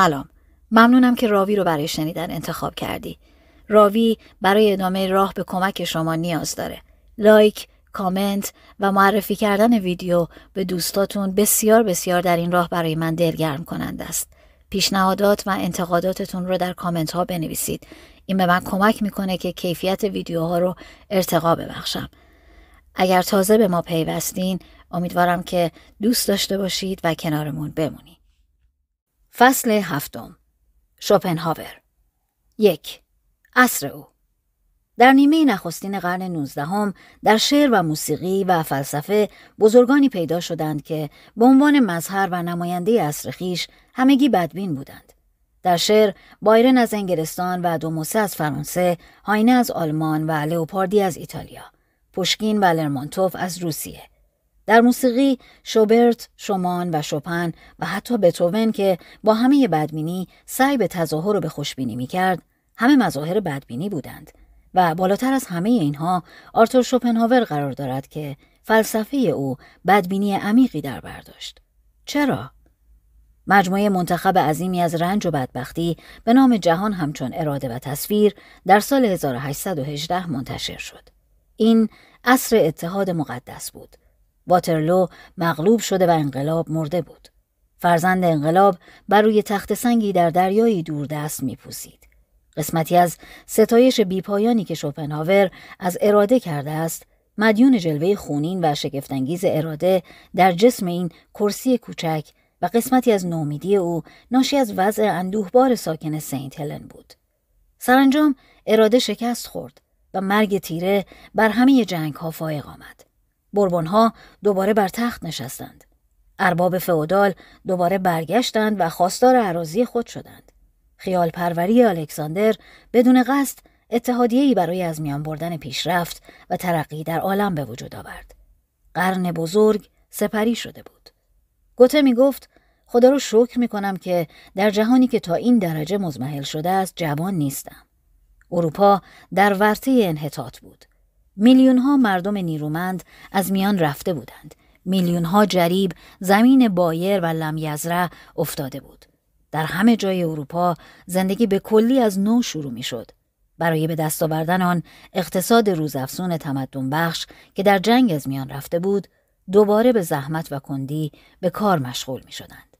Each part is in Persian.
سلام. ممنونم که راوی رو برای شنیدن انتخاب کردی. راوی برای ادامه راه به کمک شما نیاز داره. لایک کامنت و معرفی کردن ویدیو به دوستاتون بسیار بسیار در این راه برای من دلگرم کننده است. پیشنهادات و انتقاداتتون رو در کامنت ها بنویسید. این به من کمک می‌کنه که کیفیت ویدیوها رو ارتقا ببخشم. اگر تازه به ما پیوستین امیدوارم که دوست داشته باشید و کنارمون بمونید. فصل هفتم. شوپنهاور. یک. عصر او. در نیمه نخستین قرن نوزدهم در شعر و موسیقی و فلسفه بزرگانی پیدا شدند که به عنوان مظهر و نماینده عصر خیش همگی بدبین بودند. در شعر بایرن از انگلستان و دوموسه از فرانسه، هاینه از آلمان و لئوپاردی از ایتالیا، پوشکین و لرمانتوف از روسیه. در موسیقی شوبرت، شومان و شوپن و حتی بتوون که با همه بدبینی سعی به تظاهر و به خوشبینی می‌کرد، همه مظاهر بدبینی بودند و بالاتر از همه اینها آرتور شوپنهاور قرار دارد که فلسفه او بدبینی عمیقی در برداشت. چرا؟ مجموعه منتخب عظیمی از رنج و بدبختی به نام جهان همچون اراده و تصویر در سال 1818 منتشر شد. این عصر اتحاد مقدس بود. واترلو مغلوب شده و انقلاب مرده بود. فرزند انقلاب بر روی تخت سنگی در دریایی دوردست میپوسید. قسمتی از ستایش بیپایانی که شوپنهاور از اراده کرده است مدیون جلوه خونین و شگفتانگیز اراده در جسم این کرسی کوچک و قسمتی از نومیدی او ناشی از وضع اندوهبار ساکن سینت هلن بود. سرانجام اراده شکست خورد و مرگ تیره بر همه جنگ ها فائق آمد. بربون ها دوباره بر تخت نشستند. ارباب فئودال دوباره برگشتند و خواستار عراضی خود شدند. خیال پروری الکساندر بدون قصد اتحادیه‌ای برای از میان بردن پیشرفت و ترقی در عالم به وجود آورد. قرن بزرگ سپری شده بود. گوته می گفت خدا رو شکر می کنم که در جهانی که تا این درجه مزمحل شده است جوان نیستم. اروپا در ورطه انحطاط بود. میلیون ها مردم نیرومند از میان رفته بودند. میلیون ها جریب زمین بایر و لمیزره افتاده بود. در همه جای اروپا زندگی به کلی از نو شروع می شد. برای به دست آوردن آن اقتصاد روزافزون تمدن بخش که در جنگ از میان رفته بود دوباره به زحمت و کندی به کار مشغول می شدند.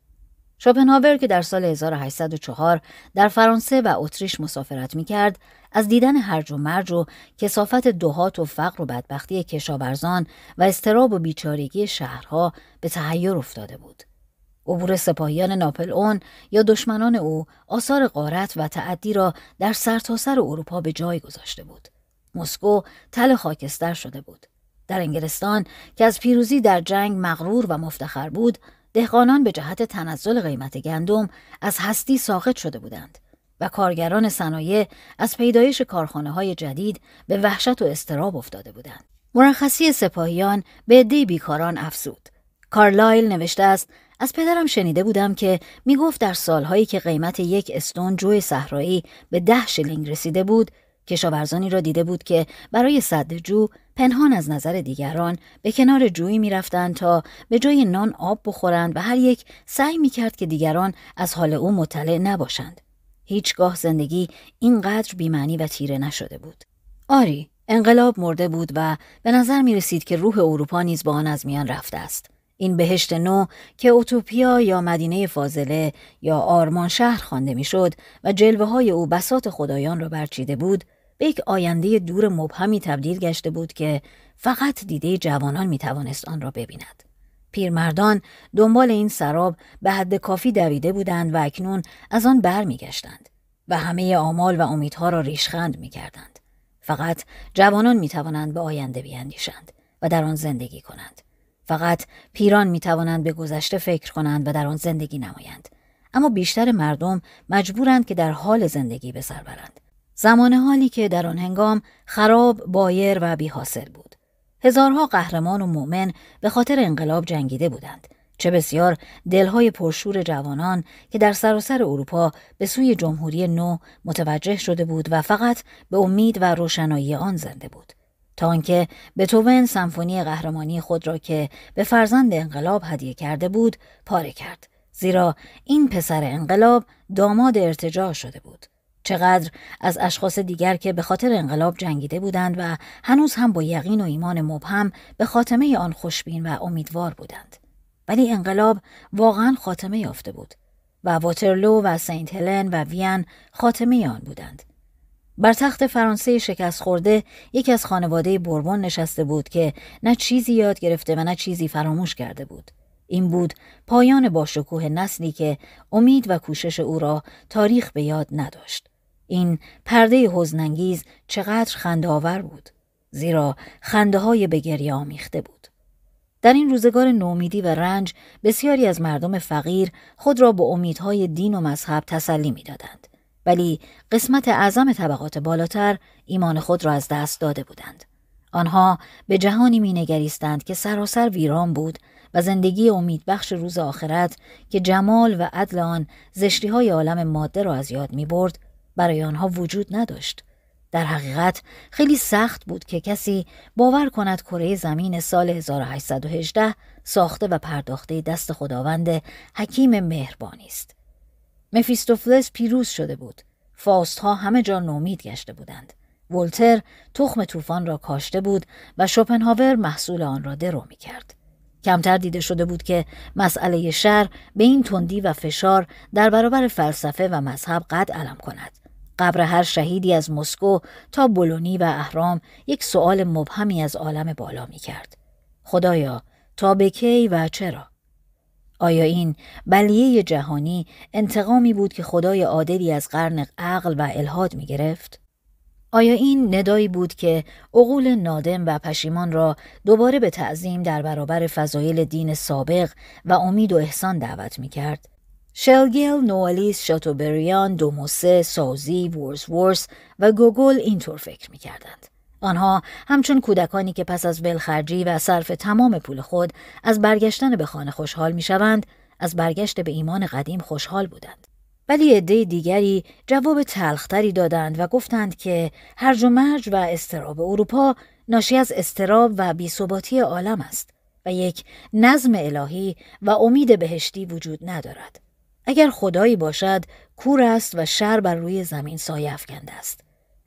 شوپنهاور که در سال 1804 در فرانسه و اتریش مسافرت می کرد، از دیدن هرج و مرج و کسافت دهات و فقر و بدبختی کشاورزان و استراب و بیچارگی شهرها به تحیر افتاده بود. عبور سپاهیان ناپل اون یا دشمنان او آثار غارت و تعدی را در سرتاسر سر اروپا به جای گذاشته بود. مسکو تل خاکستر شده بود. در انگلستان که از پیروزی در جنگ مغرور و مفتخر بود، دهقانان به جهت تنزل قیمت گندم از هستی ساقط شده بودند و کارگران صنایع از پیدایش کارخانه های جدید به وحشت و استراب افتاده بودند. مرخصی سپاهیان به عده بیکاران افزود. کارلایل نوشته است از پدرم شنیده بودم که می گفت در سالهایی که قیمت یک استون جوی صحرایی به ده شلینگ رسیده بود کشاورزانی را دیده بود که برای صد جو پنهان از نظر دیگران به کنار جویی می‌رفتند تا به جای نان آب بخورند و هر یک سعی می‌کرد که دیگران از حال او مطلع نباشند. هیچگاه زندگی اینقدر بیمعنی و تیره نشده بود. آری، انقلاب مرده بود و به نظر می رسید که روح اروپا نیز با آن از میان رفته است. این بهشت نو که اوتوپیا یا مدینه فاضله یا آرمان شهر خوانده می‌شد و جلوه های او بسات خدایان را برچیده بود به یک آینده دور مبهمی تبدیل گشته بود که فقط دیده جوانان می توانست آن را ببیند. پیرمردان دنبال این سراب به حد کافی دویده بودند و اکنون از آن بر می گشتند و همه آمال و امیدها را ریشخند می کردند. فقط جوانان می توانند به آینده بیاندیشند و در آن زندگی کنند. فقط پیران می توانند به گذشته فکر کنند و در آن زندگی نمایند. اما بیشتر مردم مجبورند که در حال زندگی به سر برند. زمان حالی که در آن هنگام خراب، بایر و بیحاصل بود. هزارها قهرمان و مؤمن به خاطر انقلاب جنگیده بودند. چه بسیار دلهای پرشور جوانان که در سراسر اروپا به سوی جمهوری نو متوجه شده بود و فقط به امید و روشنایی آن زنده بود. تا آنکه بتوون سمفونی قهرمانی خود را که به فرزند انقلاب هدیه کرده بود پاره کرد زیرا این پسر انقلاب داماد ارتجاع شده بود. چقدر از اشخاص دیگر که به خاطر انقلاب جنگیده بودند و هنوز هم با یقین و ایمان مبهم به خاتمه آن خوشبین و امیدوار بودند. ولی انقلاب واقعا خاتمه یافته بود و واترلو و سنت هلن و وین خاتمه آن بودند. بر تخت فرانسه شکست خورده یکی از خانواده بربون نشسته بود که نه چیزی یاد گرفته و نه چیزی فراموش کرده بود. این بود پایان باشکوه نسلی که امید و کوشش او را تاریخ به یاد نداشت. این پرده حزنانگیز چقدر خنده بود زیرا خنده های به گریه آمیخته بود. در این روزگار نومیدی و رنج بسیاری از مردم فقیر خود را با امیدهای دین و مذهب تسلی می‌دادند. ولی قسمت اعظم طبقات بالاتر ایمان خود را از دست داده بودند. آنها به جهانی مینگریستند که سراسر ویران بود و زندگی امیدبخش روز آخرت که جمال و عدل آن زشتی های عالم ماده را از یاد می برد برای آنها وجود نداشت. در حقیقت خیلی سخت بود که کسی باور کند کره زمین سال 1818 ساخته و پرداخته دست خداوند حکیم مهربانی است. مفیستوفلس پیروز شده بود. فاست ها همه جا نومید گشته بودند. ولتر تخم طوفان را کاشته بود و شوپنهاور محصول آن را درو می کرد. کمتر دیده شده بود که مسئله شر به این تندی و فشار در برابر فلسفه و مذهب قد علم کند. قبر هر شهیدی از مسکو تا بولونی و اهرام یک سؤال مبهمی از عالم بالا می کرد. خدایا تا به کی و چرا؟ آیا این بلیه جهانی انتقامی بود که خدای عادلی از قرن عقل و الهاد می گرفت؟ آیا این ندایی بود که عقول نادم و پشیمان را دوباره به تعظیم در برابر فضایل دین سابق و امید و احسان دعوت می کرد؟ شلگل، نوالیس، شاتوبریان، دوموسه، سازی، ورس و گوگل اینطور فکر می کردند. آنها همچون کودکانی که پس از ولخرجی و صرف تمام پول خود از برگشتن به خانه خوشحال می شوند، از برگشت به ایمان قدیم خوشحال بودند. ولی عده دیگری جواب تلختری دادند و گفتند که هرج و مرج و استراب اروپا ناشی از استراب و بیثباتی عالم است و یک نظم الهی و امید بهشتی وجود ندارد. اگر خدایی باشد کور است و شر بر روی زمین سایه افکنده است.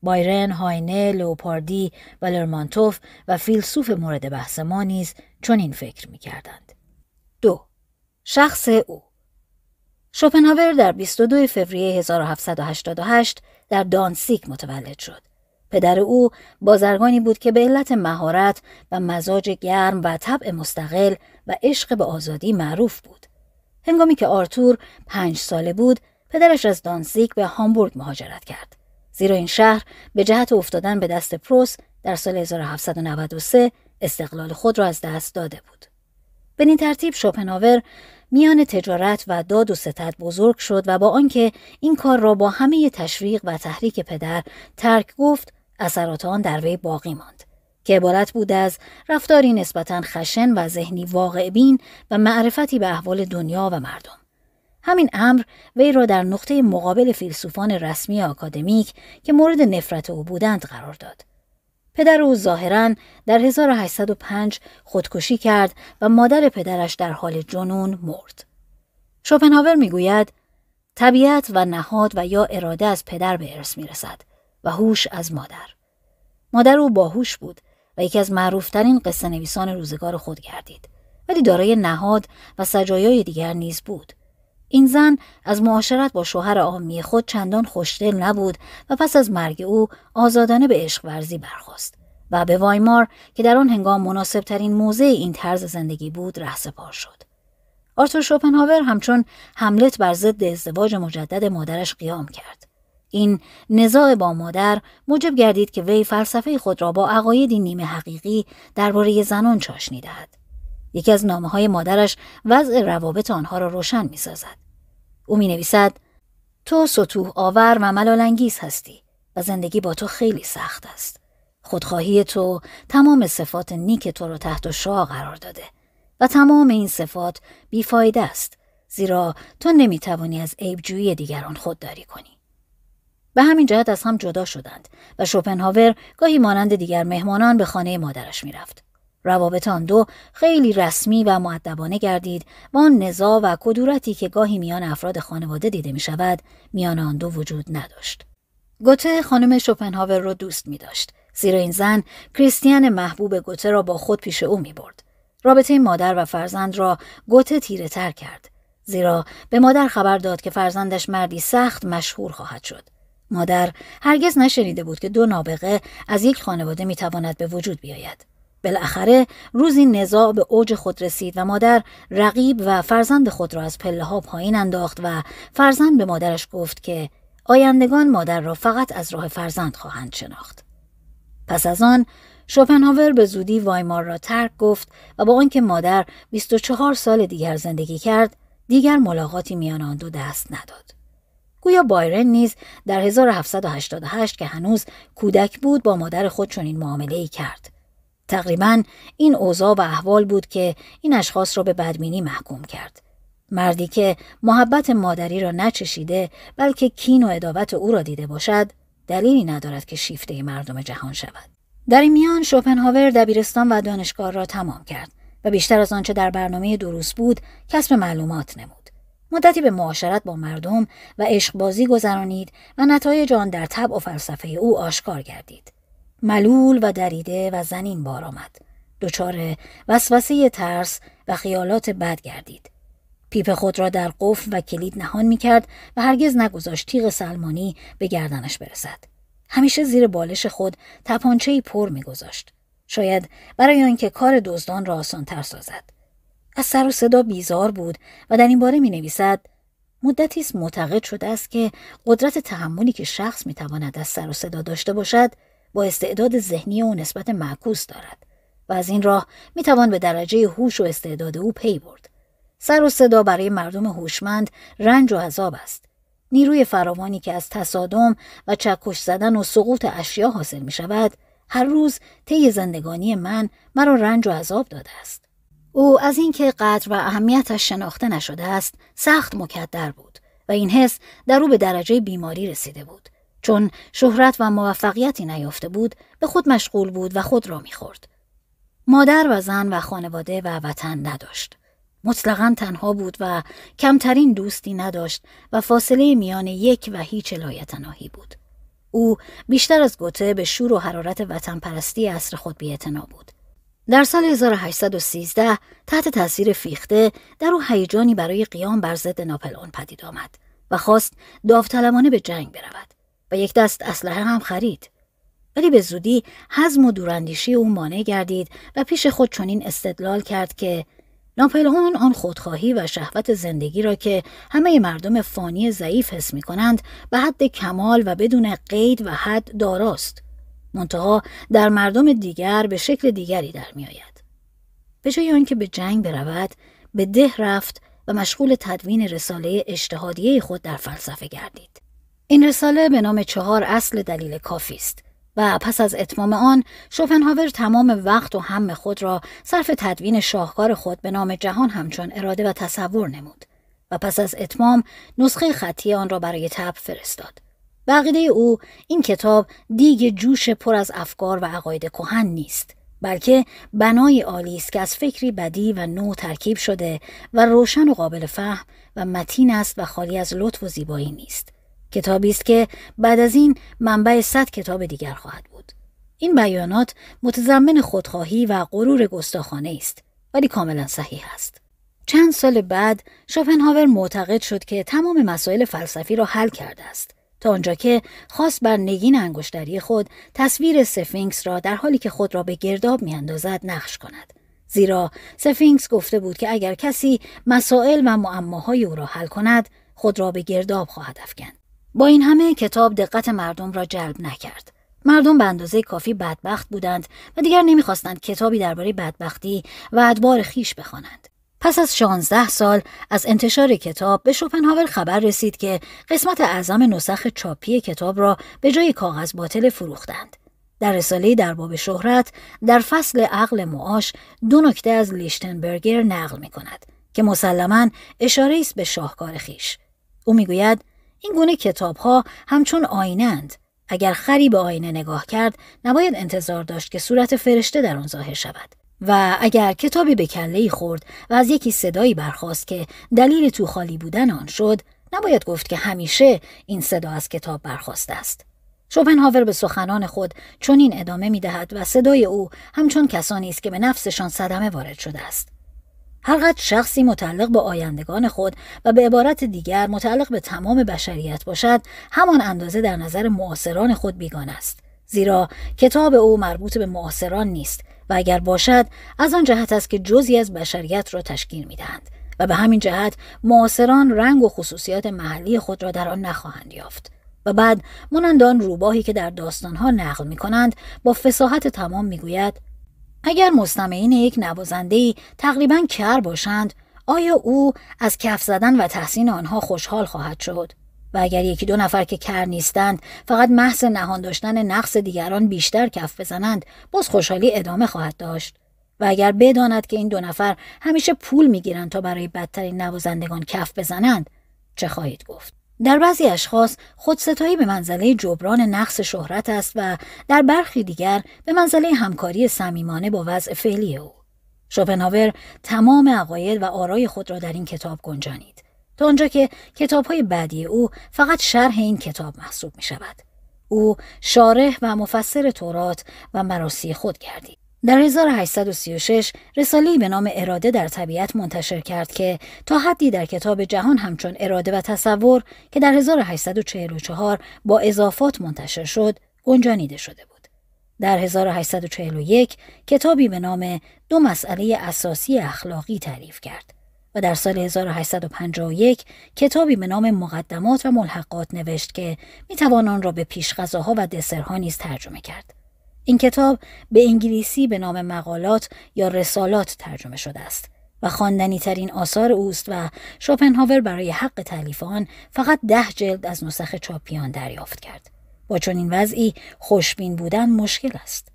بایرن، هاینه، لوپاردی و لرمانتوف و فیلسوف مورد بحث ما نیز چنین فکر می کردند. دو. شخص او شوپنهاور در 22 فوریه 1788 در دانسیک متولد شد. پدر او بازرگانی بود که به علت مهارت و مزاج گرم و طبع مستقل و عشق به آزادی معروف بود. هنگامی که آرتور پنج ساله بود، پدرش از دانسیک به هامبورگ مهاجرت کرد. زیرا این شهر به جهت افتادن به دست پروس در سال 1793 استقلال خود را از دست داده بود. به این ترتیب شوپنهاور میان تجارت و داد و ستد بزرگ شد و با آنکه این کار را با همه تشویق و تحریک پدر ترک گفت اثرات آن در وی باقی ماند که عبارت بود از رفتاری نسبتا خشن و ذهنی واقع بین و معرفتی به احوال دنیا و مردم همین امر وی را در نقطه مقابل فیلسوفان رسمی آکادمیک که مورد نفرت او بودند قرار داد پدر او ظاهرا در 1805 خودکشی کرد و مادر پدرش در حال جنون مرد. شوپنهاور می‌گوید طبیعت و نهاد و یا اراده از پدر به ارث می‌رسد و هوش از مادر. مادر او باهوش بود و یکی از معروفترین قصه نویسان روزگار خود گردید ولی دارای نهاد و سجایای دیگر نیز بود. این زن از معاشرت با شوهر عامی خود چندان خوشدل نبود و پس از مرگ او آزادانه به عشق ورزی برخواست و به وایمار که در آن هنگام مناسب ترین موضع این طرز زندگی بود رهسپار شد. آرتور شوپنهاور همچون حملت بر ضد ازدواج مجدد مادرش قیام کرد. این نزاع با مادر موجب گردید که وی فلسفه خود را با عقایدی نیمه حقیقی درباره زنان چاشنی دهد. یکی از نامه های مادرش وضع روابط آنها را روشن می سازد. او می نویسد تو سطوح آور و ملالانگیز هستی و زندگی با تو خیلی سخت است. خودخواهی تو تمام صفات نیک تو را تحت شعا قرار داده و تمام این صفات بیفایده است زیرا تو نمی توانی از عیبجویی دیگران خودداری کنی. به همین جهت از هم جدا شدند و شوپنهاور گاهی مانند دیگر مهمانان به خانه مادرش می‌رفت. روابط آن دو خیلی رسمی و معدبانه گردید و آن نزاع و کدورتی که گاهی میان افراد خانواده دیده می شود میان آن دو وجود نداشت. گوته خانم شوپنهاور را دوست می داشت. زیرا این زن کریستیان محبوب گوته را با خود پیش او می برد. رابطه مادر و فرزند را گوته تیره تر کرد. زیرا به مادر خبر داد که فرزندش مردی سخت مشهور خواهد شد. مادر هرگز نشنیده بود که دو نابغه از یک خانواده می تواند به وجود بیاید. بالاخره روزی نزاع به اوج خود رسید و مادر رقیب و فرزند خود را از پله ها پایین انداخت و فرزند به مادرش گفت که آیندگان مادر را فقط از راه فرزند خواهند شناخت. پس از آن شوپنهاور به زودی وایمار را ترک گفت و با آنکه مادر 24 سال دیگر زندگی کرد دیگر ملاقاتی میان آن دو دست نداد. گویا بایرن نیز در 1788 که هنوز کودک بود با مادر خود چنین معامله ای کرد. تقریبا این اوضاع و احوال بود که این اشخاص را به بدبینی محکوم کرد. مردی که محبت مادری را نچشیده بلکه کین و ادابت او را دیده باشد دلیلی ندارد که شیفته مردم جهان شود. در این میان شوپنهاور دبیرستان و دانشگاه را تمام کرد و بیشتر از آنچه در برنامه دروس بود کسب معلومات نمود. مدتی به معاشرت با مردم و عشقبازی گذرانید و نتایج آن در طبع و فلسفه او آشکار گردید. ملول و دریده و زنین بار آمد. دچار وسوسه ترس و خیالات بد گردید. پیپ خود را در قفل و کلید نهان می کرد و هرگز نگذاشت تیغ سلمانی به گردنش برسد. همیشه زیر بالش خود تپانچهی پر میگذاشت. شاید برای آنکه کار دزدان را آسانتر سازد. از سر و صدا بیزار بود و در این باره می نویسد مدتی است معتقد شده است که قدرت تحملی که شخص می تواند از سر و صدا داشته باشد با استعداد ذهنی و نسبت معکوس دارد و از این راه می توان به درجه هوش و استعداد او پی برد. سر و صدا برای مردم هوشمند رنج و عذاب است. نیروی فراوانی که از تصادم و چکش زدن و سقوط اشیا حاصل می شود هر روز طی زندگانی من مرا رنج و عذاب داده است. او از اینکه قدر و اهمیتش شناخته نشده است سخت مکدر بود و این حس در او به درجه بیماری رسیده بود. چون شهرت و موفقیتی نیافته بود به خود مشغول بود و خود را می‌خورد. مادر و زن و خانواده و وطن نداشت. مطلقا تنها بود و کمترین دوستی نداشت و فاصله میان یک و هیچ لایتناهی بود. او بیشتر از گوته به شور و حرارت وطن پرستی اصر خود بیعتنا بود. در سال 1813 تحت تاثیر فیخته در او هیجانی برای قیام بر ضد ناپلئون پدید آمد و خواست داوطلبانه به جنگ برود و یک دست اسلحه هم خرید. ولی به زودی حزم و دوراندیشی او مانع گردید و پیش خود چنین استدلال کرد که ناپلئون آن خودخواهی و شهوت زندگی را که همه مردم فانی ضعیف حس می کنند به حد کمال و بدون قید و حد داراست. منتها در مردم دیگر به شکل دیگری در می آید. به جای آنکه به جنگ برود به ده رفت و مشغول تدوین رساله اجتهادیه خود در فلسفه گردید. این رساله به نام چهار اصل دلیل کافی است و پس از اتمام آن شوپنهاور تمام وقت و هم خود را صرف تدوین شاهکار خود به نام جهان همچون اراده و تصور نمود و پس از اتمام نسخه خطی آن را برای تب فرستاد. بقیده او این کتاب دیگ جوش پر از افکار و عقاید کهن نیست بلکه بنای عالی است که از فکری بدی و نو ترکیب شده و روشن و قابل فهم و متین است و خالی از لطف و زیبایی نیست. کتابی است که بعد از این منبع صد کتاب دیگر خواهد بود. این بیانات متضمن خودخواهی و غرور گستاخانه است ولی کاملا صحیح است. چند سال بعد شوپنهاور معتقد شد که تمام مسائل فلسفی را حل کرده است. تا آنجا که خواست بر نگین انگشتری خود تصویر سفینکس را در حالی که خود را به گرداب میاندازد نقش کند. زیرا سفینکس گفته بود که اگر کسی مسائل و معماهای او را حل کند خود را به گرداب خواهد افکند. با این همه کتاب دقت مردم را جلب نکرد. مردم به اندازه کافی بدبخت بودند و دیگر نمی‌خواستند کتابی درباره بدبختی و ادبار خیش بخوانند. پس از 16 سال از انتشار کتاب به شوپنهاور خبر رسید که قسمت اعظم نسخ چاپی کتاب را به جای کاغذ باطل فروختند. در رساله در باب شهرت در فصل عقل معاش دو نکته از لیشتنبرگر نقل می کند که مسلما اشاره است به شاهکار خیش. او می‌گوید این گونه کتاب ها همچون آینند. اگر خری به آینه نگاه کرد نباید انتظار داشت که صورت فرشته در آن ظاهر شود. و اگر کتابی به کله خورد و از یکی صدایی برخواست که دلیل تو خالی بودن آن شد نباید گفت که همیشه این صدا از کتاب برخواسته است. شوپنهاور به سخنان خود چون این ادامه می دهد و صدای او همچون کسانی است که به نفسشان صدمه وارد شده است. هرقدر شخصی متعلق به آیندگان خود و به عبارت دیگر متعلق به تمام بشریت باشد همان اندازه در نظر معاصران خود بیگان است. زیرا کتاب او مربوط به معاصران نیست. و اگر باشد از آن جهت است که جزی از بشریت را تشکیل می‌دهند و به همین جهت معاصران رنگ و خصوصیات محلی خود را در آن نخواهند یافت و بعد مانند روباهی که در داستانها نقل می کنند با فساحت تمام می‌گوید اگر مستمعین یک نوازنده تقریبا کر باشند آیا او از کف زدن و تحسین آنها خوشحال خواهد شد؟ و اگر یکی دو نفر که کر نیستند فقط محض نهان داشتن نقص دیگران بیشتر کف بزنند باز خوشحالی ادامه خواهد داشت. و اگر بداند که این دو نفر همیشه پول می‌گیرند تا برای بدترین نوازندگان کف بزنند چه خواهید گفت؟ در بعضی اشخاص خودستایی به منزله جبران نقص شهرت است و در برخی دیگر به منزله همکاری صمیمانه با وضع فعلی او. شوپنهاور تمام عقاید و آرای خود را در این کتاب گنجانید. تا آنجا که کتاب های بعدی او فقط شرح این کتاب محسوب می شود. او شارح و مفسر تورات و مراسی خود گردید. در 1836 رسالی به نام اراده در طبیعت منتشر کرد که تا حدی در کتاب جهان همچون اراده و تصور که در 1844 با اضافات منتشر شد گنجانیده شده بود. در 1841 کتابی به نام دو مسئله اساسی اخلاقی تعریف کرد و در سال 1851 کتابی به نام مقدمات و ملحقات نوشت که می‌توان آن را به پیشغذاها و دسرها نیز ترجمه کرد. این کتاب به انگلیسی به نام مقالات یا رسالات ترجمه شده است و خواندنی ترین آثار اوست و شوپنهاور برای حق تعلیف آن فقط ده جلد از نسخ چاپیان دریافت کرد. با چنین وضعی خوشبین بودن مشکل است.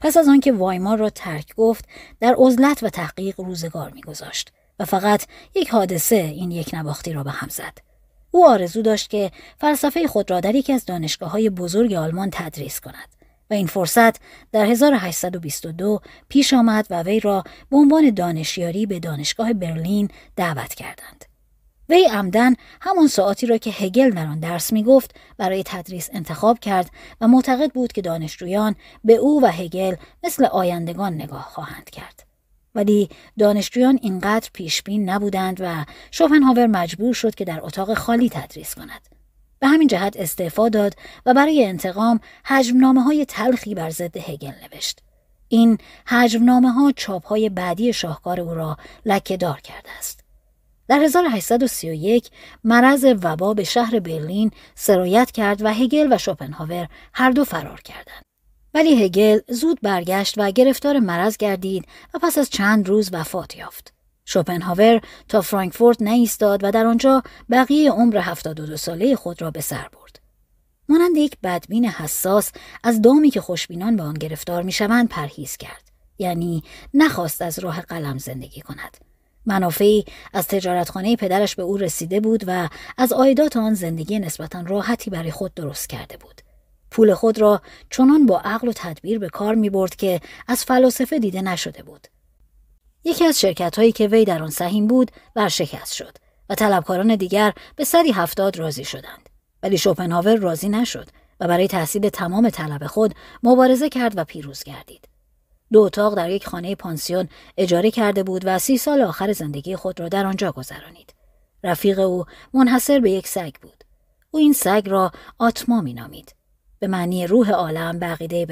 پس از آنکه وایمار را ترک گفت در عزلت و تحقیق روزگار میگذاشت و فقط یک حادثه این یک نواختی را به هم زد. او آرزو داشت که فلسفه خود را در یکی از دانشگاه های بزرگ آلمان تدریس کند. و این فرصت در 1822 پیش آمد و وی را به عنوان دانشیاری به دانشگاه برلین دعوت کردند. وی عمدن همان ساعتی را که هگل در آن درس می گفت برای تدریس انتخاب کرد و معتقد بود که دانشجویان به او و هگل مثل آیندگان نگاه خواهند کرد. ولی دانشجویان اینقدر پیشبین نبودند و شوپنهاور مجبور شد که در اتاق خالی تدریس کند. به همین جهت استعفا داد و برای انتقام حجمنامه های تلخی بر ضد هگل نوشت. این حجمنامه ها چاپ های بعدی شاهکار او را لکه دار کرده است. در 1831 مرض وبا به شهر برلین سرایت کرد و هگل و شوپنهاور هر دو فرار کردند. ولی هگل زود برگشت و گرفتار مرض گردید و پس از چند روز وفات یافت. شوپنهاور تا فرانکفورت نایستاد و در آنجا بقیه عمر 72 ساله خود را به سر برد. مانند یک بدبین حساس از دامی که خوشبینان به آن گرفتار می‌شوند پرهیز کرد. یعنی نخواست از راه قلم زندگی کند. منافعی از تجارتخانه پدرش به او رسیده بود و از عایدات آن زندگی نسبتا راحتی برای خود درست کرده بود. پول خود را چنان با عقل و تدبیر به کار می برد که از فلاسفه دیده نشده بود. یکی از شرکت هایی که وی در آن سهیم بود ورشکست شد و طلبکاران دیگر به سری هفتاد راضی شدند. ولی شوپنهاور راضی نشد و برای تحصیل تمام طلب خود مبارزه کرد و پیروز گردید. دو اتاق در یک خانه پانسیون اجاره کرده بود و سی سال آخر زندگی خود را در آنجا گذرانید. رفیق او منحصر به یک سگ بود. او این سگ را آتما مینامید. به معنی روح عالم به عقیده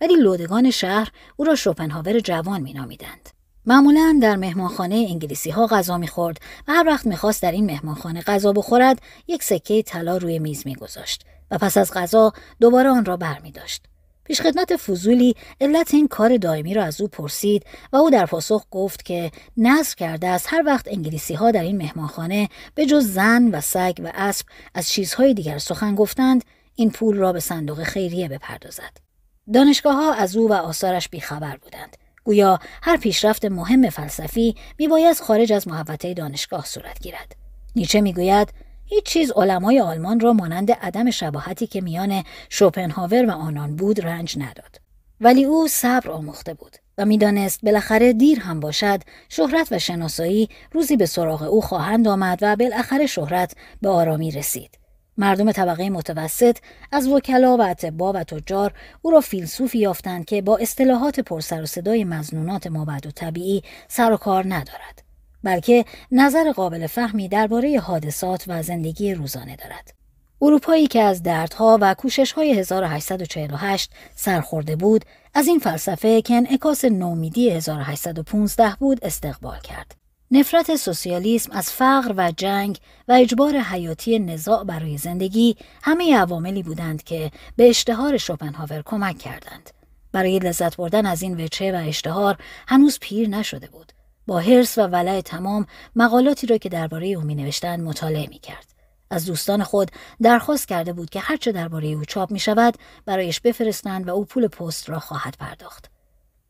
ولی لودگان شهر او را شوپنهاور جوان مینامیدند. معمولا در مهمانخانه انگلیسی ها غذا می‌خورد و هر وقت می‌خواست در این مهمانخانه غذا بخورد یک سکه طلا روی میز میگذاشت و پس از غذا دوباره آن را برمیداشت. پیشخدمت فضولی علت این کار دائمی را از او پرسید و او در پاسخ گفت که نظر کرده است هر وقت انگلیسی ها در این مهمانخانه به جز زن و سگ و اسب از چیزهای دیگر سخن گفتند این پول را به صندوق خیریه بپردازد دانشگاه ها از او و آثارش بیخبر بودند. گویا هر پیشرفت مهم فلسفی میباید خارج از محوطه دانشگاه صورت گیرد. نیچه می‌گوید هیچ چیز علمای آلمان را مانند عدم شباهتی که میان شوپنهاور و آنان بود رنج نداد. ولی او صبر آموخته بود. و می‌دانست بالاخره دیر هم باشد شهرت و شناسایی روزی به سراغ او خواهند آمد و بالاخره شهرت به آرامی رسید مردم طبقه متوسط از وکلا و اطبا و تجار او را فیلسوفی یافتند که با اصطلاحات پرسر و صدای مزنونات مابعد و طبیعی سر و کار ندارد بلکه نظر قابل فهمی درباره حادثات و زندگی روزانه دارد. اروپایی که از دردها و کوششهای 1848 سرخورده بود از این فلسفه که انعکاس نومیدی 1815 بود استقبال کرد. نفرت سوسیالیسم از فقر و جنگ و اجبار حیاتی نزاع برای زندگی همه عواملی بودند که به اشتهار شوپنهاور کمک کردند. برای لذت بردن از این وچه و اشتهار هنوز پیر نشده بود. با حرس و ولع تمام مقالاتی را که درباره او می نوشتند مطالعه می کرد. از دوستان خود درخواست کرده بود که هرچه درباره او چاپ می شود برایش بفرستند و او پول پست را خواهد پرداخت.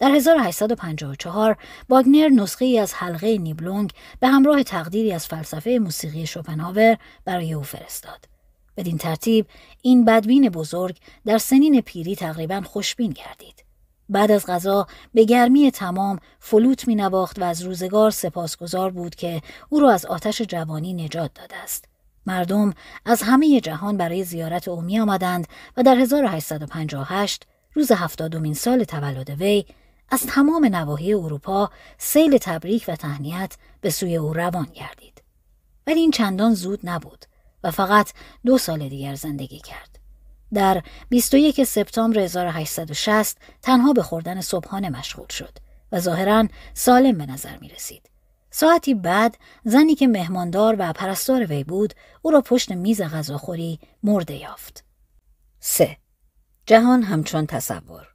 در 1854 باگنر نسخه ای از حلقه نیبلونگ به همراه تقدیری از فلسفه موسیقی شوپنهاور برای او فرستاد. بدین ترتیب این بدبین بزرگ در سنین پیری تقریبا خوشبین گردید. بعد از غذا به گرمی تمام فلوت می و از روزگار سپاسگزار بود که او را از آتش جوانی نجات داده است. مردم از همه جهان برای زیارت او می آمدند و در 1858 روز هفتادمین سال تولد وی از تمام نواحی اروپا سیل تبریک و تهنیت به سوی او روان گردید. ولی این چندان زود نبود و فقط دو سال دیگر زندگی کرد. در 21 سپتامبر 1860 تنها به خوردن صبحانه مشغول شد و ظاهرا سالم به نظر می رسید. ساعتی بعد زنی که مهماندار و پرستار وی بود او را پشت میز غذاخوری مرده یافت. 3. جهان همچون تصور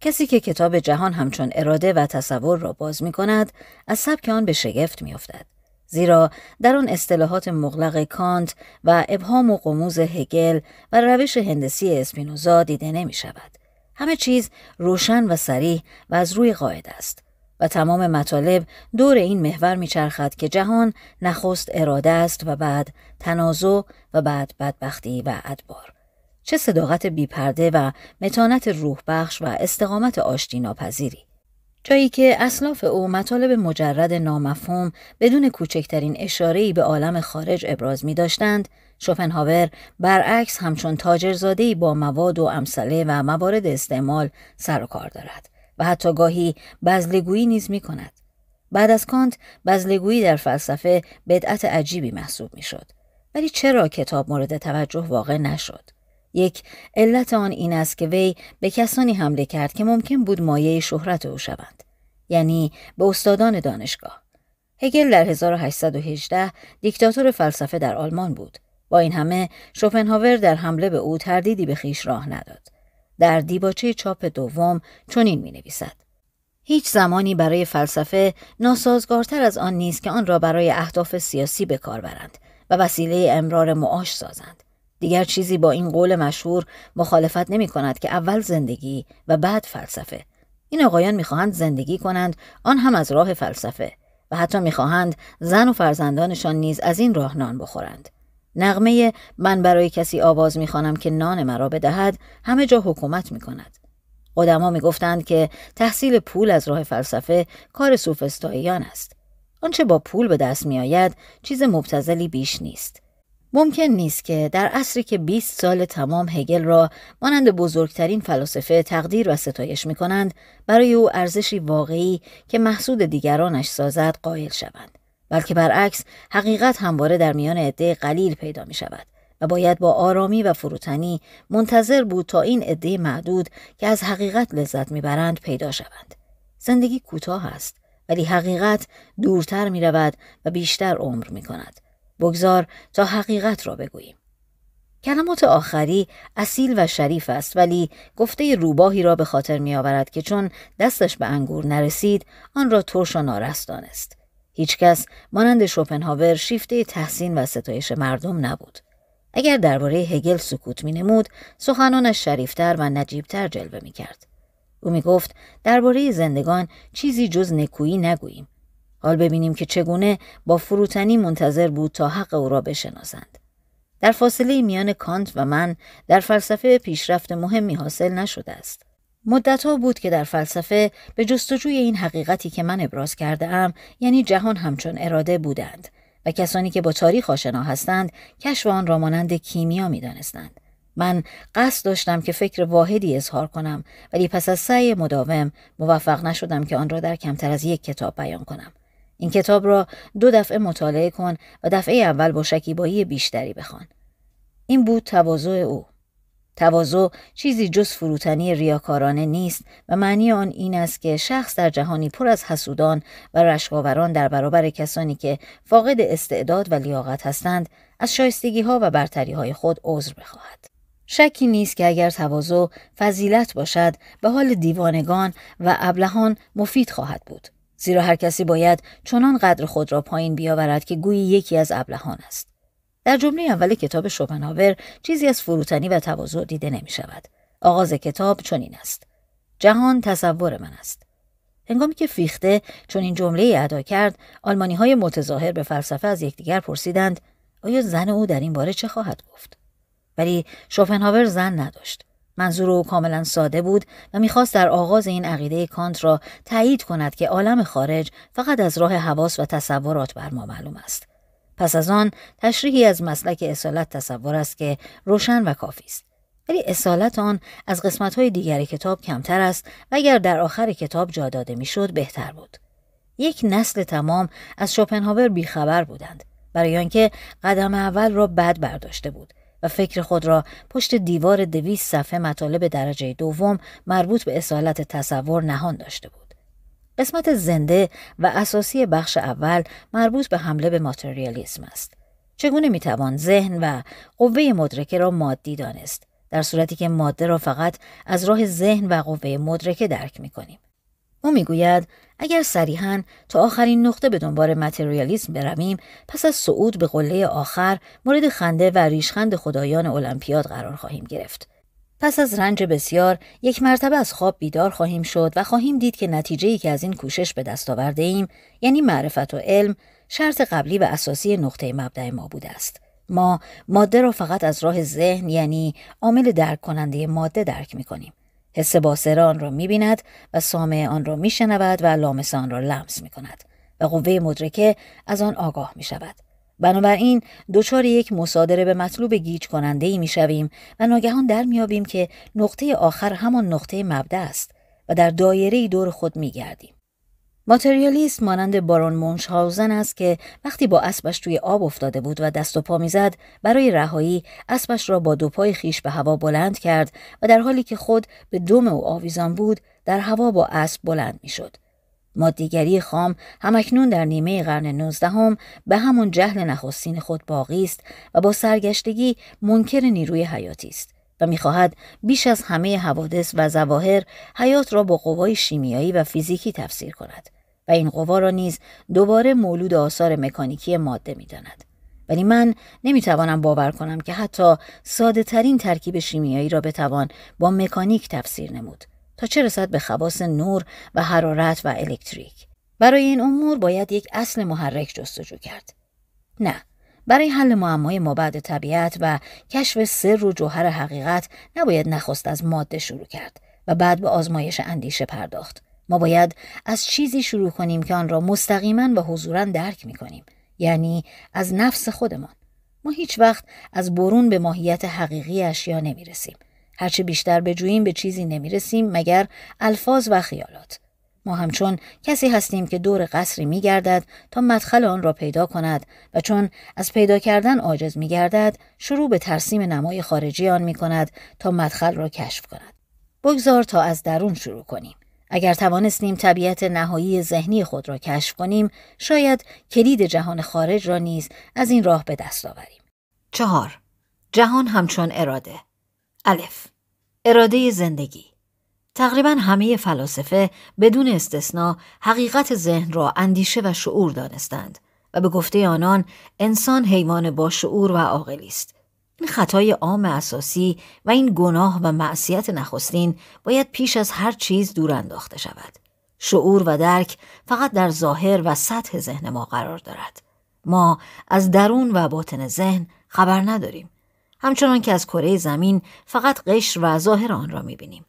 کسی که کتاب جهان همچون اراده و تصور را باز می کند از سبک آن به شگفت می افتد. زیرا در آن اصطلاحات مغلق کانت و ابهام و قموز هگل و روش هندسی اسپینوزا دیده نمی شود. همه چیز روشن و سریح و از روی قاعده است و تمام مطالب دور این محور میچرخد که جهان نخست اراده است و بعد تنازع و بعد بدبختی و ادبار. چه صداقت بیپرده و متانت روح بخش و استقامت آشتی ناپذیری. جایی که اسلاف او مطالب مجرد نامفهوم بدون کوچکترین اشاره‌ای به عالم خارج ابراز می داشتند، شوپنهاور برعکس همچون تاجرزادهی با مواد و امثله و موارد استعمال سر و کار دارد و حتی گاهی بزلگویی نیز می کند. بعد از کانت بزلگویی در فلسفه بدعت عجیبی محسوب می شد. ولی چرا کتاب مورد توجه واقع نشد؟ یک علت آن این است که وی به کسانی حمله کرد که ممکن بود مایه شهرت او شوند یعنی به استادان دانشگاه. هگل در 1818 دیکتاتور فلسفه در آلمان بود. با این همه شوپنهاور در حمله به او تردیدی به خیش راه نداد. در دیباچه چاپ دوم چنین می نویسد هیچ زمانی برای فلسفه ناسازگارتر از آن نیست که آن را برای اهداف سیاسی به کار برند و وسیله امرار معاش سازند. دیگر چیزی با این قول مشهور مخالفت نمی کند که اول زندگی و بعد فلسفه. این آقایان می‌خواهند زندگی کنند آن هم از راه فلسفه و حتی می‌خواهند زن و فرزندانشان نیز از این راه نان بخورند. نغمه من برای کسی آواز می‌خوانم که نان مرا بدهد همه جا حکومت می‌کند. قدما می‌گفتند که تحصیل پول از راه فلسفه کار سوفستاییان است. آنچه با پول به دست میآید چیز مبتزلی بیش نیست. ممکن نیست که در عصری که 20 سال تمام هگل را مانند بزرگترین فلاسفه تقدیر و ستایش می کنند برای او ارزشی واقعی که محسود دیگرانش سازد قائل شوند بلکه برعکس حقیقت همواره در میان عده قلیل پیدا می شود و باید با آرامی و فروتنی منتظر بود تا این عده معدود که از حقیقت لذت می‌برند پیدا شوند. زندگی کوتاه است ولی حقیقت دورتر می رود و بیشتر عمر می کند بگذار تا حقیقت را بگوییم. کلمات آخری اصیل و شریف است ولی گفته روباهی را به خاطر می آورد که چون دستش به انگور نرسید آن را ترش و نارست دانست. هیچکس مانند شوپنهاور شیفته تحسین و ستایش مردم نبود. اگر درباره هگل سکوت می نمود سخنانش شریفتر و نجیبتر جلوه می کرد. او می گفت درباره زندگان چیزی جز نکویی نگوییم. حال ببینیم که چگونه با فروتنی منتظر بود تا حق او را بشناسند. در فاصله میان کانت و من در فلسفه پیشرفت مهمی حاصل نشده است. مدتها بود که در فلسفه به جستجوی این حقیقتی که من ابراز کرده ام یعنی جهان همچون اراده بودند و کسانی که با تاریخ آشنا هستند کشف آن را مانند کیمیا می‌دانستند من قصد داشتم که فکر واحدی اظهار کنم ولی پس از سعی مداوم موفق نشدم که آن را در کمتر از یک کتاب بیان کنم این کتاب را دو دفعه مطالعه کن و دفعه اول با شکیبایی بیشتری بخوان این بود تواضع او تواضع چیزی جز فروتنی ریاکارانه نیست و معنی آن این است که شخص در جهانی پر از حسودان و رشقاوران در برابر کسانی که فاقد استعداد و لیاقت هستند از شایستگی ها و برتری های خود عذر بخواهد. شکی نیست که اگر تواضع فضیلت باشد به حال دیوانگان و ابلهان مفید خواهد بود. زیرا هر کسی باید چنان قدر خود را پایین بیاورد که گویی یکی از ابلهان است. در جمله اول کتاب شوپنهاور چیزی از فروتنی و تواضع دیده نمی شود. آغاز کتاب چنین است. جهان تصور من است. هنگامی که فیخته چون این جمله ادا کرد، آلمانی های متظاهر به فلسفه از یکدیگر پرسیدند آیا زن او در این باره چه خواهد گفت؟ ولی شوپنهاور زن نداشت. منظور او کاملا ساده بود و می‌خواست در آغاز این عقیده کانت را تایید کند که عالم خارج فقط از راه حواس و تصورات بر ما معلوم است. پس از آن تشریحی از مسلک اصالت تصور است که روشن و کافی است. ولی اصالت آن از قسمتهای دیگر کتاب کمتر است و اگر در آخر کتاب جا داده می‌شد بهتر بود. یک نسل تمام از شوپنهاور بیخبر بودند برای آنکه قدم اول را بد برداشته بود و فکر خود را پشت دیوار دویست صفحه مطالب درجه دوم مربوط به اصالت تصور نهان داشته بود. قسمت زنده و اساسی بخش اول مربوط به حمله به ماتریالیسم است. چگونه می‌توان ذهن و قوه مدرکه را مادی دانست در صورتی که ماده را فقط از راه ذهن و قوه مدرکه درک می‌کنیم او می‌گوید اگر صریحا تا آخرین نقطه به دنبال متریالیسم برویم پس از صعود به قله آخر مورد خنده و ریشخند خدایان المپیاد قرار خواهیم گرفت پس از رنج بسیار یک مرتبه از خواب بیدار خواهیم شد و خواهیم دید که نتیجه که از این کوشش به دست آورده ایم یعنی معرفت و علم شرط قبلی و اساسی نقطه مبدع ما بوده است. ما ماده را فقط از راه ذهن یعنی عامل درک کننده ماده درک می کنیم. حس باسره آن را می بیند و سامع آن را می شنود و لامس آن را لمس می کند و قوه مدرکه از آن آگاه می شود. بنابراین دچار یک مصادره به مطلوب گیج کننده ای می شویم و ناگهان در میابیم که نقطه آخر همان نقطه مبدع است و در دایره دور خود می گردیم. ماتریالیست مانند بارون مونشهاوزن است که وقتی با اسبش توی آب افتاده بود و دست و پا می‌زد برای رهایی اسبش را با دو پای خیش به هوا بلند کرد و در حالی که خود به دوم او آویزان بود در هوا با اسب بلند می‌شد. مادیگری خام همکنون در نیمه قرن نوزدهم به همون جهل نخستین خود باقی است و با سرگشتگی منکر نیروی حیاتی است و می‌خواهد بیش از همه حوادث و زواهر حیات را با قوای شیمیایی و فیزیکی تفسیر کند و این قوا را نیز دوباره مولود آثار مکانیکی ماده می‌داند. ولی من نمی‌توانم باور کنم که حتی ساده ترین ترکیب شیمیایی را بتوان با مکانیک تفسیر نمود. تا چه رسد به خواص نور و حرارت و الکتریک. برای این امور باید یک اصل محرک جستجو کرد. نه برای حل معمای مابعد طبیعت و کشف سر و جوهر حقیقت نباید نخست از ماده شروع کرد و بعد به آزمایش اندیشه پرداخت. ما باید از چیزی شروع کنیم که آن را مستقیما و حضورا درک می کنیم یعنی از نفس خودمان ما هیچ وقت از برون به ماهیت حقیقی اشیا نمی رسیم هرچه بیشتر بجوییم به چیزی نمی رسیم مگر الفاظ و خیالات. ما همچون کسی هستیم که دور قصری می گردد تا مدخل آن را پیدا کند و چون از پیدا کردن عاجز می گردد شروع به ترسیم نمای خارجی آن می کند تا مدخل را کشف کند. بگذار تا از درون شروع کنیم. اگر توانستیم طبیعت نهایی ذهنی خود را کشف کنیم شاید کلید جهان خارج را نیز از این راه به دست آوریم. چهار. جهان همچون اراده. الف. اراده زندگی. تقریبا همه فلاسفه بدون استثنا حقیقت ذهن را اندیشه و شعور دانستند و به گفته آنان انسان حیوان با شعور و عاقلی است. این خطای عام اساسی و این گناه و معصیت نخستین باید پیش از هر چیز دور انداخته شود شعور و درک فقط در ظاهر و سطح ذهن ما قرار دارد ما از درون و باطن ذهن خبر نداریم همچنان که از کره زمین فقط قشر و ظاهر آن را می‌بینیم.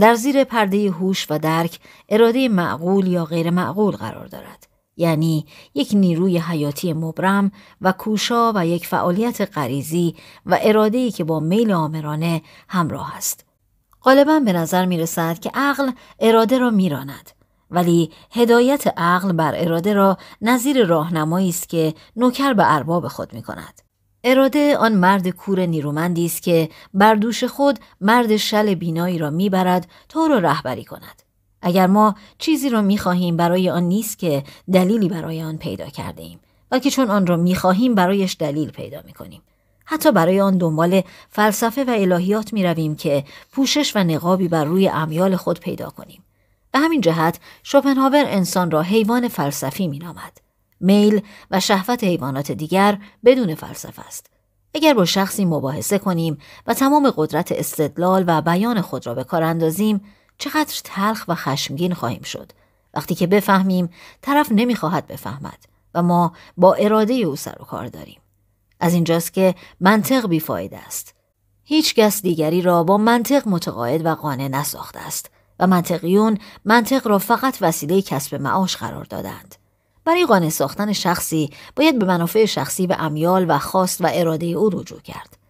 در زیر پرده هوش و درک اراده معقول یا غیر معقول قرار دارد. یعنی یک نیروی حیاتی مبرم و کوشا و یک فعالیت غریزی و اراده‌ای که با میل آمرانه همراه است. غالبا به نظر می رسد که عقل اراده را میراند ولی هدایت عقل بر اراده را نظیر راهنمایی است که نوکر به ارباب خود می کند. اراده آن مرد کور نیرومندی است که بر دوش خود مرد شل بینایی را می‌برد تا او را رهبری کند. اگر ما چیزی را می‌خواهیم برای آن نیست که دلیلی برای آن پیدا کرده ایم بلکه چون آن را می‌خواهیم برایش دلیل پیدا می‌کنیم. حتی برای آن دنبال فلسفه و الهیات می رویم که پوشش و نقابی بر روی امیال خود پیدا کنیم. به همین جهت شوپنهاور انسان را حیوان فلسفی می نامد. میل و شهوت حیوانات دیگر بدون فلسفه است. اگر با شخصی مباحثه کنیم و تمام قدرت استدلال و بیان خود را به کار اندازیم چقدر تلخ و خشمگین خواهیم شد. وقتی که بفهمیم طرف نمی‌خواهد بفهمد و ما با اراده او سر و کار داریم. از اینجاست که منطق بیفایده است. هیچ کس دیگری را با منطق متقاعد و قانع نساخته است و منطقیون منطق را فقط وسیله کسب معاش قرار دادند. برای قانع ساختن شخصی باید به منافع شخصی و امیال و خواست و اراده او رجوع کرد.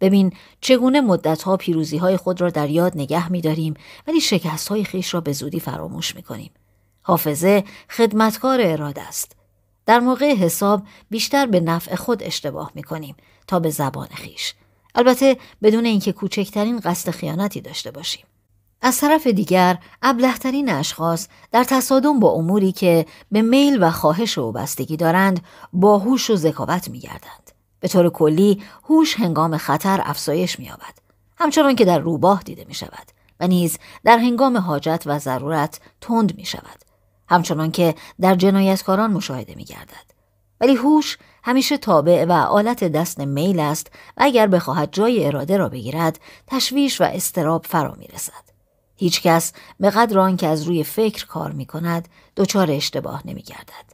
ببین چگونه مدتها پیروزی های خود را در یاد نگه می داریم ولی شکست های خیش را به زودی فراموش می کنیم. حافظه خدمتکار اراده است. در موقع حساب بیشتر به نفع خود اشتباه می کنیم تا به زبان خیش. البته بدون اینکه کوچکترین قصد خیانتی داشته باشیم. از طرف دیگر ابلهترین اشخاص در تصادم با اموری که به میل و خواهش و بستگی دارند با هوش و ذکاوت میگردند به طور کلی هوش هنگام خطر افزایش مییابد همچنان که در روباه دیده می شود و نیز در هنگام حاجت و ضرورت تند می شود همچنان که در جنایتکاران مشاهده می گردد. ولی هوش همیشه تابع و آلت دست میل است و اگر بخواهد جای اراده را بگیرد تشویش و استراب فرا می رسد. هیچ کس به قدر که از روی فکر کار می کند دچار اشتباه نمی گردد.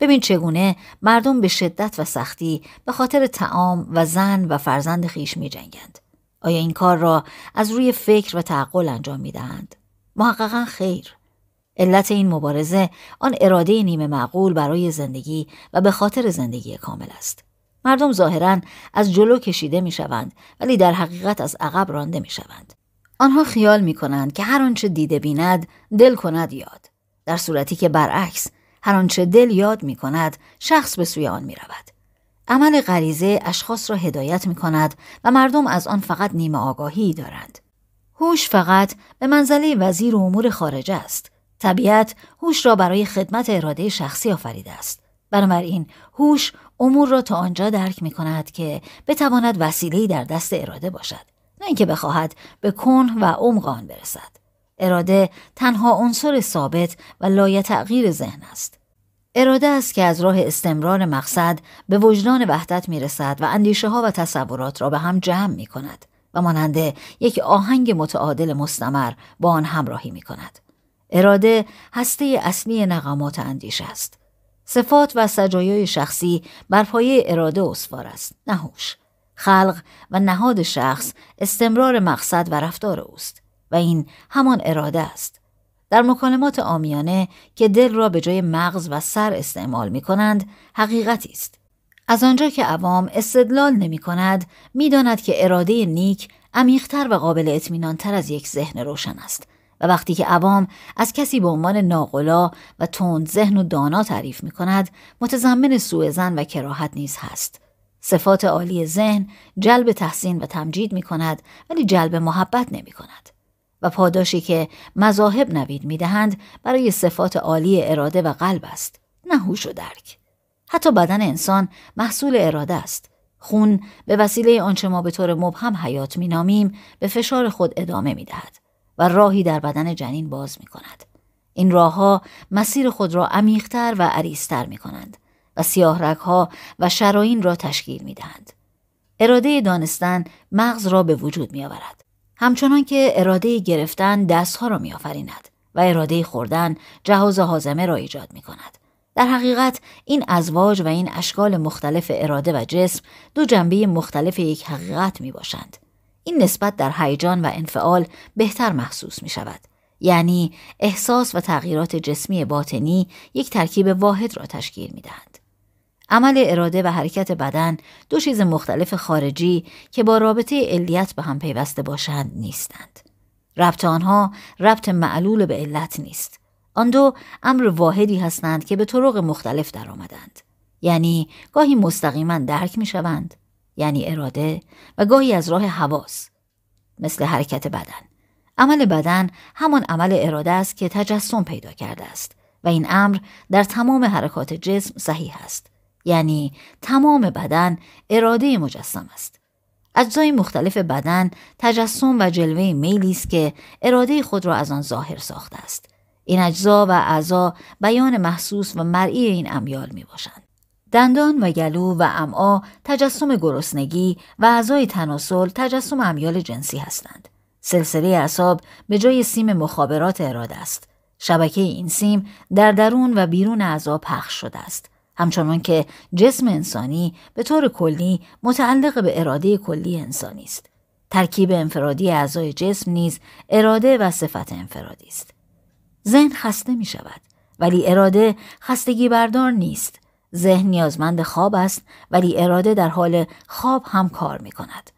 ببین چگونه مردم به شدت و سختی به خاطر تعام و زن و فرزند خیش می جنگند. آیا این کار را از روی فکر و تعقل انجام می دهند؟ محققا خیر. علت این مبارزه آن اراده نیمه معقول برای زندگی و به خاطر زندگی کامل است. مردم ظاهرا از جلو کشیده می شوند ولی در حقیقت از عقب رانده می شوند. آنها خیال می کنند که هر آنچه دیده بیند دل کند یاد در صورتی که برعکس هر آنچه دل یاد می کند شخص به سوی آن می رود. عمل غریزه اشخاص را هدایت می کند و مردم از آن فقط نیمه آگاهی دارند. هوش فقط به منزله وزیر امور خارجه است. طبیعت هوش را برای خدمت اراده شخصی آفریده است. بنابراین هوش امور را تا آنجا درک می کند که بتواند وسیله‌ای در دست اراده باشد. نه اینکه بخواهد به کن و عمق آن برسد اراده تنها عنصر ثابت و لایه تغییر ذهن است اراده است که از راه استمرار مقصد به وجدان وحدت می رسد و اندیشه ها و تصورات را به هم جمع می کند و ماننده یک آهنگ متعادل مستمر با آن همراهی می کند. اراده هسته اصلی نقامات اندیشه است. صفات و سجایای شخصی بر پایه اراده اسوار است، نهوش. خلق و نهاد شخص استمرار مقصد و رفتار اوست و این همان اراده است. در مکالمات آمیانه که دل را به جای مغز و سر استعمال می کنند حقیقتی است. از آنجا که عوام استدلال نمی کند می داند که اراده نیک عمیقتر و قابل اطمینان تر از یک ذهن روشن است و وقتی که عوام از کسی به عنوان ناقلا و تند ذهن و دانا تعریف می کند متضمن سوء زن و کراهت نیز هست صفات عالی ذهن جلب تحسین و تمجید می کند ولی جلب محبت نمی کند. و پاداشی که مذاهب نوید می دهند برای صفات عالی اراده و قلب است نه هوش و درک حتی بدن انسان محصول اراده است خون به وسیله آنچه ما به طور مبهم حیات می نامیم به فشار خود ادامه می دهد و راهی در بدن جنین باز می کند. این راهها مسیر خود را عمیقتر و عریضتر می کنند و سیاه ها و شراین را تشکیل می دهند. اراده دانستن مغز را به وجود می آورد. همچنان که اراده گرفتن دستها را می آفریند و اراده خوردن جهاز حازمه را ایجاد می کند. در حقیقت این ازواج و این اشکال مختلف اراده و جسم دو جنبه مختلف یک حقیقت می باشند. این نسبت در هیجان و انفعال بهتر محسوس می شود. یعنی احساس و تغییرات جسمی باطنی یک ترکیب واحد را تشکیل می دهند. عمل اراده و حرکت بدن دو چیز مختلف خارجی که با رابطه علیت به هم پیوسته باشند نیستند. ربط آنها ربط معلول به علت نیست. آن دو امر واحدی هستند که به طرق مختلف درآمدند. یعنی گاهی مستقیما درک می شوند یعنی اراده و گاهی از راه حواس مثل حرکت بدن عمل بدن همان عمل اراده است که تجسم پیدا کرده است و این امر در تمام حرکات جسم صحیح است یعنی تمام بدن اراده مجسم است اجزای مختلف بدن تجسم و جلوه میلی است که اراده خود را از آن ظاهر ساخته است این اجزا و اعضا بیان محسوس و مرئی این امیال می باشند دندان و گلو و امعا تجسم گرسنگی و اعضای تناسل تجسم امیال جنسی هستند. سلسله اعصاب به جای سیم مخابرات اراده است. شبکه این سیم در درون و بیرون اعضا پخش شده است. همچنان که جسم انسانی به طور کلی متعلق به اراده کلی انسانی است. ترکیب انفرادی اعضای جسم نیز اراده و صفت انفرادی است. ذهن خسته می شود ولی اراده خستگی بردار نیست ذهن نیازمند خواب است ولی اراده در حال خواب هم کار می کند.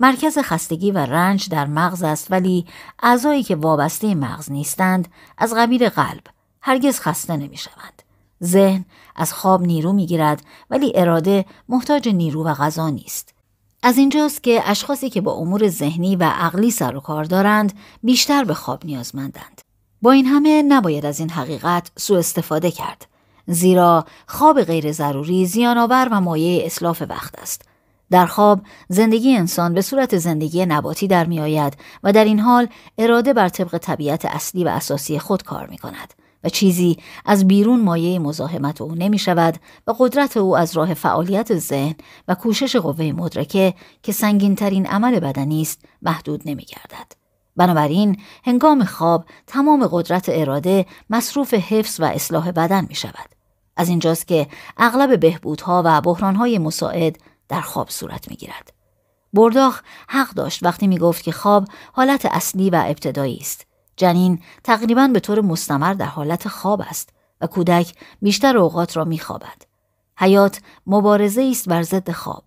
مرکز خستگی و رنج در مغز است ولی اعضایی که وابسته مغز نیستند از قبیل قلب هرگز خسته نمی شوند. ذهن از خواب نیرو می گیرد ولی اراده محتاج نیرو و غذا نیست. از اینجاست که اشخاصی که با امور ذهنی و عقلی سر و کار دارند بیشتر به خواب نیازمندند. با این همه نباید از این حقیقت سوء استفاده کرد. زیرا خواب غیر ضروری زیانآور و مایه اصلاف وقت است. در خواب زندگی انسان به صورت زندگی نباتی در می آید و در این حال اراده بر طبق طبیعت اصلی و اساسی خود کار می کند و چیزی از بیرون مایه مزاحمت او نمی شود و قدرت او از راه فعالیت ذهن و کوشش قوه مدرکه که سنگینترین عمل بدنی است محدود نمی گردد. بنابراین هنگام خواب تمام قدرت اراده مصروف حفظ و اصلاح بدن می شود. از اینجاست که اغلب بهبودها و بحرانهای مساعد در خواب صورت می گیرد. برداخ حق داشت وقتی می گفت که خواب حالت اصلی و ابتدایی است. جنین تقریبا به طور مستمر در حالت خواب است و کودک بیشتر اوقات را می خوابد. حیات مبارزه است بر ضد خواب.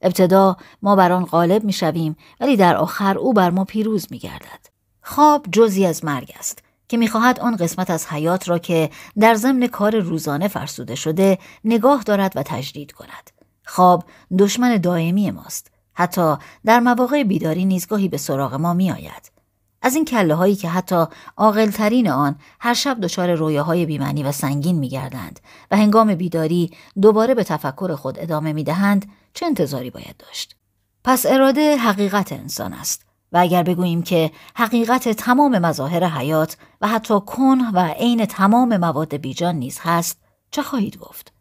ابتدا ما بر آن غالب می شویم ولی در آخر او بر ما پیروز می گردد. خواب جزی از مرگ است که می‌خواهد آن قسمت از حیات را که در ضمن کار روزانه فرسوده شده نگاه دارد و تجدید کند. خواب دشمن دائمی ماست. حتی در مواقع بیداری نیزگاهی به سراغ ما میآید. از این کله هایی که حتی عاقلترین آن هر شب دچار رویاهای بیمنی و سنگین میگردند و هنگام بیداری دوباره به تفکر خود ادامه می‌دهند چه انتظاری باید داشت پس اراده حقیقت انسان است و اگر بگوییم که حقیقت تمام مظاهر حیات و حتی کن و عین تمام مواد بیجان نیز هست چه خواهید گفت؟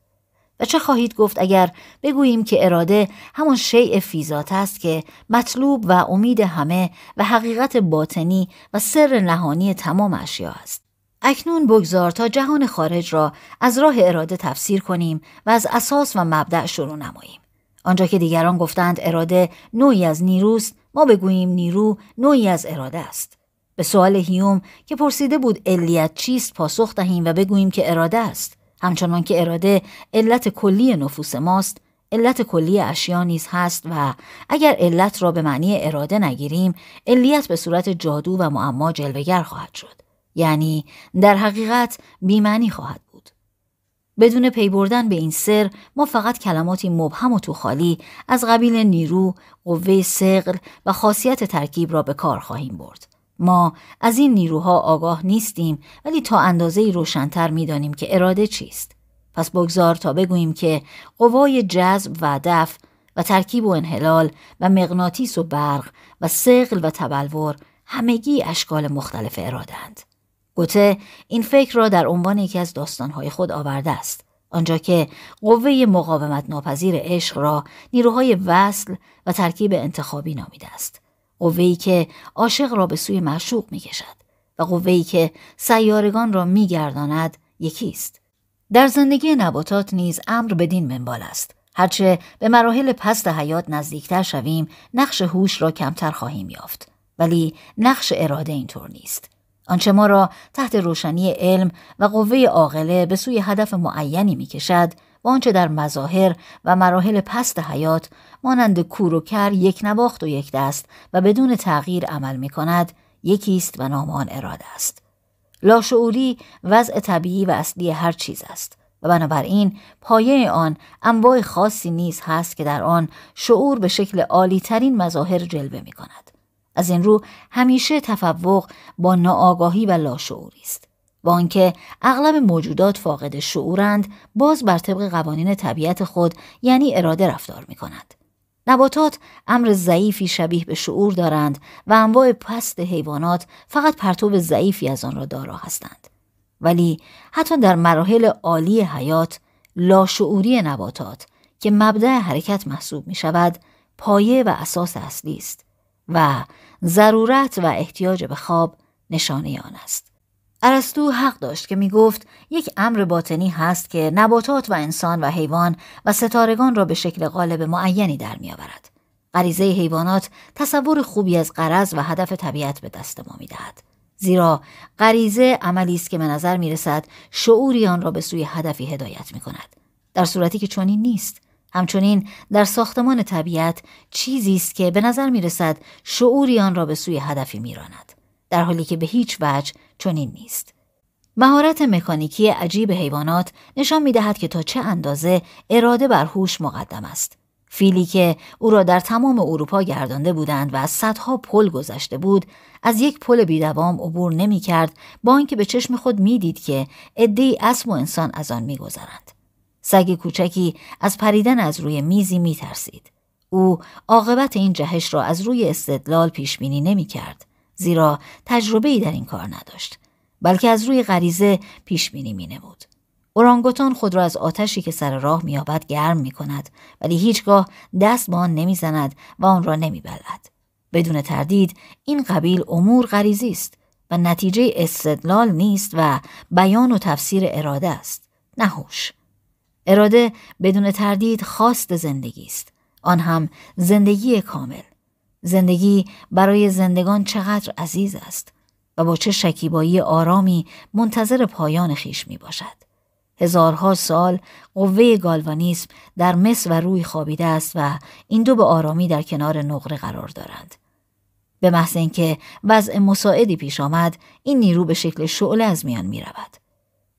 و چه خواهید گفت اگر بگوییم که اراده همان شیء فیزات است که مطلوب و امید همه و حقیقت باطنی و سر نهانی تمام اشیا است؟ اکنون بگذار تا جهان خارج را از راه اراده تفسیر کنیم و از اساس و مبدع شروع نماییم. آنجا که دیگران گفتند اراده نوعی از نیروست ما بگوییم نیرو نوعی از اراده است به سوال هیوم که پرسیده بود علیت چیست پاسخ دهیم و بگوییم که اراده است همچنان که اراده علت کلی نفوس ماست علت کلی اشیا نیز هست و اگر علت را به معنی اراده نگیریم علیت به صورت جادو و معما جلوگر خواهد شد یعنی در حقیقت بیمعنی خواهد بدون پی بردن به این سر ما فقط کلماتی مبهم و توخالی از قبیل نیرو، قوه سقل و خاصیت ترکیب را به کار خواهیم برد. ما از این نیروها آگاه نیستیم ولی تا اندازه روشنتر می‌دانیم که اراده چیست. پس بگذار تا بگوییم که قوای جذب و دفع و ترکیب و انحلال و مغناطیس و برق و سقل و تبلور همگی اشکال مختلف ارادند. گوته این فکر را در عنوان یکی از داستانهای خود آورده است آنجا که قوه مقاومت ناپذیر عشق را نیروهای وصل و ترکیب انتخابی نامیده است قوه‌ای که عاشق را به سوی معشوق می‌کشد و قوه‌ای که سیارگان را میگرداند یکی است در زندگی نباتات نیز امر بدین منبال است. هرچه به مراحل پست حیات نزدیکتر شویم نقش هوش را کمتر خواهیم یافت. ولی نقش اراده اینطور نیست. آنچه ما را تحت روشنی علم و قوه عاقله به سوی هدف معینی می‌کشد و آنچه در مظاهر و مراحل پست حیات مانند کور و کر یک نواخت و یک دست و بدون تغییر عمل می کند یکیست و نام آن اراده است. لاشعوری وضع طبیعی و اصلی هر چیز است و بنابراین پایه آن انواع خاصی نیز هست که در آن شعور به شکل عالی ترین مظاهر جلوه می کند. از این رو همیشه تفوق با ناآگاهی و لاشعوری است. با آنکه اغلب موجودات فاقد شعورند باز بر طبق قوانین طبیعت خود یعنی اراده رفتار می کند. نباتات امر ضعیفی شبیه به شعور دارند و انواع پست حیوانات فقط پرتوب ضعیفی از آن را دارا هستند. ولی حتی در مراحل عالی حیات لاشعوری نباتات که مبدع حرکت محسوب می شود پایه و اساس اصلی است و ضرورت و احتیاج به خواب نشانه آن است. ارسطو حق داشت که می گفت یک امر باطنی هست که نباتات و انسان و حیوان و ستارگان را به شکل غالب معینی در می آورد. غریزه حیوانات تصور خوبی از قرض و هدف طبیعت به دست ما می دهد. زیرا غریزه عملی است که به نظر می رسد شعوری آن را به سوی هدفی هدایت می کند. در صورتی که چنین نیست. همچنین در ساختمان طبیعت چیزی است که به نظر می رسد شعوری آن را به سوی هدفی می راند. در حالی که به هیچ وجه چنین نیست. مهارت مکانیکی عجیب حیوانات نشان می دهد که تا چه اندازه اراده بر هوش مقدم است. فیلی که او را در تمام اروپا گردانده بودند و از صدها پل گذشته بود از یک پل بیدوام عبور نمی کرد با اینکه به چشم خود می‌دید که عدهای اسب و انسان از آن میگذرند سگ کوچکی از پریدن از روی میزی می ترسید. او عاقبت این جهش را از روی استدلال پیش بینی نمی کرد. زیرا تجربه در این کار نداشت بلکه از روی غریزه پیش بینی می نمود. اورانگوتان خود را از آتشی که سر راه مییابد گرم می کند ولی هیچگاه دست به آن نمی زند و آن را نمی بلد. بدون تردید این قبیل امور غریزی است و نتیجه استدلال نیست و بیان و تفسیر اراده است نهوش اراده بدون تردید خواست زندگی است آن هم زندگی کامل زندگی برای زندگان چقدر عزیز است و با چه شکیبایی آرامی منتظر پایان خیش می باشد. هزارها سال قوه گالوانیسم در مصر و روی خوابیده است و این دو به آرامی در کنار نقره قرار دارند. به محض اینکه وضع مساعدی پیش آمد این نیرو به شکل شعله از میان می رود.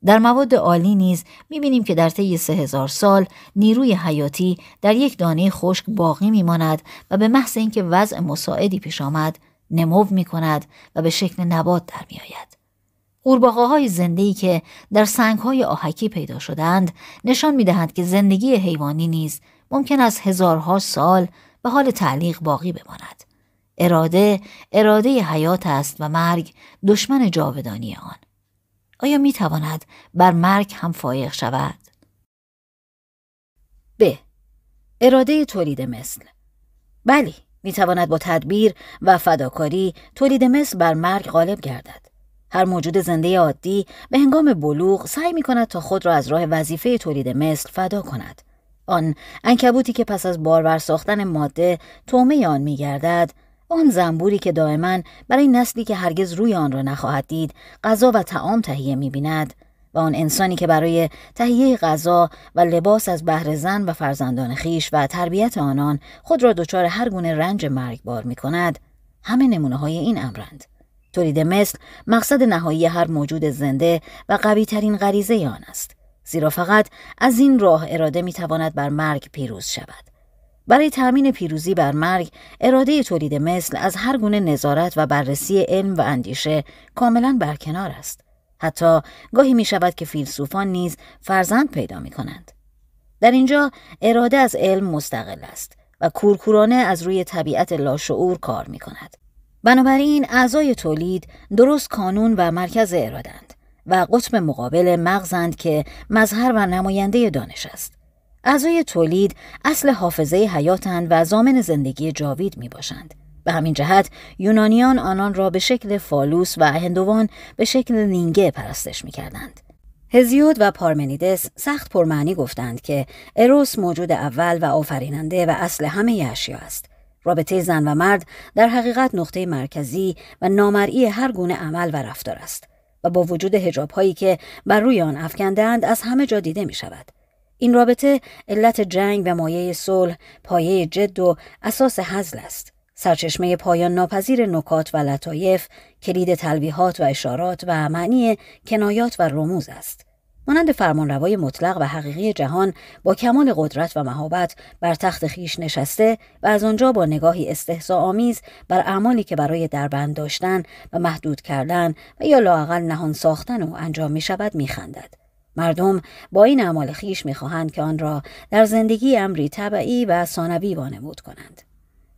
در مواد عالی نیز می‌بینیم که در طی سه هزار سال نیروی حیاتی در یک دانه خشک باقی میماند و به محض اینکه وضع مساعدی پیش آمد نمو می کند و به شکل نبات در می آید. قورباغه های زنده که در سنگ های آهکی پیدا شدند نشان می دهند که زندگی حیوانی نیز ممکن است هزارها سال به حال تعلیق باقی بماند. اراده اراده حیات است و مرگ دشمن جاودانی آن. آیا می تواند بر مرگ هم فایق شود؟ ب. اراده تولید مثل بلی می تواند با تدبیر و فداکاری تولید مثل بر مرگ غالب گردد. هر موجود زنده عادی به هنگام بلوغ سعی می کند تا خود را از راه وظیفه تولید مثل فدا کند. آن انکبوتی که پس از بارور ساختن ماده تومه آن می گردد آن زنبوری که دائما برای نسلی که هرگز روی آن را نخواهد دید غذا و تعام تهیه می‌بیند و آن انسانی که برای تهیه غذا و لباس از بهر زن و فرزندان خیش و تربیت آنان خود را دچار هر گونه رنج مرگبار می کند همه نمونه های این امرند. تولید مثل مقصد نهایی هر موجود زنده و قوی ترین غریزه آن است زیرا فقط از این راه اراده می تواند بر مرگ پیروز شود. برای تأمین پیروزی بر مرگ اراده تولید مثل از هر گونه نظارت و بررسی علم و اندیشه کاملا برکنار است حتی گاهی می شود که فیلسوفان نیز فرزند پیدا می کنند. در اینجا اراده از علم مستقل است و کورکورانه از روی طبیعت لاشعور کار می کند. بنابراین اعضای تولید درست کانون و مرکز ارادند و قطب مقابل مغزند که مظهر و نماینده دانش است. اعضای تولید اصل حافظه حیاتند و زامن زندگی جاوید می باشند. به همین جهت یونانیان آنان را به شکل فالوس و هندوان به شکل نینگه پرستش می کردند. هزیود و پارمنیدس سخت پرمعنی گفتند که اروس موجود اول و آفریننده و اصل همه اشیا است. رابطه زن و مرد در حقیقت نقطه مرکزی و نامرئی هر گونه عمل و رفتار است و با وجود هجاب هایی که بر روی آن افکندند از همه جا دیده می شود. این رابطه علت جنگ و مایه صلح، پایه جد و اساس حزل است. سرچشمه پایان ناپذیر نکات و لطایف، کلید تلویحات و اشارات و معنی کنایات و رموز است. مانند فرمانروای مطلق و حقیقی جهان با کمال قدرت و مهابت بر تخت خیش نشسته و از آنجا با نگاهی استحضا آمیز بر اعمالی که برای دربند داشتن و محدود کردن و یا لااقل نهان ساختن او انجام می شود می خندد. مردم با این اعمال خیش می‌خواهند که آن را در زندگی امری طبعی و ثانوی وانمود کنند.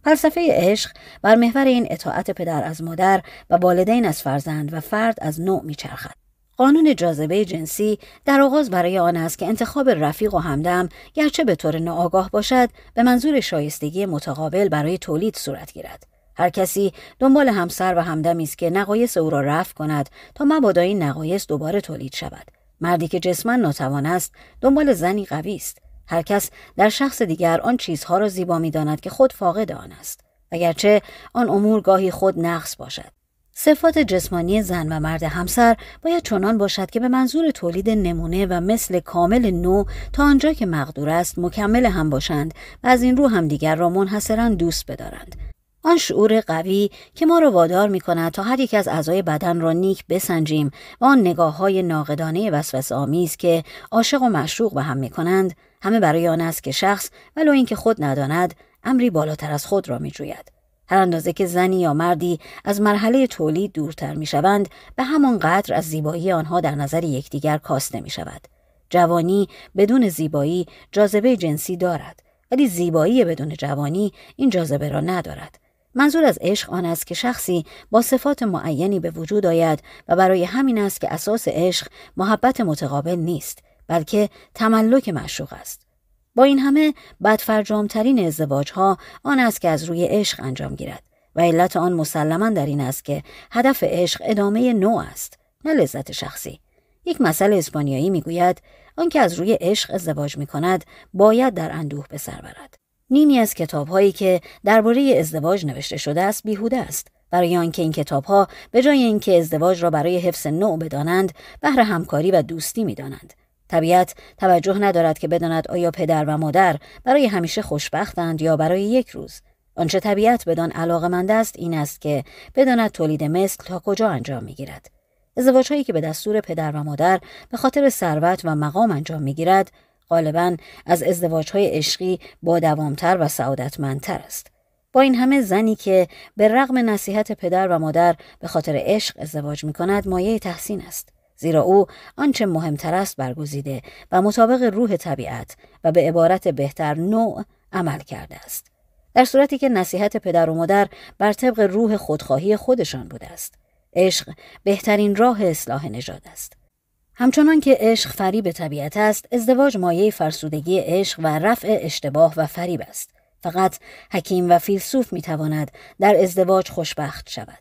فلسفه عشق بر محور این اطاعت پدر از مادر و والدین از فرزند و فرد از نوع میچرخد. قانون جاذبه جنسی در آغاز برای آن است که انتخاب رفیق و همدم گرچه به طور ناآگاه باشد به منظور شایستگی متقابل برای تولید صورت گیرد. هر کسی دنبال همسر و همدمی است که نقایص او را رفع کند تا مبادا این نقایص دوباره تولید شود. مردی که جسما ناتوان است دنبال زنی قوی است. هر کس در شخص دیگر آن چیزها را زیبا می‌داند که خود فاقد آن است. اگرچه آن امور گاهی خود نقص باشد. صفات جسمانی زن و مرد همسر باید چنان باشد که به منظور تولید نمونه و مثل کامل نو تا آنجا که مقدور است مکمل هم باشند و از این رو همدیگر را منحصرا دوست بدارند. آن شعور قوی که ما را وادار می کند تا هر یک از اعضای بدن را نیک بسنجیم و آن نگاه های ناقدانه وسوس آمیز که عاشق و مشروق به هم می کنند همه برای آن است که شخص ولو اینکه خود نداند امری بالاتر از خود را می جوید. هر اندازه که زنی یا مردی از مرحله تولید دورتر می شوند به همان قدر از زیبایی آنها در نظر یکدیگر کاسته می شود. جوانی بدون زیبایی جاذبه جنسی دارد ولی زیبایی بدون جوانی این جاذبه را ندارد. منظور از عشق آن است که شخصی با صفات معینی به وجود آید و برای همین است که اساس عشق محبت متقابل نیست بلکه تملک معشوق است. با این همه بدفرجامترین ازدواج ها آن است که از روی عشق انجام گیرد و علت آن مسلما در این است که هدف عشق ادامه نوع است نه لذت شخصی. یک مسئله اسپانیایی می‌گوید آنکه از روی عشق ازدواج می کند باید در اندوه به سر برد. نیمی از کتابهایی که درباره ازدواج نوشته شده است بیهوده است. برای آنکه این کتابها به جای اینکه ازدواج را برای حفظ نوع بدانند بهر همکاری و دوستی می‌دانند. طبیعت توجه ندارد که بداند آیا پدر و مادر برای همیشه خوشبختند یا برای یک روز. آنچه طبیعت بدان علاقمند است این است که بداند تولید مثل تا کجا انجام می‌گیرد. ازدواج هایی که به دستور پدر و مادر به خاطر ثروت و مقام انجام می‌گیرد غالبا از ازدواجهای عشقی با دوامتر و سعادتمندتر است. با این همه زنی که به رغم نصیحت پدر و مادر به خاطر عشق ازدواج می کند مایه تحسین است. زیرا او آنچه مهمتر است برگزیده و مطابق روح طبیعت و به عبارت بهتر نوع عمل کرده است. در صورتی که نصیحت پدر و مادر بر طبق روح خودخواهی خودشان بوده است. عشق بهترین راه اصلاح نژاد است. همچنان که عشق فریب طبیعت است ازدواج مایه فرسودگی عشق و رفع اشتباه و فریب است. فقط حکیم و فیلسوف می تواند در ازدواج خوشبخت شود.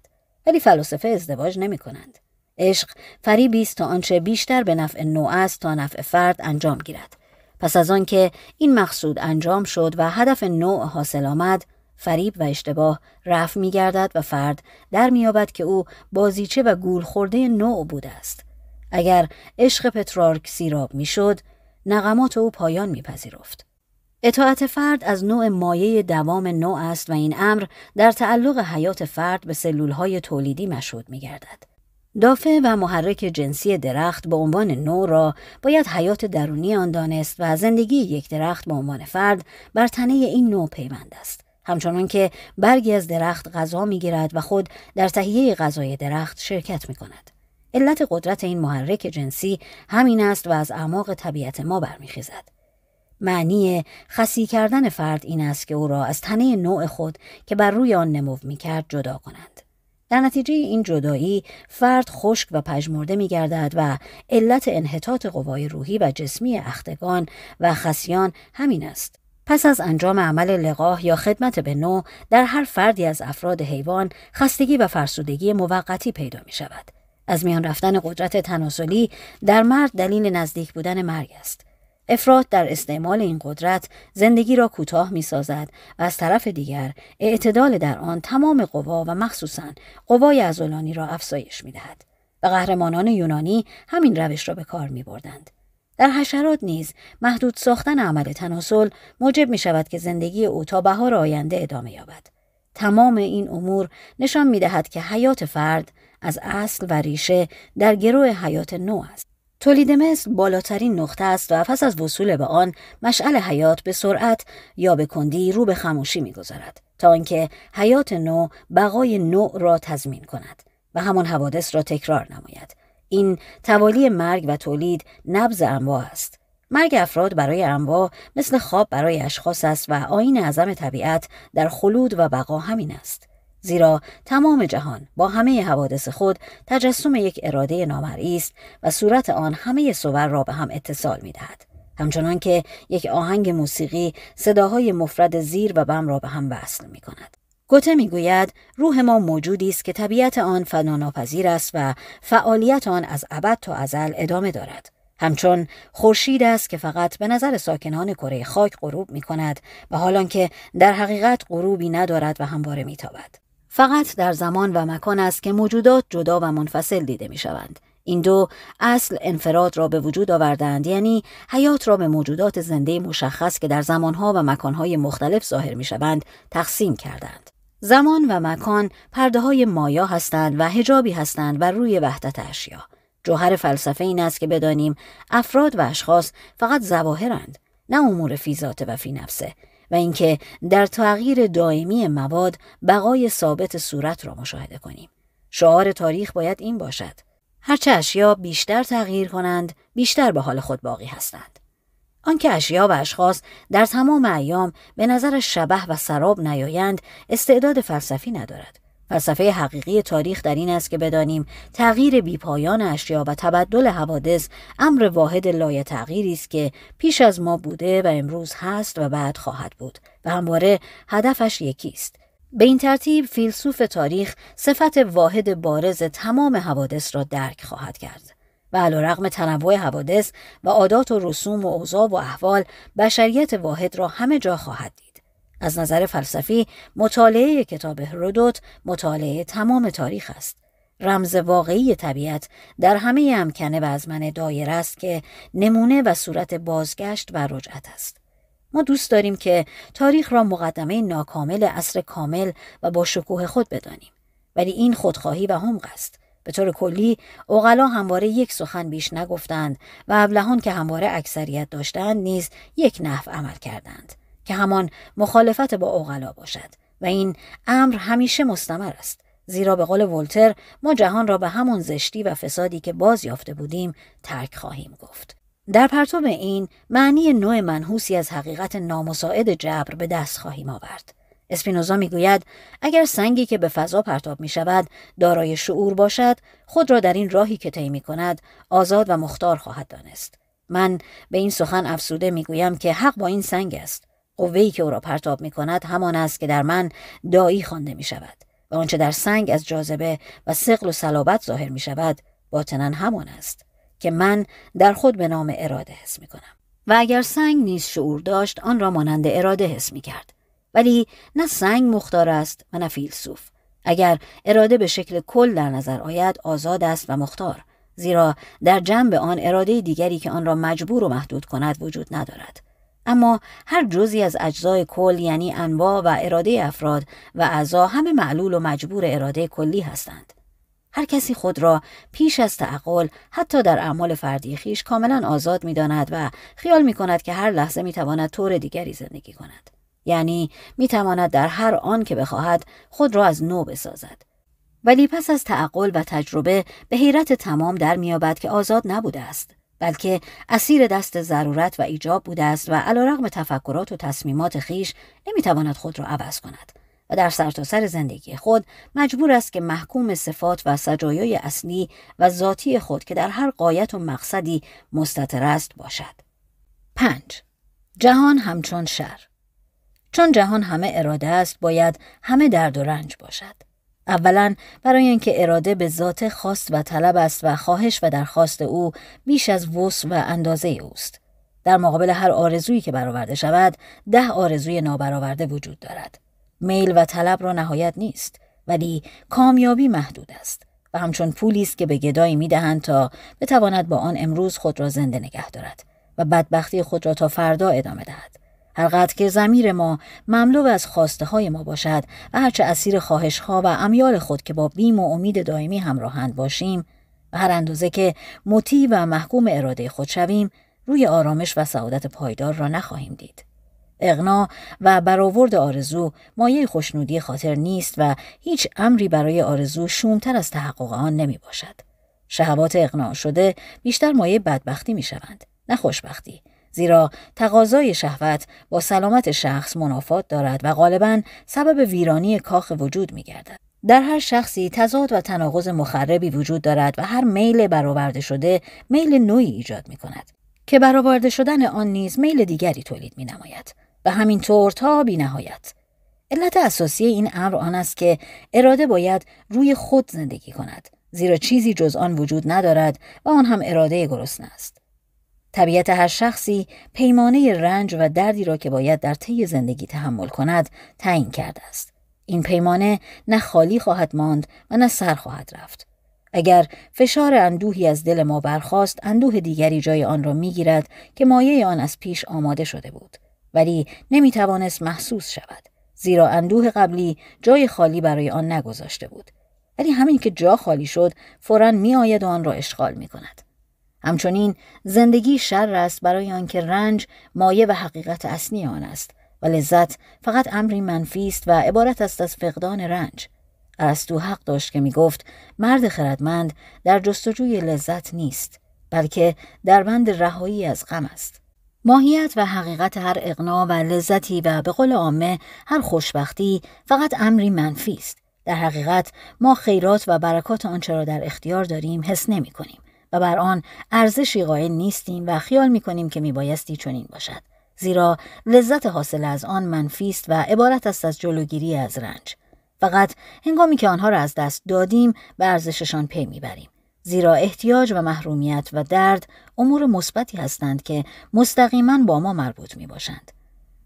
ولی فلاسفه ازدواج نمی کنند عشق فریبی است تا آنچه بیشتر به نفع نوع است تا نفع فرد انجام گیرد. پس از آنکه این مقصود انجام شد و هدف نوع حاصل آمد فریب و اشتباه رفع می گردد و فرد در میابد که او بازیچه و گول خورده نوع بوده است. اگر عشق پترارک سیراب می‌شد نقمات او پایان میپذیرفت. اطاعت فرد از نوع مایه دوام نوع است و این امر در تعلق حیات فرد به سلولهای تولیدی مشهود میگردد. دافع و محرک جنسی درخت به عنوان نوع را باید حیات درونی آن دانست و زندگی یک درخت به عنوان فرد بر تنه این نوع پیوند است. همچنان که برگی از درخت غذا می‌گیرد و خود در تهیه غذای درخت شرکت می کند. علت قدرت این محرک جنسی همین است و از اعماق طبیعت ما برمیخیزد. معنی خسی کردن فرد این است که او را از تنه نوع خود که بر روی آن نمو می کرد جدا کنند. در نتیجه این جدایی فرد خشک و پژمرده می گردد و علت انحطاط قوای روحی و جسمی اختگان و خسیان همین است. پس از انجام عمل لقاه یا خدمت به نوع در هر فردی از افراد حیوان خستگی و فرسودگی موقتی پیدا می شود. از میان رفتن قدرت تناسلی در مرد دلیل نزدیک بودن مرگ است. افراد در استعمال این قدرت زندگی را کوتاه می سازد و از طرف دیگر اعتدال در آن تمام قوا و مخصوصا قوای ازولانی را افزایش می دهد. و قهرمانان یونانی همین روش را به کار می بردند. در حشرات نیز محدود ساختن عمل تناسل موجب می شود که زندگی او تا بهار آینده ادامه یابد. تمام این امور نشان می دهد که حیات فرد از اصل و ریشه در گروه حیات نو است. تولید مثل بالاترین نقطه است و پس از وصول به آن مشعل حیات به سرعت یا به کندی رو به خموشی می‌گذارد تا اینکه حیات نو بقای نوع را تضمین کند و همان حوادث را تکرار نماید. این توالی مرگ و تولید نبز انواع است. مرگ افراد برای انواع مثل خواب برای اشخاص است و آین اعظم طبیعت در خلود و بقا همین است. زیرا تمام جهان با همه حوادث خود تجسم یک اراده نامرئی است و صورت آن همه صور را به هم اتصال می دهد. همچنان که یک آهنگ موسیقی صداهای مفرد زیر و بم را به هم وصل می کند. گوته می‌گوید روح ما موجودی است که طبیعت آن فناناپذیر است و فعالیت آن از ابد تا ازل ادامه دارد. همچون خورشید است که فقط به نظر ساکنان کره خاک غروب می کند و حالان که در حقیقت غروبی ندارد و همواره میتابد. فقط در زمان و مکان است که موجودات جدا و منفصل دیده می شوند. این دو اصل انفراد را به وجود آوردند یعنی حیات را به موجودات زنده مشخص که در زمانها و مکانهای مختلف ظاهر می شوند تقسیم کردند. زمان و مکان پرده های مایا هستند و هجابی هستند بر روی وحدت اشیا. جوهر فلسفه این است که بدانیم افراد و اشخاص فقط زواهرند نه امور فی و فی نفسه و اینکه در تغییر دائمی مواد بقای ثابت صورت را مشاهده کنیم. شعار تاریخ باید این باشد. هرچه اشیا بیشتر تغییر کنند، بیشتر به حال خود باقی هستند. آنکه اشیا و اشخاص در تمام ایام به نظر شبه و سراب نیایند، استعداد فلسفی ندارد. فلسفه حقیقی تاریخ در این است که بدانیم تغییر بیپایان اشیا و تبدل حوادث امر واحد لای تغییری است که پیش از ما بوده و امروز هست و بعد خواهد بود و همواره هدفش یکی است. به این ترتیب فیلسوف تاریخ صفت واحد بارز تمام حوادث را درک خواهد کرد و علیرغم تنوع حوادث و عادات و رسوم و اوضاع و احوال بشریت واحد را همه جا خواهد دید از نظر فلسفی مطالعه کتاب هرودوت مطالعه تمام تاریخ است. رمز واقعی طبیعت در همه امکنه و ازمنه دایر است که نمونه و صورت بازگشت و رجعت است. ما دوست داریم که تاریخ را مقدمه ناکامل اصر کامل و با شکوه خود بدانیم. ولی این خودخواهی و حمق است. به طور کلی اوغلا همواره یک سخن بیش نگفتند و ابلهان که همواره اکثریت داشتند نیز یک نحو عمل کردند. که همان مخالفت با اوغلا باشد و این امر همیشه مستمر است زیرا به قول ولتر ما جهان را به همان زشتی و فسادی که باز یافته بودیم ترک خواهیم گفت. در پرتو این معنی نوع منحوسی از حقیقت نامساعد جبر به دست خواهیم آورد. اسپینوزا می‌گوید اگر سنگی که به فضا پرتاب می شود دارای شعور باشد خود را در این راهی که طی می کند آزاد و مختار خواهد دانست. من به این سخن افسوده می‌گویم که حق با این سنگ است. قوهی که او را پرتاب می کند همان است که در من دایی خوانده می شود و آنچه در سنگ از جاذبه و سقل و صلابت ظاهر می شود باطنا همان است که من در خود به نام اراده حس می کنم و اگر سنگ نیز شعور داشت آن را مانند اراده حس می کرد ولی نه سنگ مختار است و نه فیلسوف. اگر اراده به شکل کل در نظر آید آزاد است و مختار زیرا در جنب آن اراده دیگری که آن را مجبور و محدود کند وجود ندارد. اما هر جزی از اجزای کل یعنی انواع و اراده افراد و اعضا همه معلول و مجبور اراده کلی هستند. هر کسی خود را پیش از تعقل حتی در اعمال فردی خیش کاملا آزاد می داند و خیال می کند که هر لحظه می تواند طور دیگری زندگی کند. یعنی می تواند در هر آن که بخواهد خود را از نو بسازد. ولی پس از تعقل و تجربه به حیرت تمام در میابد که آزاد نبوده است. بلکه اسیر دست ضرورت و ایجاب بوده است و علیرغم تفکرات و تصمیمات خیش نمی‌تواند خود را عوض کند و در سرتاسر سر زندگی خود مجبور است که محکوم صفات و سجایای اصلی و ذاتی خود که در هر قایت و مقصدی مستطر است باشد. 5. جهان همچون شر چون جهان همه اراده است باید همه درد و رنج باشد. اولا برای اینکه اراده به ذات خواست و طلب است و خواهش و درخواست او بیش از وس و اندازه اوست. در مقابل هر آرزویی که برآورده شود، ده آرزوی نابرآورده وجود دارد. میل و طلب را نهایت نیست، ولی کامیابی محدود است و همچون پولی است که به گدایی می‌دهند تا بتواند با آن امروز خود را زنده نگه دارد و بدبختی خود را تا فردا ادامه دهد. هرقدر که زمیر ما مملو از خواسته های ما باشد و هرچه اسیر خواهش ها و امیال خود که با بیم و امید دائمی همراهند باشیم و هر اندازه که مطیع و محکوم اراده خود شویم روی آرامش و سعادت پایدار را نخواهیم دید. اغنا و برآورد آرزو مایه خوشنودی خاطر نیست و هیچ امری برای آرزو شومتر از تحقق آن نمی باشد. شهوات اغنا شده بیشتر مایه بدبختی می شوند، نه خوشبختی. زیرا تقاضای شهوت با سلامت شخص منافات دارد و غالبا سبب ویرانی کاخ وجود می گردد. در هر شخصی تضاد و تناقض مخربی وجود دارد و هر میل برآورده شده میل نوعی ایجاد می کند که برآورده شدن آن نیز میل دیگری تولید می نماید و همین طور تا بی نهایت. علت اساسی این امر آن است که اراده باید روی خود زندگی کند زیرا چیزی جز آن وجود ندارد و آن هم اراده گرسنه است. طبیعت هر شخصی پیمانه رنج و دردی را که باید در طی زندگی تحمل کند تعیین کرده است. این پیمانه نه خالی خواهد ماند و نه سر خواهد رفت. اگر فشار اندوهی از دل ما برخاست اندوه دیگری جای آن را می‌گیرد که مایه آن از پیش آماده شده بود ولی نمی‌توانست محسوس شود زیرا اندوه قبلی جای خالی برای آن نگذاشته بود ولی همین که جا خالی شد فورا میآید و آن را اشغال می کند. همچنین زندگی شر است برای آنکه رنج مایه و حقیقت اصلی آن است و لذت فقط امری منفی است و عبارت است از فقدان رنج. ارسطو حق داشت که می‌گفت مرد خردمند در جستجوی لذت نیست بلکه در بند رهایی از غم است. ماهیت و حقیقت هر اقنا و لذتی و به قول عامه هر خوشبختی فقط امری منفی است. در حقیقت ما خیرات و برکات آنچه را در اختیار داریم حس نمی کنیم و بر آن ارزشی قائل نیستیم و خیال می کنیم که می بایستی چنین باشد. زیرا لذت حاصل از آن منفی است و عبارت است از جلوگیری از رنج. فقط هنگامی که آنها را از دست دادیم به ارزششان پی می‌بریم. زیرا احتیاج و محرومیت و درد امور مثبتی هستند که مستقیما با ما مربوط می باشند.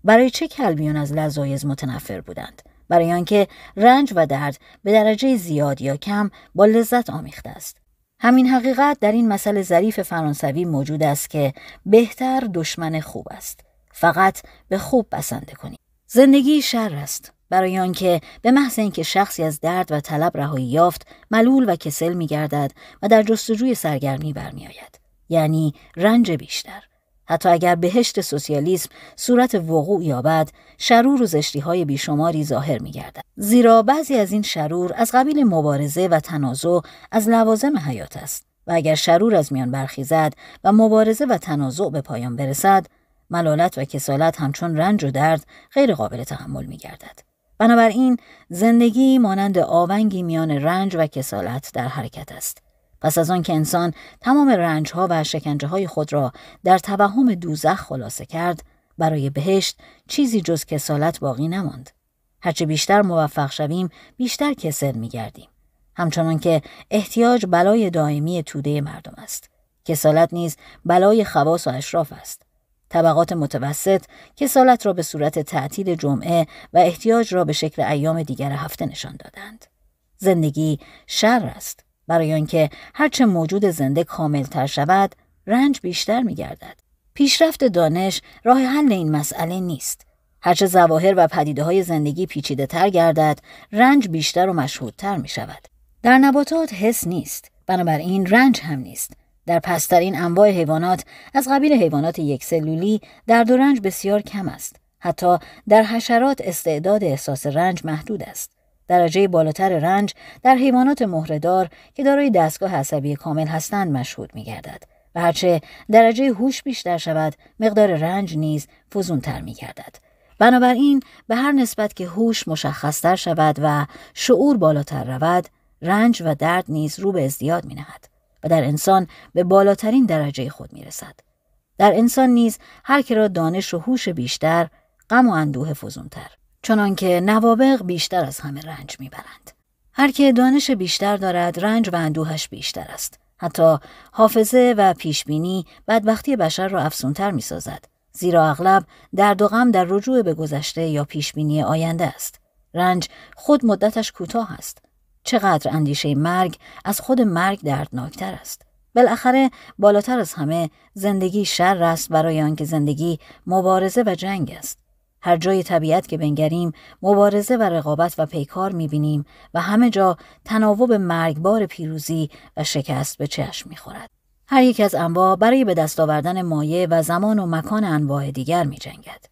برای چه کلبیون از لذایز متنفر بودند؟ برای آنکه رنج و درد به درجه زیاد یا کم با لذت آمیخته است. همین حقیقت در این مسئله ظریف فرانسوی موجود است که بهتر دشمن خوب است. فقط به خوب بسنده کنید. زندگی شر است. برای آنکه به محض اینکه شخصی از درد و طلب رهایی یافت ملول و کسل میگردد و در جستجوی سرگرمی برمیآید یعنی رنج بیشتر حتی اگر بهشت سوسیالیسم صورت وقوع یابد شرور و زشتی های بیشماری ظاهر می گردد. زیرا بعضی از این شرور از قبیل مبارزه و تنازع از لوازم حیات است و اگر شرور از میان برخیزد و مبارزه و تنازع به پایان برسد ملالت و کسالت همچون رنج و درد غیر قابل تحمل می گردد. بنابراین زندگی مانند آونگی میان رنج و کسالت در حرکت است. پس از آن که انسان تمام رنجها و شکنجه های خود را در توهم دوزخ خلاصه کرد، برای بهشت چیزی جز کسالت باقی نماند. هرچه بیشتر موفق شویم، بیشتر کسل می گردیم. همچنان که احتیاج بلای دائمی توده مردم است. کسالت نیز بلای خواص و اشراف است. طبقات متوسط کسالت را به صورت تعطیل جمعه و احتیاج را به شکل ایام دیگر هفته نشان دادند. زندگی شر است برای آنکه هرچه موجود زنده کاملتر شود رنج بیشتر می گردد. پیشرفت دانش راه حل این مسئله نیست. هرچه زواهر و پدیده های زندگی پیچیده تر گردد رنج بیشتر و مشهودتر می شود. در نباتات حس نیست بنابراین رنج هم نیست در پسترین انواع حیوانات از قبیل حیوانات یک سلولی درد و رنج بسیار کم است. حتی در حشرات استعداد احساس رنج محدود است. درجه بالاتر رنج در حیوانات مهرهدار که دارای دستگاه عصبی کامل هستند مشهود می گردد و هرچه درجه هوش بیشتر شود مقدار رنج نیز فزونتر می گردد. بنابراین به هر نسبت که هوش مشخصتر شود و شعور بالاتر رود رنج و درد نیز رو به ازدیاد می نهد. و در انسان به بالاترین درجه خود می رسد. در انسان نیز هر که را دانش و هوش بیشتر غم و اندوه فزونتر چنانکه نوابق بیشتر از همه رنج می‌برند هر که دانش بیشتر دارد رنج و اندوهش بیشتر است. حتی حافظه و پیشبینی بدبختی بشر را افسونتر می سازد. زیرا اغلب درد و غم در رجوع به گذشته یا پیشبینی آینده است. رنج خود مدتش کوتاه است. چقدر اندیشه مرگ از خود مرگ دردناکتر است. بالاخره بالاتر از همه زندگی شر است برای آنکه زندگی مبارزه و جنگ است. هر جای طبیعت که بنگریم مبارزه و رقابت و پیکار می‌بینیم و همه جا تناوب مرگبار پیروزی و شکست به چشم می‌خورد. هر یک از انواع برای به دست آوردن مایه و زمان و مکان انواع دیگر می جنگد.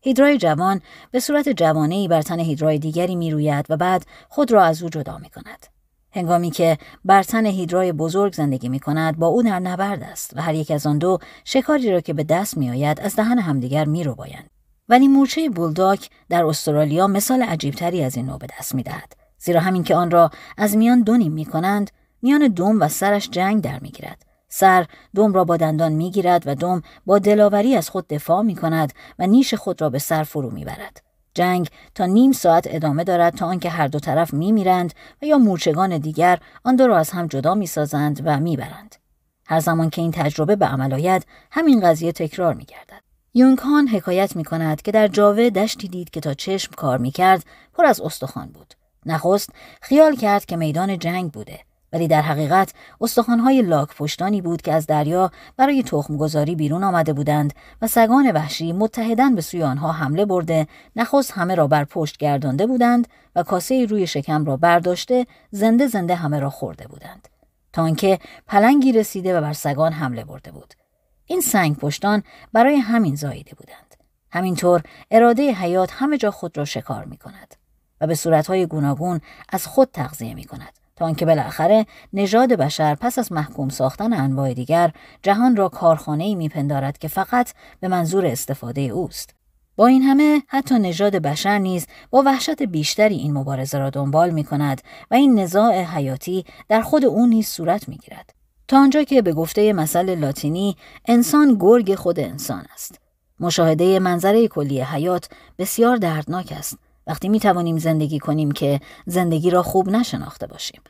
هیدرای جوان به صورت جوانه بر تن هیدرای دیگری می روید و بعد خود را از او جدا می کند. هنگامی که بر تن هیدرای بزرگ زندگی می کند با او در نبرد است و هر یک از آن دو شکاری را که به دست می آید از دهن همدیگر می رو بایند. ولی مورچه بولداک در استرالیا مثال عجیبتری از این نوع به دست می دهد. زیرا همین که آن را از میان دو نیم می کنند میان دوم و سرش جنگ در می گیرد. سر دوم را با دندان می گیرد و دوم با دلاوری از خود دفاع می کند و نیش خود را به سر فرو می برد. جنگ تا نیم ساعت ادامه دارد تا آنکه هر دو طرف می میرند و یا مورچگان دیگر آن دو را از هم جدا می سازند و می برند. هر زمان که این تجربه به عمل آید همین قضیه تکرار می گردد. یونگ هان حکایت می کند که در جاوه دشتی دید که تا چشم کار می کرد پر از استخوان بود. نخست خیال کرد که میدان جنگ بوده. ولی در حقیقت استخوانهای لاک پشتانی بود که از دریا برای تخمگذاری بیرون آمده بودند و سگان وحشی متحدن به سوی آنها حمله برده نخست همه را بر پشت گردانده بودند و کاسه روی شکم را برداشته زنده زنده همه را خورده بودند. تا آنکه پلنگی رسیده و بر سگان حمله برده بود. این سنگ پشتان برای همین زاییده بودند همینطور اراده حیات همه جا خود را شکار می کند و به صورتهای گوناگون از خود تغذیه می کند تا آنکه بالاخره نژاد بشر پس از محکوم ساختن انواع دیگر جهان را کارخانه ای میپندارد که فقط به منظور استفاده اوست با این همه حتی نژاد بشر نیز با وحشت بیشتری این مبارزه را دنبال می کند و این نزاع حیاتی در خود او نیز صورت می گیرد. تا آنجا که به گفته مثل لاتینی انسان گرگ خود انسان است. مشاهده منظره کلی حیات بسیار دردناک است وقتی می توانیم زندگی کنیم که زندگی را خوب نشناخته باشیم.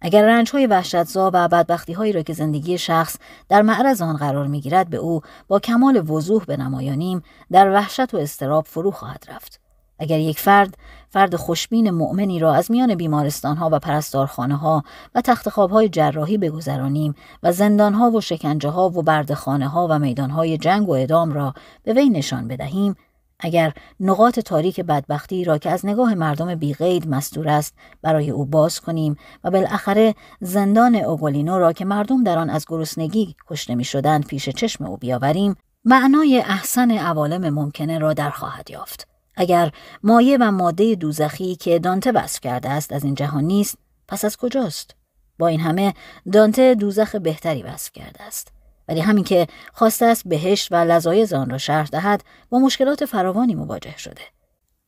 اگر رنج های وحشتزا و بدبختی هایی را که زندگی شخص در معرض آن قرار می گیرد به او با کمال وضوح به نمایانیم در وحشت و استراب فرو خواهد رفت. اگر یک فرد فرد خوشبین مؤمنی را از میان بیمارستان ها و پرستارخانه ها و تخت های جراحی بگذرانیم و زندان ها و شکنجه ها و بردخانه ها و میدان های جنگ و ادام را به وی نشان بدهیم. اگر نقاط تاریک بدبختی را که از نگاه مردم بیغید مستور است برای او باز کنیم و بالاخره زندان اوگولینو را که مردم در آن از گرسنگی کشته می شدند پیش چشم او بیاوریم معنای احسن عوالم ممکنه را در خواهد یافت. اگر مایه و ماده دوزخی که دانته وصف کرده است از این جهان نیست پس از کجاست؟ با این همه دانته دوزخ بهتری وصف کرده است. ولی همین که خواسته است بهشت و لذایز آن را شرح دهد با مشکلات فراوانی مواجه شده.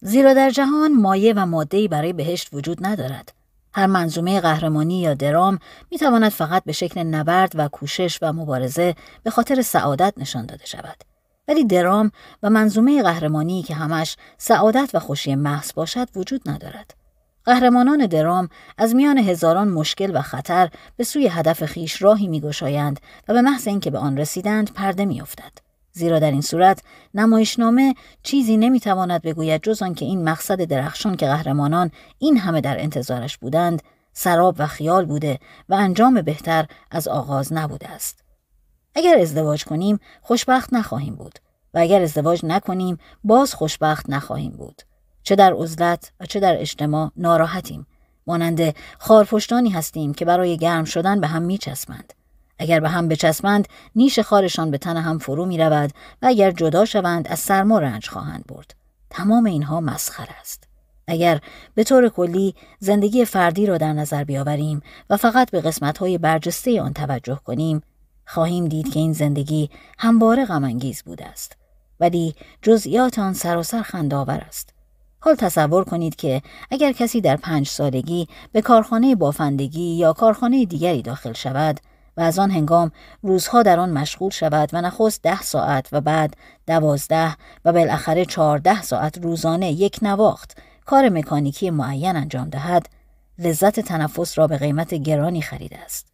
زیرا در جهان مایه و ماده‌ای برای بهشت وجود ندارد. هر منظومه قهرمانی یا درام می تواند فقط به شکل نبرد و کوشش و مبارزه به خاطر سعادت نشان داده شود. ولی درام و منظومه قهرمانی که همش سعادت و خوشی محض باشد وجود ندارد. قهرمانان درام از میان هزاران مشکل و خطر به سوی هدف خیش راهی میگشایند و به محض اینکه به آن رسیدند پرده میافتد. زیرا در این صورت نمایشنامه چیزی نمی‌تواند بگوید جز آنکه این مقصد درخشان که قهرمانان این همه در انتظارش بودند سراب و خیال بوده و انجام بهتر از آغاز نبوده است. اگر ازدواج کنیم خوشبخت نخواهیم بود و اگر ازدواج نکنیم باز خوشبخت نخواهیم بود. چه در عزلت و چه در اجتماع ناراحتیم. مانند خارپشتانی هستیم که برای گرم شدن به هم میچسبند. اگر به هم بچسبند نیش خارشان به تن هم فرو می رود و اگر جدا شوند از سرما رنج خواهند برد. تمام اینها مسخر است. اگر به طور کلی زندگی فردی را در نظر بیاوریم و فقط به قسمت‌های برجسته آن توجه کنیم خواهیم دید که این زندگی همواره غمانگیز بوده است. ولی جزئیات آن سراسر خندآور است. حال تصور کنید که اگر کسی در پنج سالگی به کارخانه بافندگی یا کارخانه دیگری داخل شود و از آن هنگام روزها در آن مشغول شود و نخست ده ساعت و بعد دوازده و بالاخره چهارده ساعت روزانه یک نواخت کار مکانیکی معین انجام دهد لذت تنفس را به قیمت گرانی خریده است.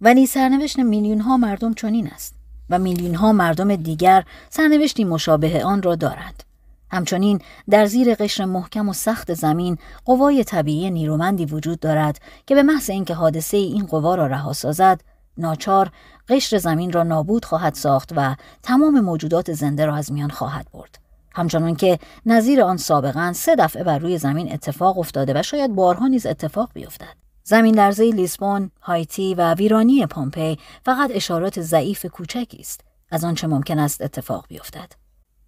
ولی سرنوشت میلیون ها مردم چنین است و میلیون ها مردم دیگر سرنوشتی مشابه آن را دارند. همچنین در زیر قشر محکم و سخت زمین قوای طبیعی نیرومندی وجود دارد که به محض اینکه حادثه این قوا را رها سازد ناچار قشر زمین را نابود خواهد ساخت و تمام موجودات زنده را از میان خواهد برد. همچنان که نظیر آن سابقا سه دفعه بر روی زمین اتفاق افتاده و شاید بارها نیز اتفاق بیفتد. زمین لرزه لیسبون، هایتی و ویرانی پومپی فقط اشارات ضعیف کوچکی است از آنچه ممکن است اتفاق بیفتد.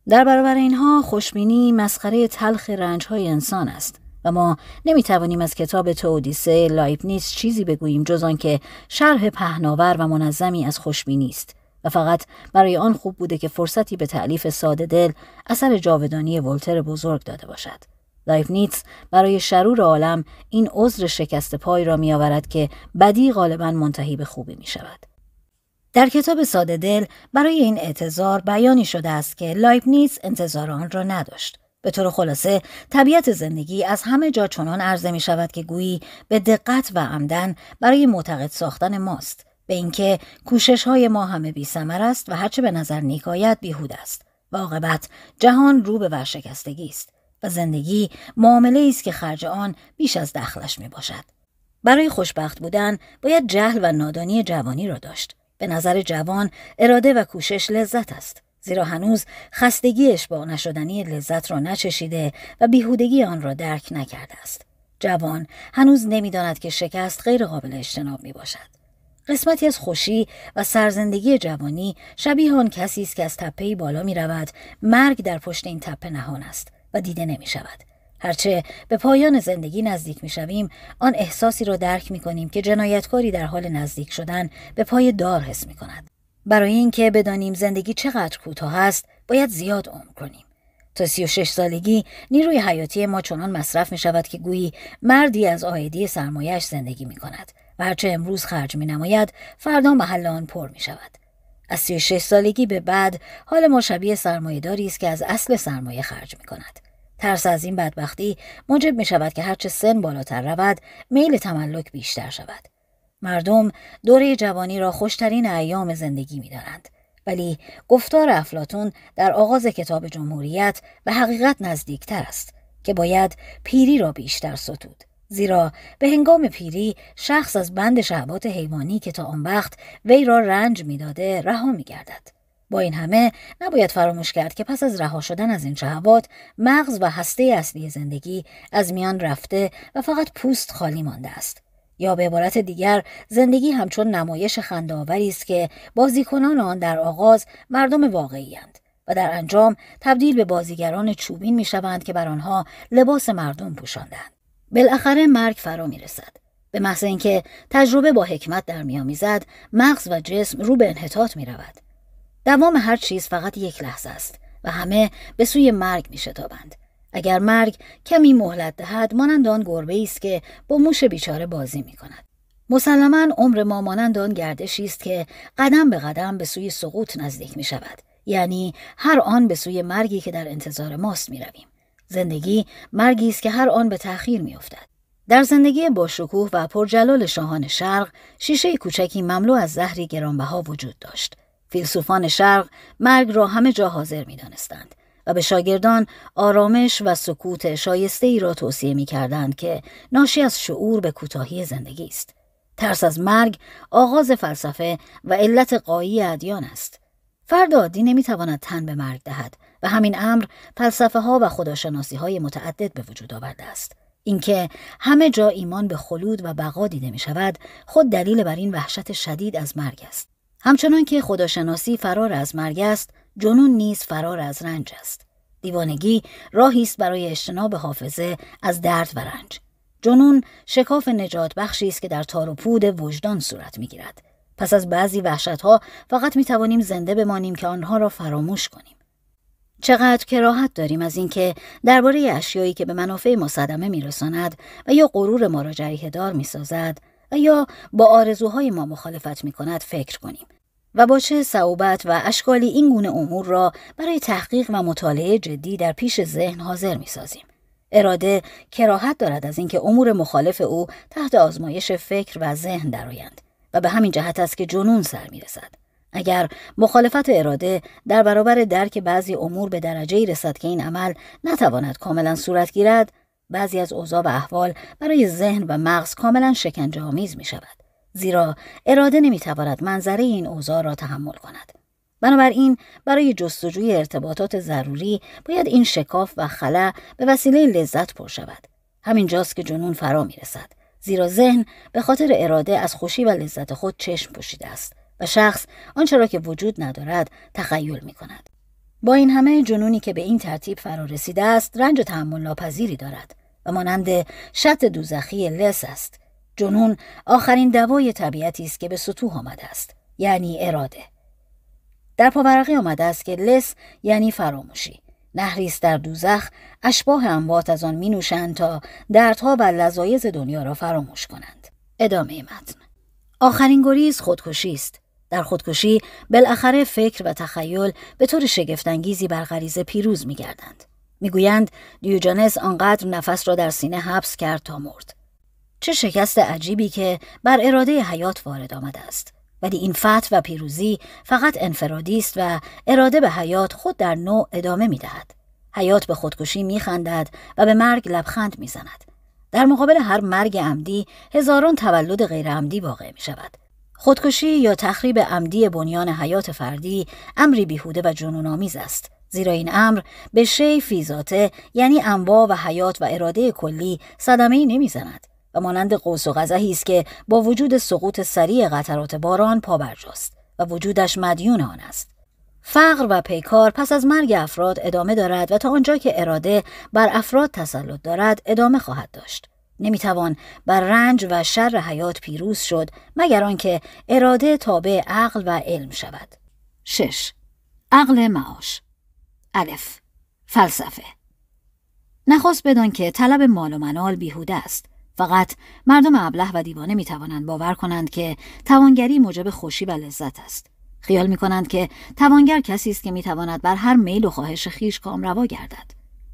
در برابر اینها خوشبینی مسخره تلخ رنجهای انسان است و ما نمی توانیم از کتاب تودیسه لایبنیز چیزی بگوییم جز آنکه شرح پهناور و منظمی از خوشبینی است و فقط برای آن خوب بوده که فرصتی به تألیف ساده دل اثر جاودانی ولتر بزرگ داده باشد. لایبنیتس برای شرور عالم این عذر شکست پای را می آورد که بدی غالبا منتهی به خوبی می شود. در کتاب ساده دل برای این اعتذار بیانی شده است که لایبنیتس انتظار آن را نداشت. به طور خلاصه طبیعت زندگی از همه جا چنان عرضه می شود که گویی به دقت و عمداً برای معتقد ساختن ماست به اینکه کوشش های ما همه بی است و هرچه به نظر نیکایت بیهود است و عاقبت جهان رو به ورشکستگی است و زندگی معامله است که خرج آن بیش از دخلش می باشد. برای خوشبخت بودن باید جهل و نادانی جوانی را داشت. به نظر جوان اراده و کوشش لذت است. زیرا هنوز خستگی اشباع نشدنی لذت را نچشیده و بیهودگی آن را درک نکرده است. جوان هنوز نمی‌داند که شکست غیر قابل اجتناب می باشد. قسمتی از خوشی و سرزندگی جوانی شبیه آن کسی است که از تپه بالا می رود مرگ در پشت این تپه نهان است و دیده نمی شود. هرچه به پایان زندگی نزدیک می شویم آن احساسی را درک می کنیم که جنایتکاری در حال نزدیک شدن به پای دار حس می کند. برای اینکه بدانیم زندگی چقدر کوتاه است باید زیاد عمر کنیم. تا سی و شش سالگی نیروی حیاتی ما چنان مصرف می شود که گویی مردی از آیدی سرمایش زندگی می کند و هرچه امروز خرج می نماید فردا محل آن پر می شود. از سی و شش سالگی به بعد حال ما شبیه سرمایهداری است که از اصل سرمایه خرج می کند. ترس از این بدبختی موجب می شود که هرچه سن بالاتر رود میل تملک بیشتر شود. مردم دوره جوانی را خوشترین ایام زندگی می دارند. ولی گفتار افلاتون در آغاز کتاب جمهوریت به حقیقت نزدیکتر است که باید پیری را بیشتر ستود. زیرا به هنگام پیری شخص از بند شهوات حیوانی که تا آن وقت وی را رنج می‌داده رها میگردد با این همه نباید فراموش کرد که پس از رها شدن از این شهوات مغز و هسته اصلی زندگی از میان رفته و فقط پوست خالی مانده است یا به عبارت دیگر زندگی همچون نمایش خندهآوری است که بازیکنان آن در آغاز مردم واقعی هند و در انجام تبدیل به بازیگران چوبین می شوند که بر آنها لباس مردم پوشاندند. بالاخره مرگ فرا می رسد. به محض اینکه تجربه با حکمت در میآمیزد مغز و جسم رو به انحطاط می رود. دوام هر چیز فقط یک لحظه است و همه به سوی مرگ می شتابند. اگر مرگ کمی مهلت دهد مانند آن گربه است که با موش بیچاره بازی می کند. مسلما عمر ما مانند آن گردشی است که قدم به قدم به سوی سقوط نزدیک می شود. یعنی هر آن به سوی مرگی که در انتظار ماست می رویم. زندگی مرگی است که هر آن به تأخیر می افتد. در زندگی با شکوه و پرجلال شاهان شرق شیشه کوچکی مملو از زهری گرانبها وجود داشت. فیلسوفان شرق مرگ را همه جا حاضر می دانستند. و به شاگردان آرامش و سکوت شایسته ای را توصیه می کردند که ناشی از شعور به کوتاهی زندگی است. ترس از مرگ آغاز فلسفه و علت قایی ادیان است. فرد عادی نمی‌تواند تن به مرگ دهد و همین امر فلسفه ها و خداشناسی های متعدد به وجود آورده است. اینکه همه جا ایمان به خلود و بقا دیده می شود خود دلیل بر این وحشت شدید از مرگ است. همچنان که خداشناسی فرار از مرگ است جنون نیز فرار از رنج است. دیوانگی راهی است برای اجتناب حافظه از درد و رنج. جنون شکاف نجات بخشی است که در تار و پود وجدان صورت می‌گیرد. پس از بعضی وحشتها فقط می توانیم زنده بمانیم که آنها را فراموش کنیم. چقدر کراهت داریم از اینکه درباره اشیایی که به منافع ما صدمه میرساند و یا غرور ما را جریه دار می‌سازد و یا با آرزوهای ما مخالفت می کند فکر کنیم و با چه صعوبت و اشکالی این گونه امور را برای تحقیق و مطالعه جدی در پیش ذهن حاضر می سازیم. اراده کراهت دارد از اینکه امور مخالف او تحت آزمایش فکر و ذهن درآیند و به همین جهت است که جنون سر می‌رسد اگر مخالفت اراده در برابر درک بعضی امور به درجه رسد که این عمل نتواند کاملا صورت گیرد بعضی از اوضاع و احوال برای ذهن و مغز کاملا شکنجه آمیز می شود زیرا اراده نمی‌تواند منظره این اوضاع را تحمل کند. بنابراین برای جستجوی ارتباطات ضروری باید این شکاف و خلا به وسیله لذت پر شود. همینجاست که جنون فرا می رسد زیرا ذهن به خاطر اراده از خوشی و لذت خود چشم پوشیده است و شخص آنچه را که وجود ندارد تخیل می کند. با این همه جنونی که به این ترتیب فرا رسیده است رنج تحمل ناپذیری دارد. و مانند شط دوزخی لس است. جنون آخرین دوای طبیعتی است که به سطوح آمده است یعنی اراده. در پاورقی آمده است که لس یعنی فراموشی. نهری در دوزخ اشباه اموات از آن می نوشند تا دردها و لذایز دنیا را فراموش کنند. ادامه متن. آخرین گریز خودکشی است. در خودکشی بالاخره فکر و تخیل به طور شگفتانگیزی بر غریزه پیروز میگردند. می‌گویند دیوجانس آنقدر نفس را در سینه حبس کرد تا مرد چه شکست عجیبی که بر اراده حیات وارد آمده است ولی این فتح و پیروزی فقط انفرادی است و اراده به حیات خود در نوع ادامه می دهد. حیات به خودکشی می خندد و به مرگ لبخند می زند. در مقابل هر مرگ عمدی هزاران تولد غیر عمدی واقع می شود. خودکشی یا تخریب عمدی بنیان حیات فردی امری بیهوده و جنونآمیز است. زیرا این امر به شی فیزاته یعنی انواع و حیات و اراده کلی صدمه نمی‌زند و مانند قوس و غزهی است که با وجود سقوط سریع قطرات باران پابرجاست و وجودش مدیون آن است. فقر و پیکار پس از مرگ افراد ادامه دارد و تا آنجا که اراده بر افراد تسلط دارد ادامه خواهد داشت. نمی‌توان بر رنج و شر حیات پیروز شد مگر آنکه اراده تابع عقل و علم شود. 6. عقل معاش. الف. فلسفه. نخواست بدان که طلب مال و منال بیهوده است. فقط مردم ابله و دیوانه می توانند باور کنند که توانگری موجب خوشی و لذت است. خیال می کنند که توانگر کسی است که می تواند بر هر میل و خواهش خیش روا گردد.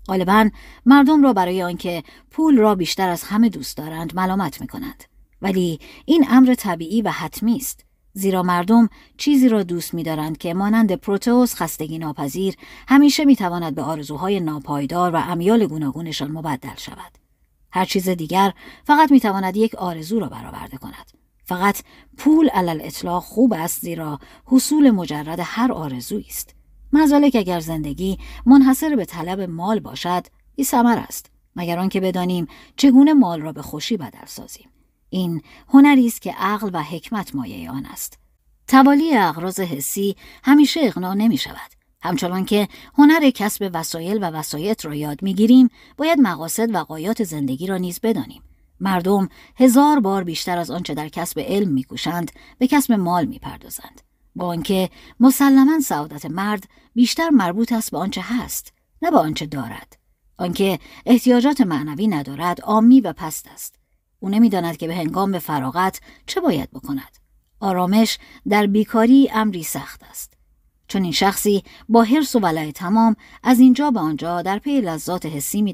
غالبا مردم را برای آنکه پول را بیشتر از همه دوست دارند ملامت می کنند ولی این امر طبیعی و حتمی است. زیرا مردم چیزی را دوست می‌دارند که مانند پروتئوس خستگی ناپذیر همیشه می‌تواند به آرزوهای ناپایدار و امیال گوناگونشان مبدل شود. هر چیز دیگر فقط می‌تواند یک آرزو را برآورده کند. فقط پول علل اطلاق خوب است زیرا حصول مجرد هر آرزویی است. مزالک اگر زندگی منحصر به طلب مال باشد بی سمر است مگر آنکه بدانیم چگونه مال را به خوشی بدل سازیم. این هنری است که عقل و حکمت مایه آن است. توالی اغراض حسی همیشه اغنا نمی شود. همچنان که هنر کسب وسایل و وسایط را یاد می‌گیریم باید مقاصد و قایات زندگی را نیز بدانیم. مردم هزار بار بیشتر از آنچه در کسب علم میکوشند به کسب مال می‌پردازند با آنکه مسلما سعادت مرد بیشتر مربوط است به آنچه هست نه به آنچه دارد. آنکه احتیاجات معنوی ندارد عامی و پست است. او نمی‌داند که به هنگام فراغت چه باید بکند. آرامش در بیکاری امری سخت است. چون این شخصی با حرس و ولع تمام از اینجا به آنجا در پی لذات حسی می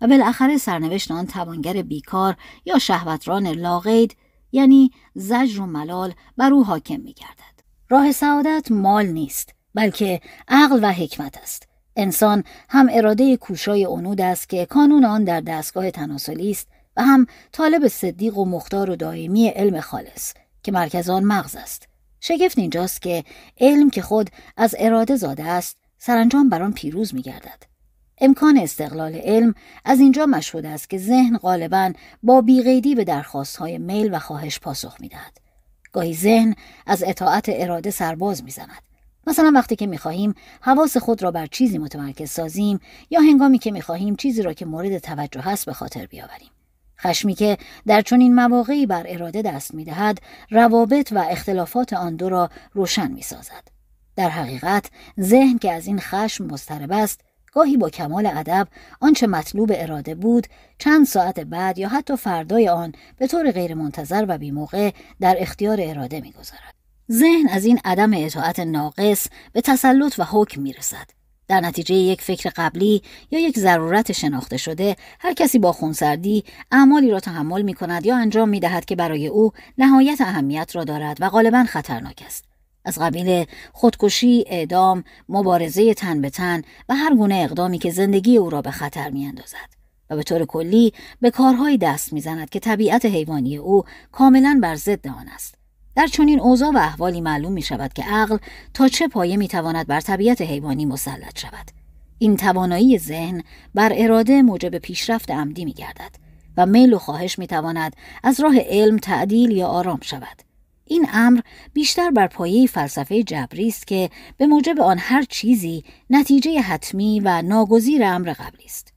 و بالاخره سرنوشت آن توانگر بیکار یا شهوتران لاغید یعنی زجر و ملال بر او حاکم می گردد. راه سعادت مال نیست بلکه عقل و حکمت است. انسان هم اراده کوشای اونود است که کانون آن در دستگاه تناسلی است و هم طالب صدیق و مختار و دائمی علم خالص که مرکز آن مغز است. شگفت اینجاست که علم که خود از اراده زاده است سرانجام بر آن پیروز میگردد. امکان استقلال علم از اینجا مشهود است که ذهن غالبا با بیقیدی به درخواستهای میل و خواهش پاسخ می‌دهد. گاهی ذهن از اطاعت اراده سرباز می‌زند. مثلا وقتی که می‌خواهیم حواس خود را بر چیزی متمرکز سازیم یا هنگامی که می‌خواهیم چیزی را که مورد توجه هست به خاطر بیاوریم. خشمی که در چنین مواقعی بر اراده دست می‌دهد روابط و اختلافات آن دو را روشن می سازد. در حقیقت ذهن که از این خشم مضطرب است گاهی با کمال ادب آنچه مطلوب اراده بود چند ساعت بعد یا حتی فردای آن به طور غیرمنتظر و بیموقع در اختیار اراده می‌گذارد ذهن از این عدم اطاعت ناقص به تسلط و حکم می‌رسد در نتیجه یک فکر قبلی یا یک ضرورت شناخته شده هر کسی با خونسردی اعمالی را تحمل می کند یا انجام می دهد که برای او نهایت اهمیت را دارد و غالبا خطرناک است. از قبیل خودکشی، اعدام، مبارزه تن به تن و هر گونه اقدامی که زندگی او را به خطر می اندازد. و به طور کلی به کارهایی دست می‌زند که طبیعت حیوانی او کاملا بر ضد آن است. در چنین اوضاع و احوالی معلوم می شود که عقل تا چه پایه می تواند بر طبیعت حیوانی مسلط شود. این توانایی ذهن بر اراده موجب پیشرفت عمدی می گردد و میل و خواهش می تواند از راه علم تعدیل یا آرام شود. این امر بیشتر بر پایه فلسفه جبری است که به موجب آن هر چیزی نتیجه حتمی و ناگزیر امر قبلی است.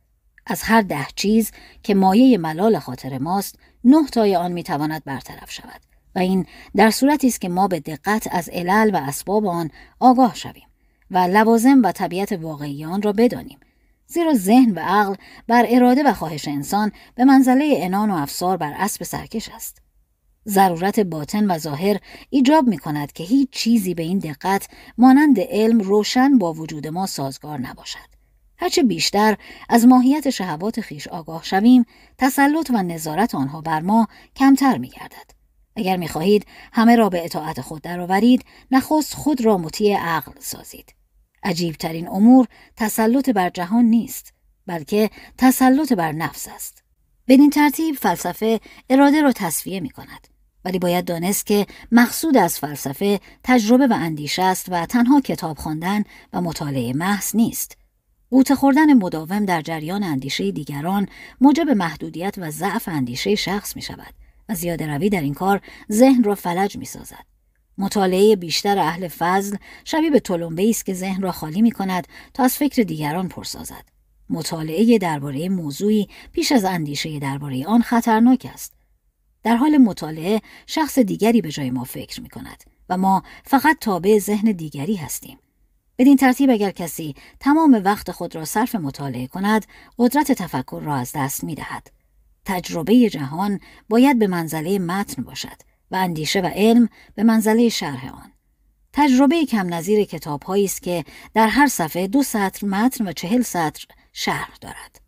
از هر ده چیز که مایه ملال خاطر ماست نه تای آن می‌تواند برطرف شود و این در صورتی است که ما به دقت از علل و اسباب آن آگاه شویم و لوازم و طبیعت واقعی آن را بدانیم. زیرا ذهن و عقل بر اراده و خواهش انسان به منزله انان و افسار بر اسب سرکش است. ضرورت باطن و ظاهر ایجاب می کند که هیچ چیزی به این دقت مانند علم روشن با وجود ما سازگار نباشد. هرچه بیشتر از ماهیت شهوات خیش آگاه شویم تسلط و نظارت آنها بر ما کمتر می گردد. اگر می خواهید همه را به اطاعت خود درآورید نخست خود را مطیع عقل سازید. عجیبترین امور تسلط بر جهان نیست بلکه تسلط بر نفس است. بدین ترتیب فلسفه اراده را تصفیه می کند ولی باید دانست که مقصود از فلسفه تجربه و اندیشه است و تنها کتاب خواندن و مطالعه محض نیست. قوت خوردن مداوم در جریان اندیشه دیگران موجب محدودیت و ضعف اندیشه شخص می شود زیاده روی در این کار ذهن را فلج می سازد. مطالعه بیشتر اهل فضل شبیه به تلمبه است که ذهن را خالی می کند تا از فکر دیگران پرسازد. مطالعه درباره موضوعی پیش از اندیشه درباره آن خطرناک است. در حال مطالعه شخص دیگری به جای ما فکر می کند و ما فقط تابع ذهن دیگری هستیم. بدین ترتیب اگر کسی تمام وقت خود را صرف مطالعه کند قدرت تفکر را از دست می دهد. تجربه جهان باید به منزله متن باشد و اندیشه و علم به منزله شرح آن. تجربه کم نظیر کتاب است که در هر صفحه دو سطر متن و چهل سطر شرح دارد.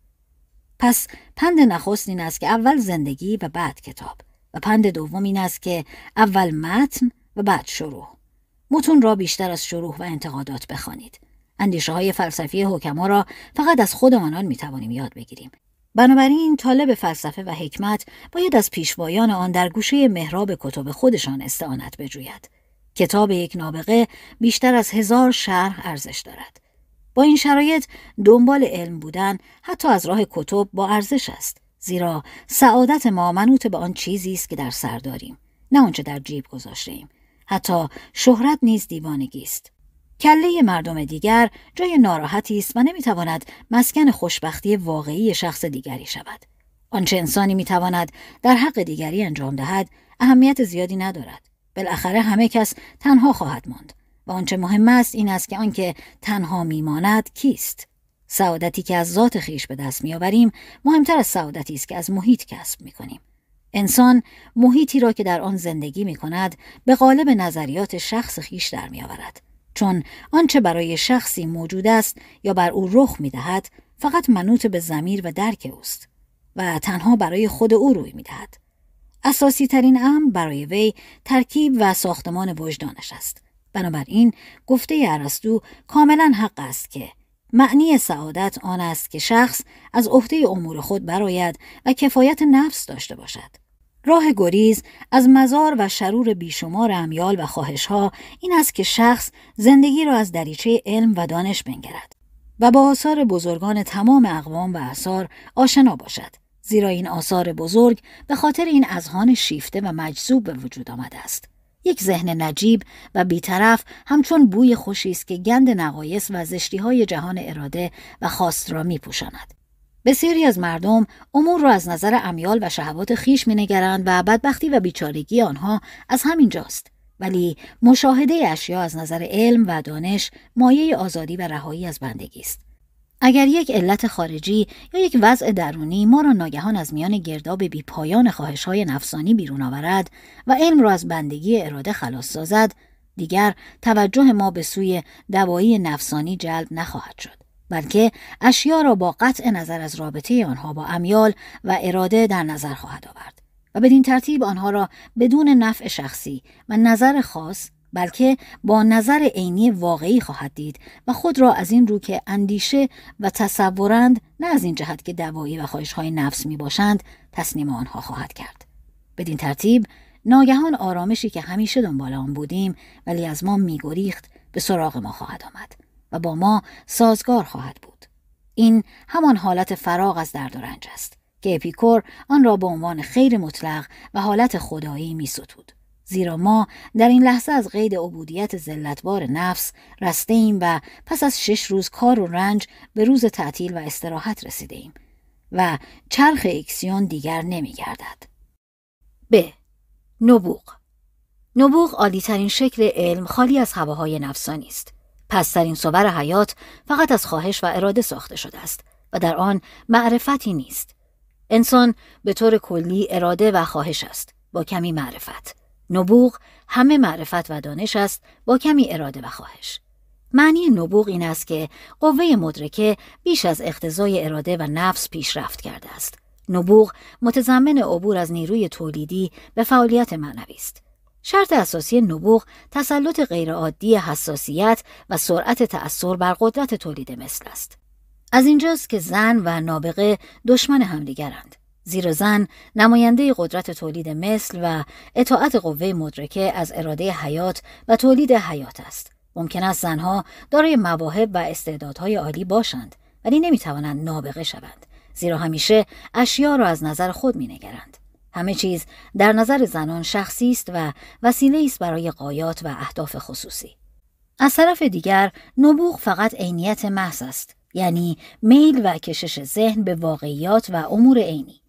پس پند نخست این است که اول زندگی و بعد کتاب و پند دوم این است که اول متن و بعد شروع. متون را بیشتر از شروع و انتقادات بخوانید. اندیشه های فلسفی حکما را فقط از خود آنان می توانیم یاد بگیریم. بنابراین طالب فلسفه و حکمت باید از پیشوایان آن در گوشه محراب کتب خودشان استعانت بجوید. کتاب یک نابغه بیشتر از هزار شرح ارزش دارد. با این شرایط دنبال علم بودن حتی از راه کتب با ارزش است. زیرا سعادت ما منوط به آن چیزی است که در سر داریم نه آنچه در جیب گذاشته ایم. حتی شهرت نیز دیوانگی است کله مردم دیگر جای ناراحتی است و نمی‌تواند مسکن خوشبختی واقعی شخص دیگری شود. آنچه انسانی می‌تواند در حق دیگری انجام دهد اهمیت زیادی ندارد. بالاخره همه کس تنها خواهد ماند و آنچه مهم است این است که آنکه تنها میماند کیست. سعادتی که از ذات خیش به دست میآوریم مهمتر از سعادتی است که از محیط کسب می‌کنیم. انسان محیطی را که در آن زندگی می کند به قالب نظریات شخص خیش در می آورد. چون آنچه برای شخصی موجود است یا بر او رخ می دهد فقط منوط به زمیر و درک اوست و تنها برای خود او روی می دهد. اساسی ترین امر برای وی ترکیب و ساختمان وجدانش است. بنابراین گفته ارسطو کاملا حق است که معنی سعادت آن است که شخص از عهده امور خود برآید و کفایت نفس داشته باشد. راه گریز از مزار و شرور بیشمار امیال و خواهشها این است که شخص زندگی را از دریچه علم و دانش بنگرد و با آثار بزرگان تمام اقوام و اثار آشنا باشد زیرا این آثار بزرگ به خاطر این اذهان شیفته و مجذوب به وجود آمده است یک ذهن نجیب و بیطرف همچون بوی خوشی است که گند نقایص و زشتی های جهان اراده و خواست را می پوشاند. بسیاری از مردم امور را از نظر امیال و شهوات خیش مینگرند و بدبختی و بیچارگی آنها از همین جاست. ولی مشاهده اشیا از نظر علم و دانش مایه آزادی و رهایی از بندگی است. اگر یک علت خارجی یا یک وضع درونی ما را ناگهان از میان گرداب بی پایان خواهش های نفسانی بیرون آورد و علم را از بندگی اراده خلاص سازد دیگر توجه ما به سوی دوایی نفسانی جلب نخواهد شد بلکه اشیا را با قطع نظر از رابطه آنها با امیال و اراده در نظر خواهد آورد و بدین ترتیب آنها را بدون نفع شخصی و نظر خاص بلکه با نظر عینی واقعی خواهد دید و خود را از این رو که اندیشه و تصورند نه از این جهت که دوایی و های نفس می باشند تصنیم آنها خواهد کرد. بدین ترتیب ناگهان آرامشی که همیشه دنبال آن بودیم ولی از ما میگریخت به سراغ ما خواهد آمد. و با ما سازگار خواهد بود این همان حالت فراغ از درد و رنج است که اپیکور آن را به عنوان خیر مطلق و حالت خدایی می ستود. زیرا ما در این لحظه از قید عبودیت ذلت‌بار نفس رسته ایم و پس از شش روز کار و رنج به روز تعطیل و استراحت رسیده ایم و چرخ ایکسیون دیگر نمی گردد. ب. نبوغ نبوغ عالیترین شکل علم خالی از هواهای نفسانی است. پسترین صور حیات فقط از خواهش و اراده ساخته شده است و در آن معرفتی نیست. انسان به طور کلی اراده و خواهش است با کمی معرفت. نبوغ همه معرفت و دانش است با کمی اراده و خواهش. معنی نبوغ این است که قوه مدرکه بیش از اختزای اراده و نفس پیشرفت کرده است. نبوغ متضمن عبور از نیروی تولیدی به فعالیت معنوی است. شرط اساسی نبوغ تسلط غیرعادی حساسیت و سرعت تأثیر بر قدرت تولید مثل است. از اینجاست که زن و نابغه دشمن همدیگرند. زیرا زن نماینده قدرت تولید مثل و اطاعت قوه مدرکه از اراده حیات و تولید حیات است. ممکن است زنها دارای مواهب و استعدادهای عالی باشند ولی نمی‌توانند نابغه شوند زیرا همیشه اشیا را از نظر خود مینگرند. همه چیز در نظر زنان شخصی است و وسیله است برای قایات و اهداف خصوصی. از طرف دیگر نبوغ فقط عینیت محض است یعنی میل و کشش ذهن به واقعیات و امور عینی.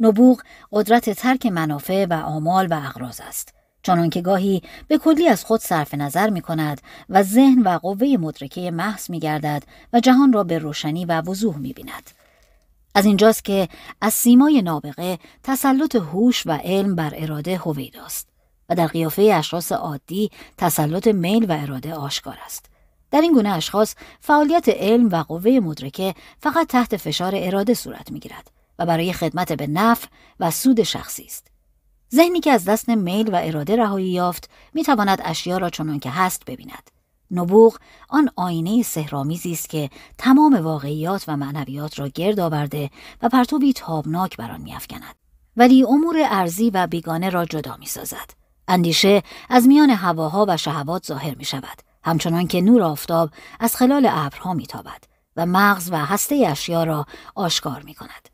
نبوغ قدرت ترک منافع و آمال و اغراض است چون که گاهی به کلی از خود صرف نظر می کند و ذهن و قوه مدرکه محض می گردد و جهان را به روشنی و وضوح می بیند. از اینجاست که از سیمای نابغه تسلط هوش و علم بر اراده هویداست و در قیافه اشخاص عادی تسلط میل و اراده آشکار است. در این گونه اشخاص فعالیت علم و قوه مدرکه فقط تحت فشار اراده صورت می گیرد و برای خدمت به نفع و سود شخصی است. ذهنی که از دست میل و اراده رهایی یافت می تواند اشیا را چنان که هست ببیند. نبوغ آن آینه سهرامیزی است که تمام واقعیات و معنویات را گرد آورده و پرتوبی تابناک بر آن میافکند ولی امور ارزی و بیگانه را جدا می‌سازد اندیشه از میان هواها و شهوات ظاهر می شود همچنان که نور آفتاب از خلال ابرها میتابد و مغز و هسته اشیا را آشکار می کند.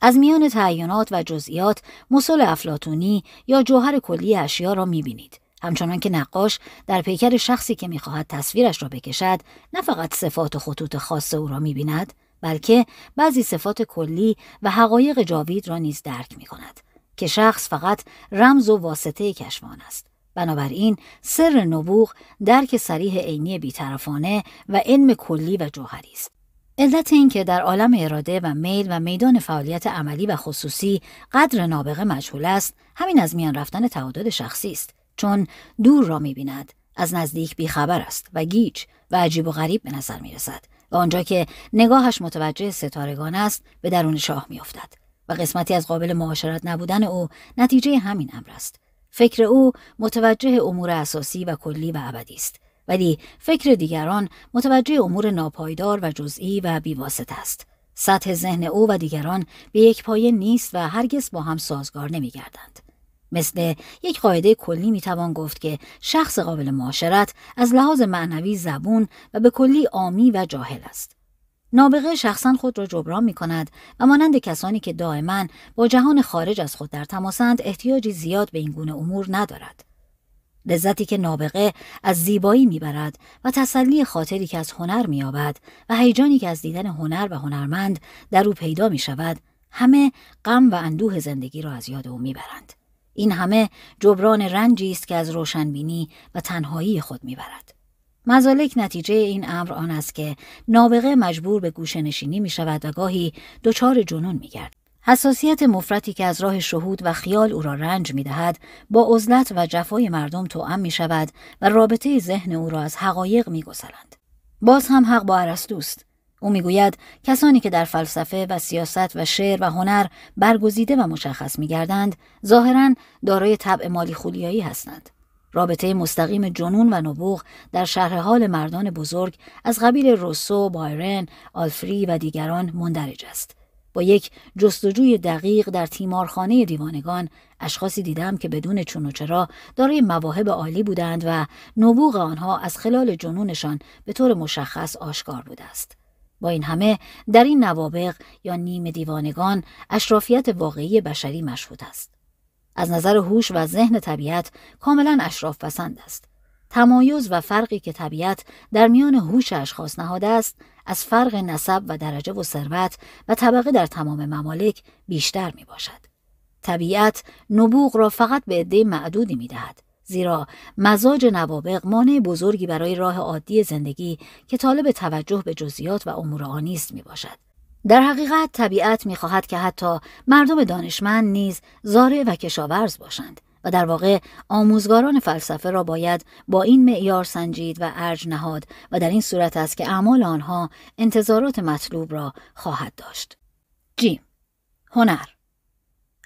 از میان تعینات و جزئیات مسل افلاتونی یا جوهر کلی اشیا را می بینید. همچنان که نقاش در پیکر شخصی که می‌خواهد تصویرش را بکشد نه فقط صفات و خطوط خاص او را می‌بیند بلکه بعضی صفات کلی و حقایق جاوید را نیز درک می کند که شخص فقط رمز و واسطه کشفان است. بنابراین سر نبوغ درک سریح عینی بیطرفانه و علم کلی و جوهری است. علت این که در عالم اراده و میل و میدان فعالیت عملی و خصوصی قدر نابغه مجهول است همین از میان رفتن تعادد شخصی است. چون دور را می‌بیند. از نزدیک بیخبر است و گیج و عجیب و غریب به نظر می رسد و آنجا که نگاهش متوجه ستارگان است به درون شاه میافتد و قسمتی از قابل معاشرت نبودن او نتیجه همین امر است. فکر او متوجه امور اساسی و کلی و ابدی است ولی فکر دیگران متوجه امور ناپایدار و جزئی و بیواسط است. سطح ذهن او و دیگران به یک پایه نیست و هرگز با هم سازگار نمیگردند. مثل یک قاعده کلی می‌توان گفت که شخص قابل معاشرت از لحاظ معنوی زبون و به کلی آمی و جاهل است. نابغه شخصا خود را جبران می کند و مانند کسانی که دائما با جهان خارج از خود در تماسند احتیاجی زیاد به این گونه امور ندارد. لذتی که نابغه از زیبایی می‌برد و تسلی خاطری که از هنر مییابد و هیجانی که از دیدن هنر و هنرمند در او پیدا می شود همه غم و اندوه زندگی را از یاد او می‌برند. این همه جبران رنجی است که از روشنبینی و تنهایی خود می‌برد. مزالک نتیجه این امر آن است که نابغه مجبور به گوشه نشینی می شود و گاهی دچار جنون می گرد. حساسیت مفرتی که از راه شهود و خیال او را رنج می دهد با عزلت و جفای مردم توأم می شود و رابطه ذهن او را از حقایق می گسلند. باز هم حق با ارسطوست او می‌گوید کسانی که در فلسفه و سیاست و شعر و هنر برگزیده و مشخص میگردند ظاهرا دارای طبع مالی خولیایی هستند رابطه مستقیم جنون و نبوغ در شرح حال مردان بزرگ از قبیل روسو، بایرن، آلفری و دیگران مندرج است. با یک جستجوی دقیق در تیمارخانه دیوانگان اشخاصی دیدم که بدون چون و چرا دارای مواهب عالی بودند و نبوغ آنها از خلال جنونشان به طور مشخص آشکار بوده است. با این همه در این نوابق یا نیم دیوانگان اشرافیت واقعی بشری مشهود است. از نظر هوش و ذهن طبیعت کاملا اشراف پسند است. تمایز و فرقی که طبیعت در میان هوش اشخاص نهاده است از فرق نسب و درجه و ثروت و طبقه در تمام ممالک بیشتر می باشد. طبیعت نبوغ را فقط به عده معدودی می دهد. زیرا مزاج نوابق مانع بزرگی برای راه عادی زندگی که طالب توجه به جزئیات و امور آنی است می باشد. در حقیقت طبیعت می خواهد که حتی مردم دانشمند نیز زارع و کشاورز باشند و در واقع آموزگاران فلسفه را باید با این معیار سنجید و ارج نهاد و در این صورت است که اعمال آنها انتظارات مطلوب را خواهد داشت. جیم هنر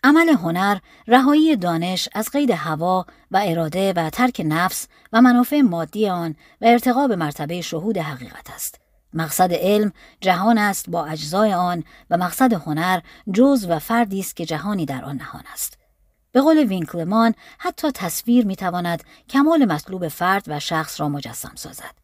عمل هنر رهایی دانش از قید هوا و اراده و ترک نفس و منافع مادی آن و ارتقا به مرتبه شهود حقیقت است. مقصد علم جهان است با اجزای آن و مقصد هنر جز و فردی است که جهانی در آن نهان است. به قول وینکلمان حتی تصویر می‌تواند کمال مطلوب فرد و شخص را مجسم سازد.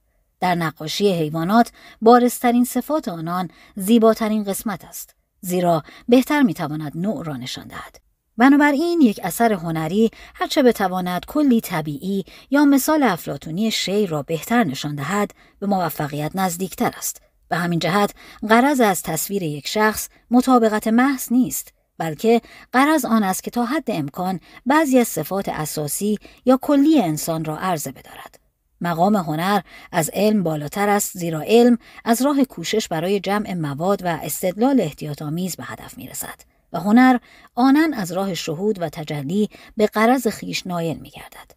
در نقاشی حیوانات بارسترین صفات آنان زیباترین قسمت است. زیرا بهتر می‌تواند نوع را نشان دهد. بنابراین یک اثر هنری هرچه بتواند کلی طبیعی یا مثال افلاتونی شی را بهتر نشان دهد به موفقیت نزدیکتر است. به همین جهت غرض از تصویر یک شخص مطابقت محض نیست بلکه قرض آن است که تا حد امکان بعضی از صفات اساسی یا کلی انسان را عرضه بدارد. مقام هنر از علم بالاتر است زیرا علم از راه کوشش برای جمع مواد و استدلال احتیاط آمیز به هدف می رسد و هنر آنن از راه شهود و تجلی به قرض خیش نایل می گردد.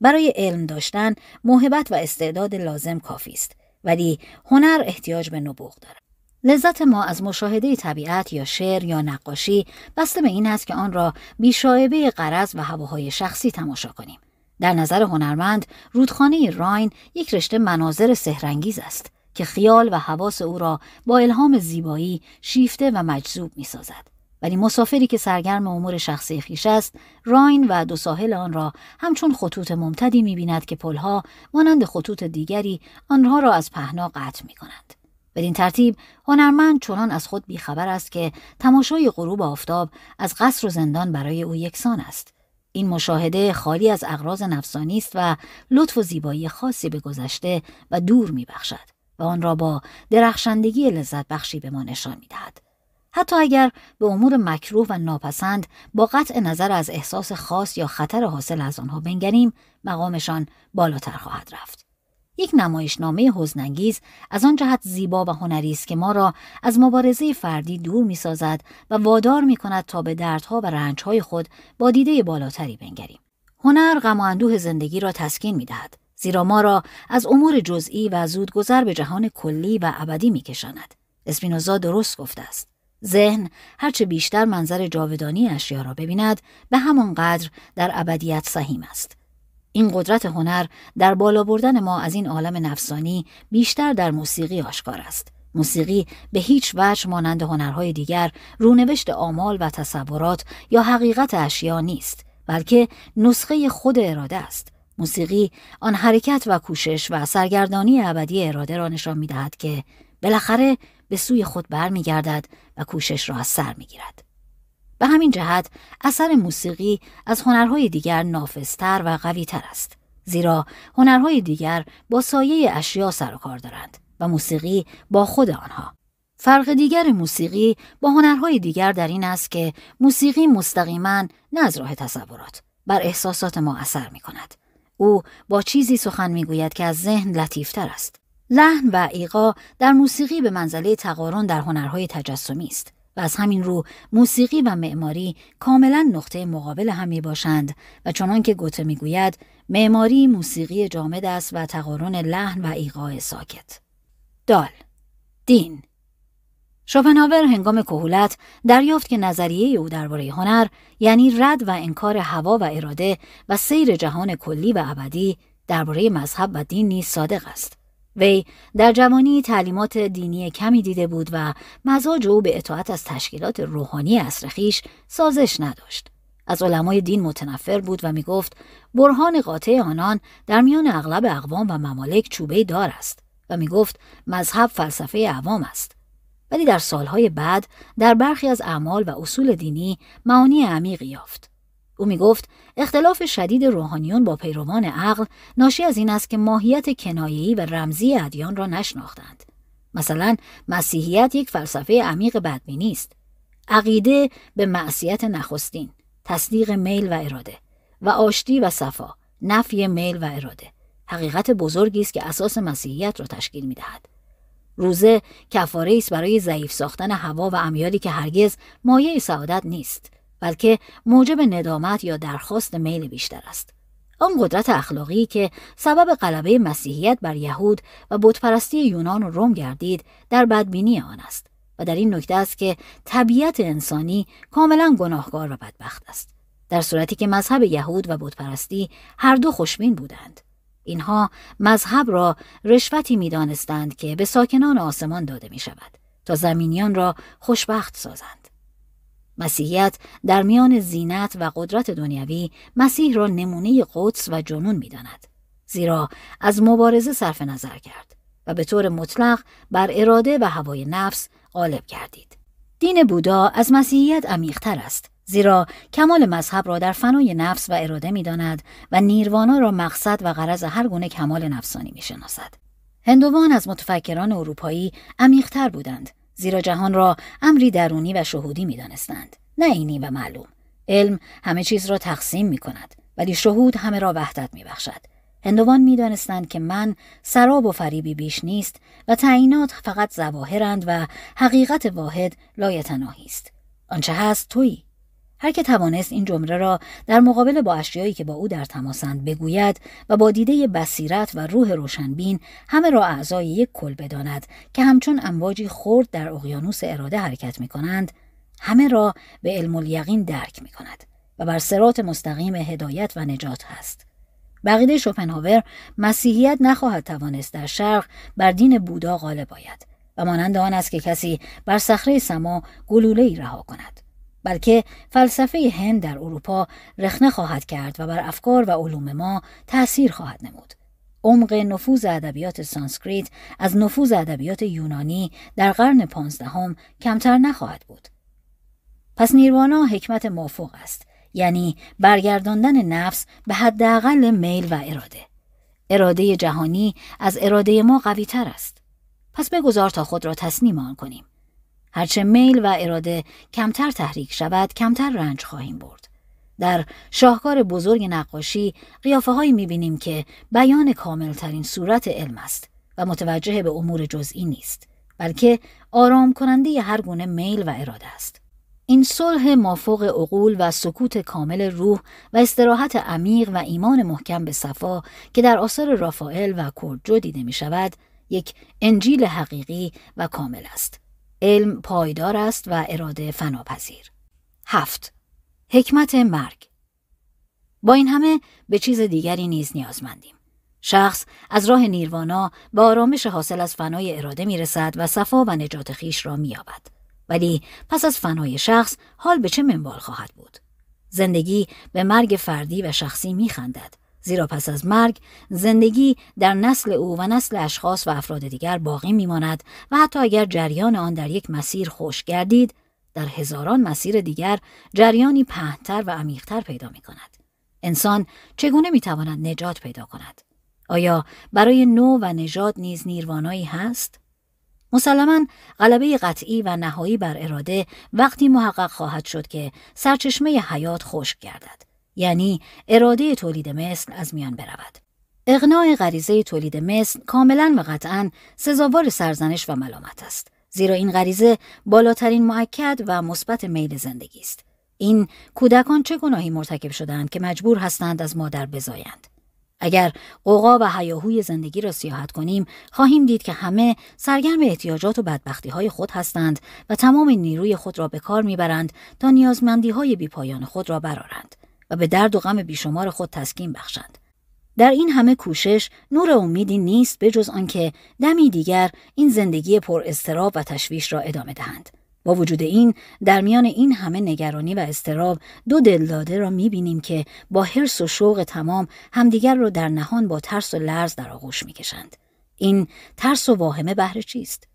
برای علم داشتن موهبت و استعداد لازم کافی است ولی هنر احتیاج به نبوغ دارد. لذت ما از مشاهده طبیعت یا شعر یا نقاشی بسته به این است که آن را بیشایبه قرض و هواهای شخصی تماشا کنیم. در نظر هنرمند رودخانه راین یک رشته مناظر سهرنگیز است که خیال و حواس او را با الهام زیبایی شیفته و مجذوب می سازد. ولی مسافری که سرگرم امور شخصی خیش است راین و دو ساحل آن را همچون خطوط ممتدی می بیند که پلها مانند خطوط دیگری آنها را از پهنا قطع می کنند. بدین ترتیب هنرمند چنان از خود بیخبر است که تماشای غروب آفتاب از قصر و زندان برای او یکسان است این مشاهده خالی از اغراض نفسانی است و لطف و زیبایی خاصی به گذشته و دور میبخشد و آن را با درخشندگی لذت بخشی به ما نشان می‌دهد. حتی اگر به امور مکروه و ناپسند با قطع نظر از احساس خاص یا خطر حاصل از آنها بنگریم مقامشان بالاتر خواهد رفت. یک نمایشنامه حزنانگیز از آن جهت زیبا و هنری است که ما را از مبارزه فردی دور می‌سازد و وادار می کند تا به دردها و رنجهای خود با دیده بالاتری بنگریم. هنر غم و اندوه زندگی را تسکین می دهد. زیرا ما را از امور جزئی و زودگذر به جهان کلی و ابدی می کشاند. اسپینوزا درست گفته است. ذهن هرچه بیشتر منظر جاودانی اشیا را ببیند به همان قدر در ابدیت سهیم است. این قدرت هنر در بالا بردن ما از این عالم نفسانی بیشتر در موسیقی آشکار است. موسیقی به هیچ وجه مانند هنرهای دیگر رونوشت آمال و تصورات یا حقیقت اشیا نیست بلکه نسخه خود اراده است موسیقی آن حرکت و کوشش و سرگردانی ابدی اراده را نشان می‌دهد که بالاخره به سوی خود برمیگردد و کوشش را از سر می‌گیرد به همین جهت اثر موسیقی از هنرهای دیگر نافذتر و قویتر است زیرا هنرهای دیگر با سایه اشیا سر و کار دارند و موسیقی با خود آنها فرق دیگر موسیقی با هنرهای دیگر در این است که موسیقی مستقیما نه از راه تصورات بر احساسات ما اثر می کند. او با چیزی سخن می گوید که از ذهن لطیفتر است. لحن و ایقا در موسیقی به منزله تقارن در هنرهای تجسمی است و از همین رو موسیقی و معماری کاملا نقطه مقابل هم می باشند و چنان که گوته می‌گوید معماری موسیقی جامد است و تقارن لحن و ایقاع ساکت. دال دین شوپنهاور هنگام کهولت دریافت که نظریه او درباره هنر یعنی رد و انکار هوا و اراده و سیر جهان کلی و ابدی درباره مذهب و دین نیز صادق است. وی در جوانی تعلیمات دینی کمی دیده بود و مزاج او به اطاعت از تشکیلات روحانی اصرخیش سازش نداشت. از علمای دین متنفر بود و می گفت برهان قاطع آنان در میان اغلب اقوام و ممالک چوبه دار است و می گفت مذهب فلسفه عوام است. ولی در سالهای بعد در برخی از اعمال و اصول دینی معانی عمیقی یافت. او می گفت اختلاف شدید روحانیون با پیروان عقل ناشی از این است که ماهیت کنایه‌ای و رمزی ادیان را نشناختند. مثلا مسیحیت یک فلسفه عمیق بدبینی است. عقیده به معصیت نخستین، تصدیق میل و اراده و آشتی و صفا، نفی میل و اراده. حقیقت بزرگی است که اساس مسیحیت را تشکیل می دهد. روزه کفاره است برای ضعیف ساختن هوا و امیالی که هرگز مایه سعادت نیست. بلکه موجب ندامت یا درخواست میل بیشتر است. آن قدرت اخلاقی که سبب غلبه مسیحیت بر یهود و بتپرستی یونان و روم گردید در بدبینی آن است و در این نکته است که طبیعت انسانی کاملا گناهکار و بدبخت است. در صورتی که مذهب یهود و بتپرستی هر دو خوشبین بودند. اینها مذهب را رشوتی می‌دانستند که به ساکنان آسمان داده می شود تا زمینیان را خوشبخت سازند. مسیحیت در میان زینت و قدرت دنیوی مسیح را نمونه قدس و جنون می‌داند زیرا از مبارزه صرف نظر کرد و به طور مطلق بر اراده و هوای نفس غالب کردید دین بودا از مسیحیت عمیقتر است زیرا کمال مذهب را در فنای نفس و اراده می‌داند و نیروانا را مقصد و غرض هر گونه کمال نفسانی می‌شناسد. هندوان از متفکران اروپایی عمیقتر بودند زیرا جهان را امری درونی و شهودی می دانستند. نه اینی و معلوم. علم همه چیز را تقسیم می کند ولی شهود همه را وحدت می بخشد. هندوان می دانستند که من سراب و فریبی بیش نیست و تعیینات فقط زواهرند و حقیقت واحد لایتناهی است. آنچه هست تویی. هر که توانست این جمله را در مقابل با اشیایی که با او در تماسند بگوید و با دیده بصیرت و روح روشنبین همه را اعضای یک کل بداند که همچون امواجی خرد در اقیانوس اراده حرکت می کنند همه را به علم الیقین درک می کند و بر صراط مستقیم هدایت و نجات هست. به عقیده شوپنهاور مسیحیت نخواهد توانست در شرق بر دین بودا غالب آید و مانند آن است که کسی بر صخره سما گلوله ای رها کند. بلکه فلسفه هند در اروپا رخنه خواهد کرد و بر افکار و علوم ما تأثیر خواهد نمود. عمق نفوذ ادبیات سانسکریت از نفوذ ادبیات یونانی در قرن پانزدهم کمتر نخواهد بود. پس نیروانا حکمت موفق است یعنی برگرداندن نفس به حداقل میل و اراده. اراده جهانی از اراده ما قوی تر است. پس بگذار تا خود را تسلیم آن کنیم. هرچه میل و اراده کمتر تحریک شود کمتر رنج خواهیم برد. در شاهکار بزرگ نقاشی قیافه هایی می که بیان کاملترین صورت علم است و متوجه به امور جزئی نیست بلکه آرام کننده هر گونه میل و اراده است. این صلح مافوق عقول و سکوت کامل روح و استراحت عمیق و ایمان محکم به صفا که در آثار رافائل و کورجو دیده می شود یک انجیل حقیقی و کامل است. علم پایدار است و اراده فناپذیر. هفت حکمت مرگ با این همه به چیز دیگری نیز نیازمندیم. شخص از راه نیروانا به آرامش حاصل از فنای اراده می رسد و صفا و نجات خیش را می یابد. ولی پس از فنای شخص حال به چه منوال خواهد بود؟ زندگی به مرگ فردی و شخصی می خندد زیرا پس از مرگ زندگی در نسل او و نسل اشخاص و افراد دیگر باقی میماند و حتی اگر جریان آن در یک مسیر خوش گردید در هزاران مسیر دیگر جریانی پهنتر و عمیقتر پیدا می کند. انسان چگونه می تواند نجات پیدا کند؟ آیا برای نو و نجات نیز نیروانایی هست؟ مسلما غلبه قطعی و نهایی بر اراده وقتی محقق خواهد شد که سرچشمه حیات خشک گردد. یعنی اراده تولید مثل از میان برود. اقناع غریزه تولید مثل کاملا و قطعا سزاوار سرزنش و ملامت است زیرا این غریزه بالاترین معکد و مثبت میل زندگی است. این کودکان چه گناهی مرتکب شدند که مجبور هستند از مادر بزایند؟ اگر قوقا و حیاهوی زندگی را سیاحت کنیم خواهیم دید که همه سرگرم احتیاجات و بدبختی های خود هستند و تمام نیروی خود را به کار می‌برند تا نیازمندی های بیپایان خود را برارند و به درد و غم بیشمار خود تسکین بخشند. در این همه کوشش نور امیدی نیست به جز آنکه دمی دیگر این زندگی پر استراب و تشویش را ادامه دهند. با وجود این در میان این همه نگرانی و استراب دو دلداده را می‌بینیم که با حرس و شوق تمام همدیگر را در نهان با ترس و لرز در آغوش می‌کشند. این ترس و واهمه بهر چیست؟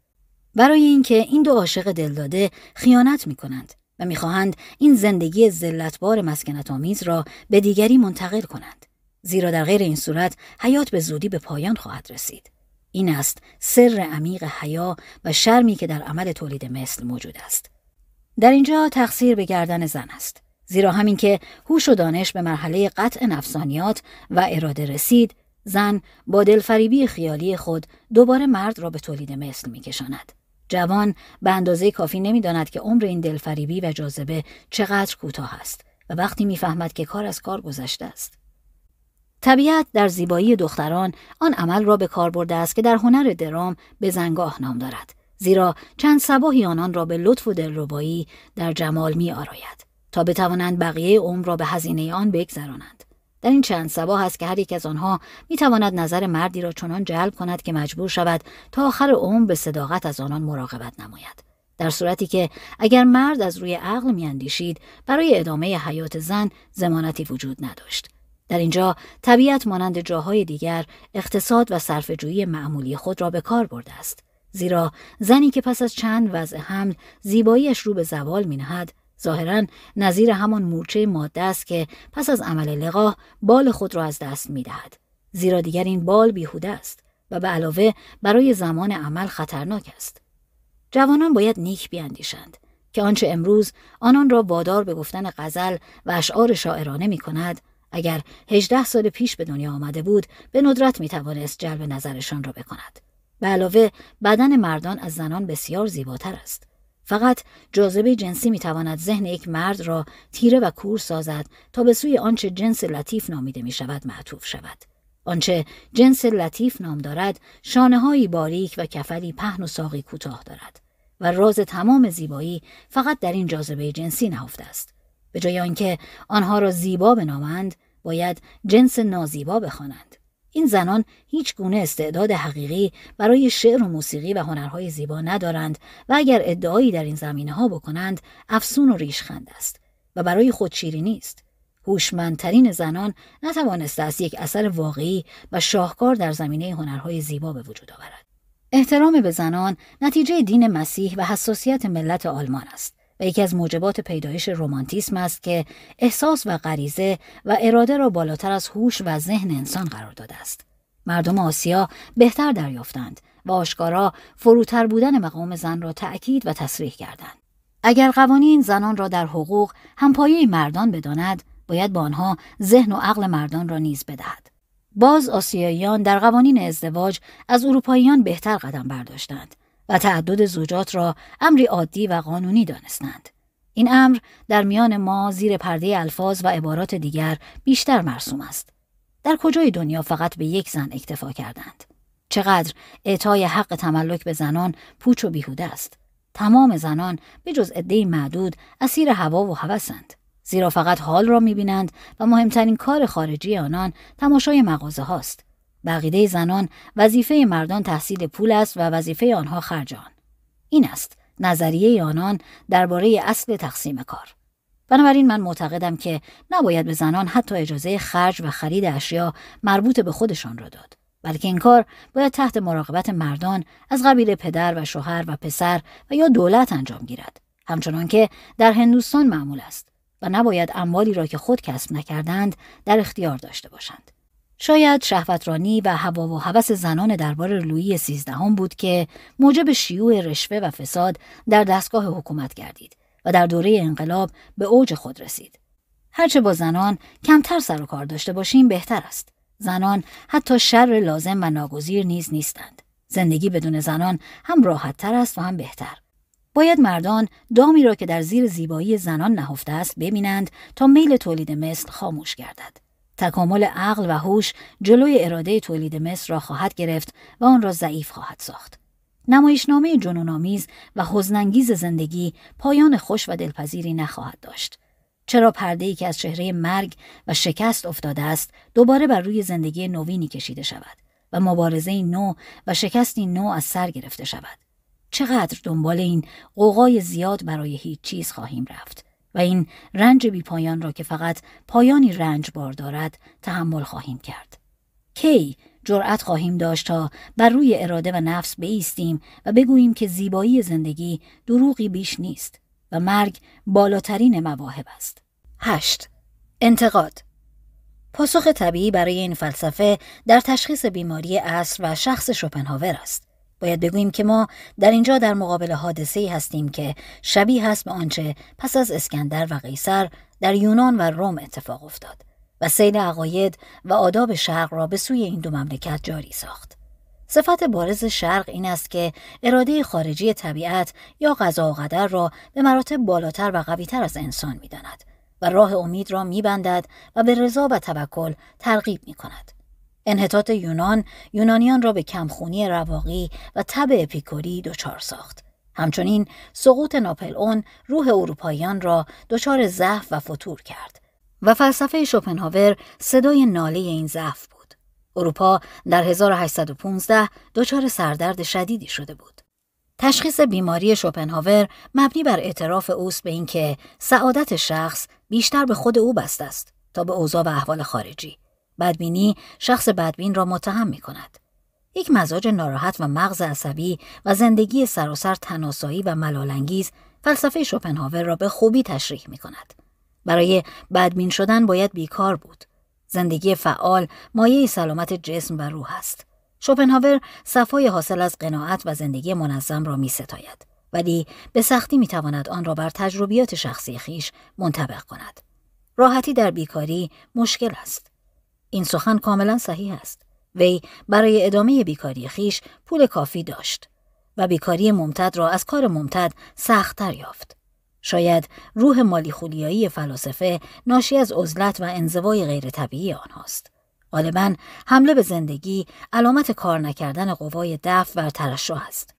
برای اینکه این دو عاشق دلداده خیانت می‌کنند. می‌خواهند این زندگی ذلتبار مسکنت آمیز را به دیگری منتقل کنند زیرا در غیر این صورت حیات به زودی به پایان خواهد رسید این است سر عمیق حیا و شرمی که در عمل تولید مثل موجود است. در اینجا تقصیر به گردن زن است. زیرا همین که هوش و دانش به مرحله قطع نفسانیات و اراده رسید، زن با دلفریبی خیالی خود دوباره مرد را به تولید مثل میکشاند. جوان به اندازه کافی نمی‌داند که عمر این دلفریبی و جاذبه چقدر کوتاه است و وقتی می‌فهمد که کار از کار گذشته است. طبیعت در زیبایی دختران آن عمل را به کار برده است که در هنر درام به زنگاه نام دارد زیرا چند سباهی آنان را به لطف و دلربایی در جمال می آراید تا بتوانند بقیه عمر را به هزینه آن بگذرانند در این چند سباه است که هر یک از آنها می تواند نظر مردی را چنان جلب کند که مجبور شود تا آخر عمر به صداقت از آنان مراقبت نماید. در صورتی که اگر مرد از روی عقل میاندیشید برای ادامه حیات زن زمانتی وجود نداشت. در اینجا طبیعت مانند جاهای دیگر اقتصاد و صرفه‌جویی معمولی خود را به کار برده است. زیرا زنی که پس از چند وضع حمل زیباییش رو به زوال مینهد ظاهرا نظیر همان مورچه ماده است که پس از عمل لقاه بال خود را از دست می‌دهد زیرا دیگر این بال بیهوده است و به علاوه برای زمان عمل خطرناک است جوانان باید نیک بیاندیشند که آنچه امروز آنان را وادار به گفتن غزل و اشعار شاعرانه می کند اگر هجده سال پیش به دنیا آمده بود به ندرت می توانست جلب نظرشان را بکند. به علاوه بدن مردان از زنان بسیار زیباتر است. فقط جاذبه جنسی می تواند ذهن یک مرد را تیره و کور سازد تا به سوی آنچه جنس لطیف نامیده می شود معطوف شود. آنچه جنس لطیف نام دارد شانه باریک و کفلی پهن و ساقی کوتاه دارد و راز تمام زیبایی فقط در این جاذبه جنسی نهفته است. به جای آنکه آنها را زیبا بنامند باید جنس نازیبا بخوانند این زنان هیچ گونه استعداد حقیقی برای شعر و موسیقی و هنرهای زیبا ندارند و اگر ادعایی در این زمینه ها بکنند افسون و ریشخند است و برای خود شیری نیست. هوشمندترین زنان نتوانسته است یک اثر واقعی و شاهکار در زمینه هنرهای زیبا به وجود آورد. احترام به زنان نتیجه دین مسیح و حساسیت ملت آلمان است. و یکی از موجبات پیدایش رومانتیسم است که احساس و غریزه و اراده را بالاتر از هوش و ذهن انسان قرار داده است. مردم آسیا بهتر دریافتند و آشکارا فروتر بودن مقام زن را تأکید و تصریح کردند. اگر قوانین زنان را در حقوق همپایه مردان بداند، باید با آنها ذهن و عقل مردان را نیز بدهد. باز آسیاییان در قوانین ازدواج از اروپاییان بهتر قدم برداشتند و تعدد زوجات را امری عادی و قانونی دانستند. این امر در میان ما زیر پرده الفاظ و عبارات دیگر بیشتر مرسوم است. در کجای دنیا فقط به یک زن اکتفا کردند؟ چقدر اعطای حق تملک به زنان پوچ و بیهوده است. تمام زنان به جز عدهای معدود اسیر هوا و هوسند. زیرا فقط حال را می‌بینند و مهمترین کار خارجی آنان تماشای مغازه هاست. بقیده زنان وظیفه مردان تحصیل پول است و وظیفه آنها خرج آن این است نظریه آنان درباره اصل تقسیم کار. بنابراین من معتقدم که نباید به زنان حتی اجازه خرج و خرید اشیا مربوط به خودشان را داد بلکه این کار باید تحت مراقبت مردان از قبیل پدر و شوهر و پسر و یا دولت انجام گیرد. همچنان که در هندوستان معمول است و نباید اموالی را که خود کسب نکردند در اختیار داشته باشند. شاید شهوترانی و هوا و هوس زنان دربار لویی سیزدهم بود که موجب شیوع رشوه و فساد در دستگاه حکومت گردید و در دوره انقلاب به اوج خود رسید. هرچه با زنان کمتر سر و کار داشته باشیم بهتر است. زنان حتی شر لازم و ناگزیر نیز نیستند. زندگی بدون زنان هم راحت تر است و هم بهتر. باید مردان دامی را که در زیر زیبایی زنان نهفته است ببینند تا میل تولید مثل خاموش گردد. تکامل عقل و هوش جلوی اراده تولید مثل را خواهد گرفت و آن را ضعیف خواهد ساخت. نمایشنامه جنونآمیز و حزنانگیز زندگی پایان خوش و دلپذیری نخواهد داشت. چرا پرده ای که از چهره مرگ و شکست افتاده است دوباره بر روی زندگی نوینی کشیده شود و مبارزه نو و شکستی نو از سر گرفته شود. چقدر دنبال این قوقای زیاد برای هیچ چیز خواهیم رفت و این رنج بی پایان را که فقط پایانی رنج بار دارد تحمل خواهیم کرد. کی جرأت خواهیم داشت تا بر روی اراده و نفس بیستیم و بگوییم که زیبایی زندگی دروغی بیش نیست و مرگ بالاترین مواهب است. 8. انتقاد پاسخ طبیعی برای این فلسفه در تشخیص بیماری اصر و شخص شوپنهاور است. باید بگوییم که ما در اینجا در مقابل حادثه هستیم که شبیه هست به آنچه پس از اسکندر و قیصر در یونان و روم اتفاق افتاد و سیل عقاید و آداب شرق را به سوی این دو مملکت جاری ساخت. صفت بارز شرق این است که اراده خارجی طبیعت یا قضا و قدر را به مراتب بالاتر و قویتر از انسان می‌داند و راه امید را میبندد و به رضا و توکل ترغیب می کند. انحطاط یونان یونانیان را به کمخونی رواقی و تب اپیکوری دچار ساخت. همچنین سقوط ناپل اون روح اروپاییان را دچار ضعف و فتور کرد و فلسفه شوپنهاور صدای ناله این ضعف بود. اروپا در 1815 دچار سردرد شدیدی شده بود. تشخیص بیماری شوپنهاور مبنی بر اعتراف اوست به اینکه سعادت شخص بیشتر به خود او بست است تا به اوضاع و احوال خارجی. بدبینی شخص بدبین را متهم می کند. یک مزاج ناراحت و مغز عصبی و زندگی سراسر تناسایی و ملالانگیز فلسفه شوپنهاور را به خوبی تشریح می کند. برای بدبین شدن باید بیکار بود. زندگی فعال مایه سلامت جسم و روح است. شوپنهاور صفای حاصل از قناعت و زندگی منظم را می ستاید. ولی به سختی می تواند آن را بر تجربیات شخصی خیش منطبق کند. راحتی در بیکاری مشکل است. این سخن کاملا صحیح است. وی برای ادامه بیکاری خیش پول کافی داشت و بیکاری ممتد را از کار ممتد سختتر یافت. شاید روح مالی خولیایی فلاسفه ناشی از عزلت و انزوای غیر طبیعی آنهاست. غالبا حمله به زندگی علامت کار نکردن قوای دفع و ترشح است.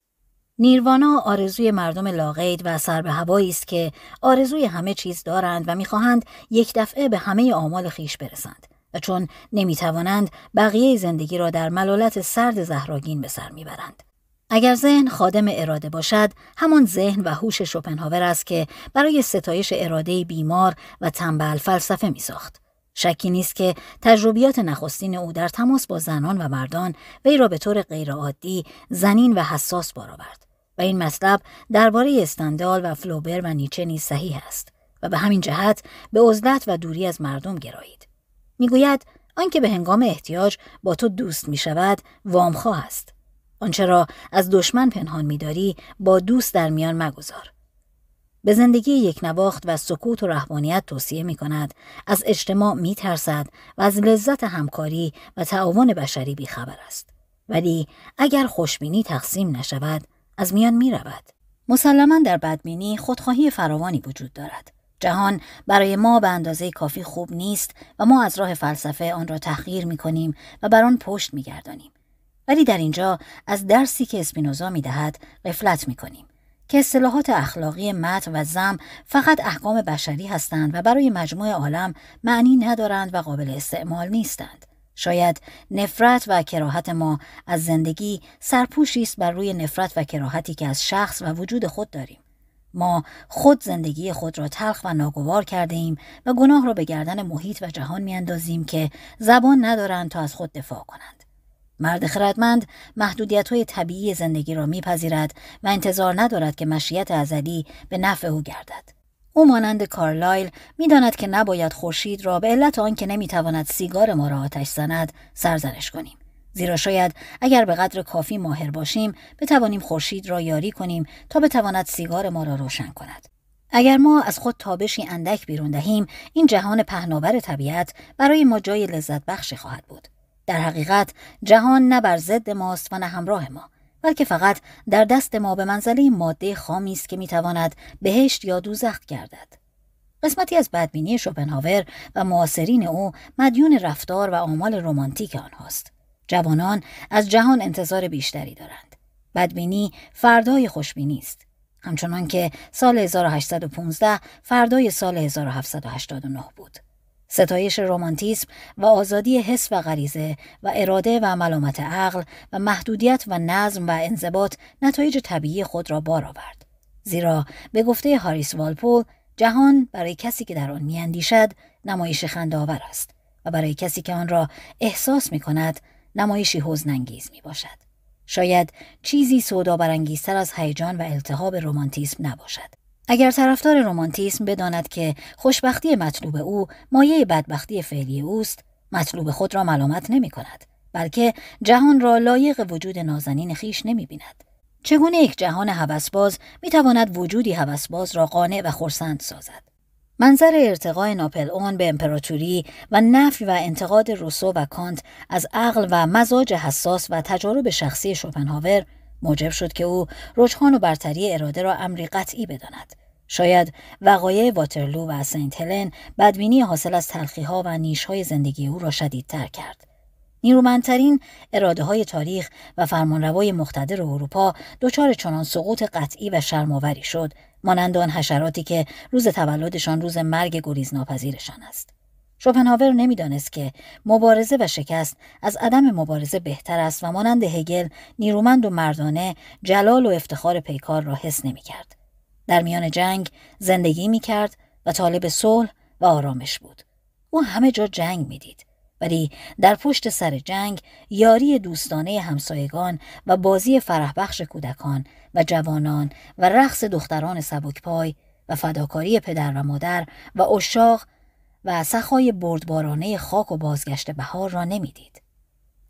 نیروانا آرزوی مردم لاغید و سر به هوایی است که آرزوی همه چیز دارند و می‌خواهند یک دفعه به همه آمال خیش برسند و چون نمی‌توانند بقیه زندگی را در ملالت سرد زهراگین به سر می‌برند. اگر ذهن خادم اراده باشد همان ذهن و هوش شوپنهاور است که برای ستایش اراده بیمار و تنبل فلسفه می ساخت. شکی نیست که تجربیات نخستین او در تماس با زنان و مردان وی را به طور غیرعادی زنین و حساس بار آورد و این مطلب درباره استندال و فلوبر و نیچه نیز صحیح است و به همین جهت به عزلت و دوری از مردم گرایید می‌گوید آنکه به هنگام احتیاج با تو دوست می شود وامخواه است آنچه را از دشمن پنهان میداری با دوست در میان مگذار به زندگی یک نواخت و سکوت و رحمانیت توصیه می کند، از اجتماع می ترسد و از لذت همکاری و تعاون بشری بیخبر است. ولی اگر خوشبینی تقسیم نشود، از میان می رود. مسلما در بدبینی خودخواهی فراوانی وجود دارد. جهان برای ما به اندازه کافی خوب نیست و ما از راه فلسفه آن را تحقیر می کنیم و بر آن پشت می گردانیم. ولی در اینجا از درسی که اسپینوزا می دهد غفلت می کنیم. که اصطلاحات اخلاقی مت و زم فقط احکام بشری هستند و برای مجموع عالم معنی ندارند و قابل استعمال نیستند. شاید نفرت و کراهت ما از زندگی سرپوشی است بر روی نفرت و کراهتی که از شخص و وجود خود داریم. ما خود زندگی خود را تلخ و ناگوار کرده ایم و گناه را به گردن محیط و جهان میاندازیم که زبان ندارند تا از خود دفاع کنند. مرد خردمند محدودیت های طبیعی زندگی را میپذیرد و انتظار ندارد که مشیت ازلی به نفع او گردد. او مانند کارلایل می‌داند که نباید خورشید را به علت آنکه نمی‌تواند سیگار ما را آتش زند سرزنش کنیم. زیرا شاید اگر به قدر کافی ماهر باشیم بتوانیم خورشید را یاری کنیم تا بتواند سیگار ما را روشن کند. اگر ما از خود تابشی اندک بیرون دهیم این جهان پهناور طبیعت برای ما جای لذت بخشی خواهد بود. در حقیقت جهان نه بر ضد ماست و نه همراه ما بلکه فقط در دست ما به منزله ماده خامی است که می‌تواند بهشت یا دوزخ گردد قسمتی از بدبینی شوپنهاور و معاصرین او مدیون رفتار و آمال رمانتیک آنهاست جوانان از جهان انتظار بیشتری دارند. بدبینی فردای خوشبینی است. همچنان که سال 1815 فردای سال 1789 بود. ستایش رومانتیسم و آزادی حس و غریزه و اراده و ملامت عقل و محدودیت و نظم و انضباط نتایج طبیعی خود را بار آورد. زیرا به گفته هاریس والپول جهان برای کسی که در آن میاندیشد نمایش خندآور است و برای کسی که آن را احساس می کند نمایشی حزنانگیز می باشد. شاید چیزی سودا برانگیزتر از هیجان و التهاب رومانتیسم نباشد. اگر طرفدار رومانتیسم بداند که خوشبختی مطلوب او مایه بدبختی فعلی اوست مطلوب خود را ملامت نمی کند بلکه جهان را لایق وجود نازنین خیش نمی بیند. چگونه یک جهان هوسباز می تواند وجودی هوسباز را قانع و خورسند سازد منظر ارتقای ناپل اون به امپراتوری و نفی و انتقاد روسو و کانت از عقل و مزاج حساس و تجارب شخصی شوپنهاور موجب شد که او رجحان و برتری اراده را امری قطعی بداند. شاید وقایع واترلو و سنت هلن بدبینی حاصل از تلخیها و نیشهای زندگی او را شدیدتر کرد. نیرومندترین اراده های تاریخ و فرمانروای مقتدر اروپا دچار چنان سقوط قطعی و شرماوری شد. مانند آن حشراتی که روز تولدشان روز مرگ گریز ناپذیرشان است. شوپنهاور نمی‌دانست که مبارزه و شکست از عدم مبارزه بهتر است و مانند هگل نیرومند و مردانه جلال و افتخار پیکار را حس نمی‌کرد. در میان جنگ زندگی می‌کرد و طالب صلح و آرامش بود. او همه جا جنگ می‌دید. ولی در پشت سر جنگ یاری دوستانه همسایگان و بازی فرحبخش کودکان و جوانان و رقص دختران سبکپای و فداکاری پدر و مادر و اشاق و سخای بردبارانه خاک و بازگشت بهار را نمی‌دید.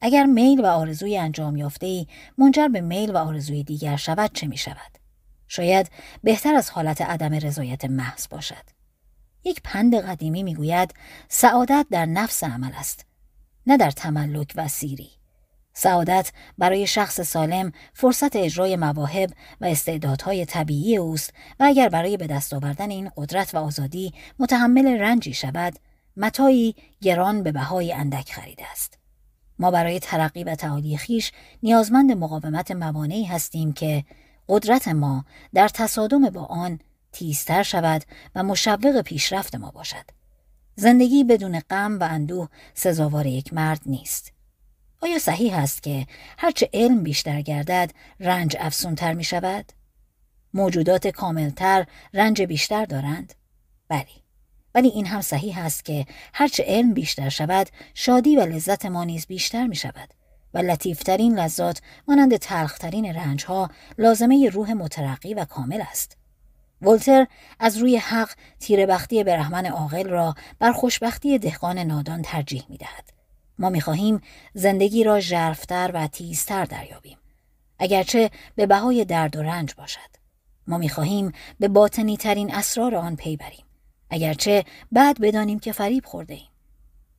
اگر میل و آرزوی انجام یافته ای منجر به میل و آرزوی دیگر شود چه می شود؟ شاید بهتر از حالت عدم رضایت محض باشد. یک پند قدیمی می‌گوید سعادت در نفس عمل است نه در تملک و سیری. سعادت برای شخص سالم فرصت اجرای مواهب و استعدادهای طبیعی اوست و اگر برای به دست آوردن این قدرت و آزادی متحمل رنجی شود متایی گران به بهای اندک خریده است. ما برای ترقی و تعالی خیش نیازمند مقاومت موانعی هستیم که قدرت ما در تصادم با آن تیزتر شود و مشوق پیشرفت ما باشد. زندگی بدون غم و اندوه سزاوار یک مرد نیست. آیا صحیح است که هرچه علم بیشتر گردد رنج افسونتر می شود؟ موجودات کاملتر رنج بیشتر دارند؟ بلی. ولی این هم صحیح است که هرچه علم بیشتر شود شادی و لذت ما نیز بیشتر می شود و لطیفترین لذات مانند تلخترین رنجها لازمه روح مترقی و کامل است. ولتر از روی حق تیربختی برهمن عاقل را بر خوشبختی دهقان نادان ترجیح می دهد. ما می خواهیم زندگی را ژرفتر و تیزتر دریابیم. اگرچه به بهای درد و رنج باشد. ما می خواهیم به باطنی ترین اسرار آن پی بریم. اگرچه بعد بدانیم که فریب خورده ایم.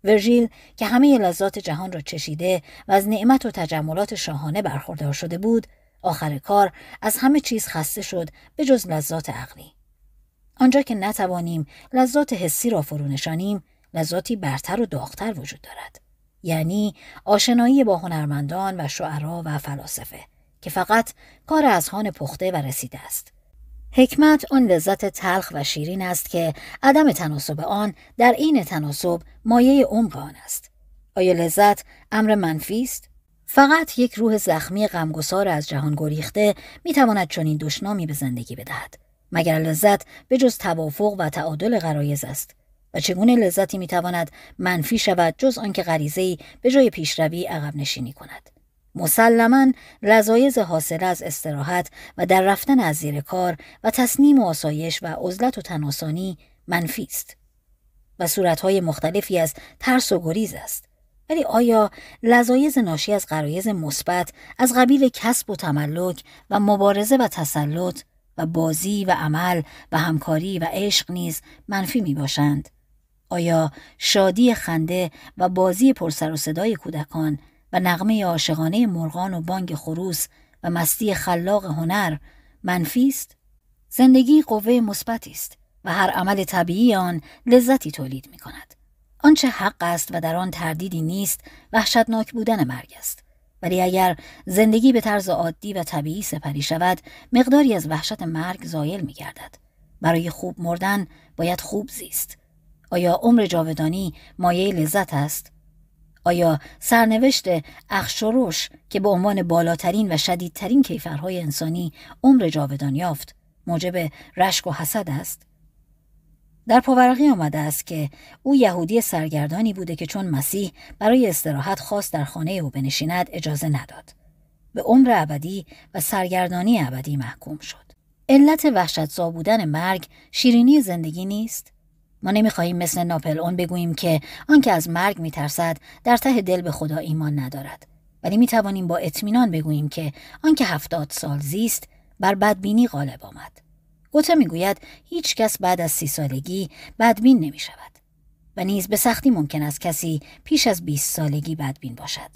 ورژیل که همه لذات جهان را چشیده و از نعمت و تجملات شاهانه برخوردار شده بود آخر کار از همه چیز خسته شد به جز لذات عقلی. آنجا که نتوانیم لذات حسی را فرونشانیم لذاتی برتر و داغتر وجود دارد. یعنی آشنایی با هنرمندان و شعرا و فلاسفه که فقط کار از هان پخته و رسیده است. حکمت آن لذت تلخ و شیرین است که عدم تناسب آن در این تناسب مایه عمق آن است. آیا لذت امر منفی است فقط یک روح زخمی غمگسار از جهان گریخته می‌تواند چنین دشنامی به زندگی بدهد مگر لذت به جز توافق و تعادل غرایز است؟ و چگونه لذتی می‌تواند منفی شود جز آنکه غریزهای به جای پیشروی عقب نشینی کند؟ مسلما لذایز حاصله از استراحت و در رفتن از زیر کار و تصنیم و آسایش و عزلت و تناسانی منفی است و صورتهای مختلفی از ترس و گریز است. ولی آیا لذایز ناشی از قرایز مثبت از قبیل کسب و تملک و مبارزه و تسلط و بازی و عمل و همکاری و عشق نیز منفی می باشند؟ آیا شادی خنده و بازی پرسر و صدای کودکان و نغمه عاشقانه مرغان و بانگ خروس و مستی خلاق هنر منفی است زندگی قوه مثبتی است و هر عمل طبیعی آن لذتی تولید می کند. آنچه حق است و در آن تردیدی نیست وحشتناک بودن مرگ است. ولی اگر زندگی به طرز عادی و طبیعی سپری شود مقداری از وحشت مرگ زایل می گردد. برای خوب مردن باید خوب زیست. آیا عمر جاودانی مایه لذت است؟ آیا سرنوشت اخشروش که به عنوان بالاترین و شدیدترین کیفرهای انسانی عمر جاودان یافت موجب رشک و حسد است؟ در پاورقی آمده است که او یهودی سرگردانی بوده که چون مسیح برای استراحت خاص در خانه او بنشیند اجازه نداد. به عمر ابدی و سرگردانی ابدی محکوم شد. علت وحشتزا بودن مرگ شیرینی زندگی نیست؟ ما نمی‌خواهیم مثل ناپل اون بگوییم که آنکه از مرگ میترسد در ته دل به خدا ایمان ندارد ولی می‌توانیم با اطمینان بگوییم که آنکه هفتاد سال زیست بر بدبینی غالب آمد گوته می‌گوید هیچ کس بعد از سی سالگی بدبین نمی شود و نیز به سختی ممکن است کسی پیش از 20 سالگی بدبین باشد.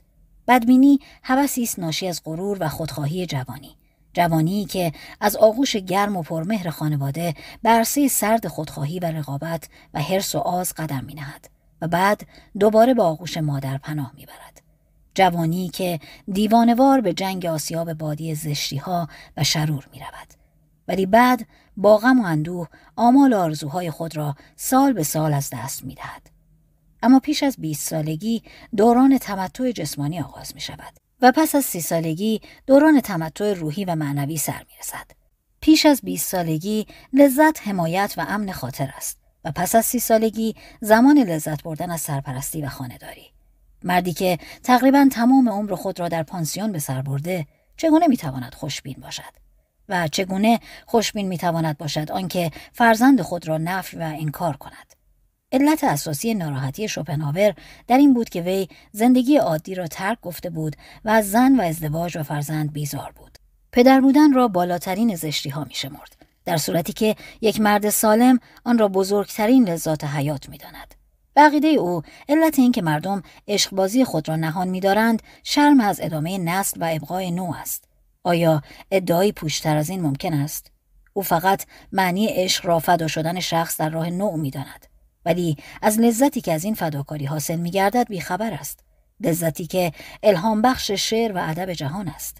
بدبینی هوسی است ناشی از غرور و خودخواهی جوانی. جوانی که از آغوش گرم و پرمهر خانواده به عرصه سرد خودخواهی و رقابت و حرس و آز قدم می نهد و بعد دوباره به آغوش مادر پناه می برد. جوانی که دیوانوار به جنگ آسیاب بادی زشتی ها و شرور می رود. ولی بعد با غم و اندوه آمال آرزوهای خود را سال به سال از دست می دهد. اما پیش از 20 سالگی دوران تمتع جسمانی آغاز می شود و پس از سی سالگی دوران تمتع روحی و معنوی سر می رسد. پیش از 20 سالگی لذت حمایت و امن خاطر است و پس از سی سالگی زمان لذت بردن از سرپرستی و خانهداری. مردی که تقریبا تمام عمر خود را در پانسیون به سر برده چگونه می‌تواند خوشبین باشد و چگونه خوشبین می‌تواند باشد آنکه فرزند خود را نفی و انکار کند علت اساسی ناراحتی شوپنهاور در این بود که وی زندگی عادی را ترک گفته بود و از زن و ازدواج و فرزند بیزار بود پدر بودن را بالاترین زشتی ها می شمرد. در صورتی که یک مرد سالم آن را بزرگترین لذات حیات می داند. بقیده او علت این که مردم عشقبازی خود را نهان می‌دارند شرم از ادامه نسل و ابقای نو است. آیا ادعایی پوشتر از این ممکن است؟ او فقط معنی عشق را فدا شدن شخص در راه نوع می‌داند. ولی از لذتی که از این فداکاری حاصل میگردد بیخبر است. لذتی که الهام بخش شعر و ادب جهان است.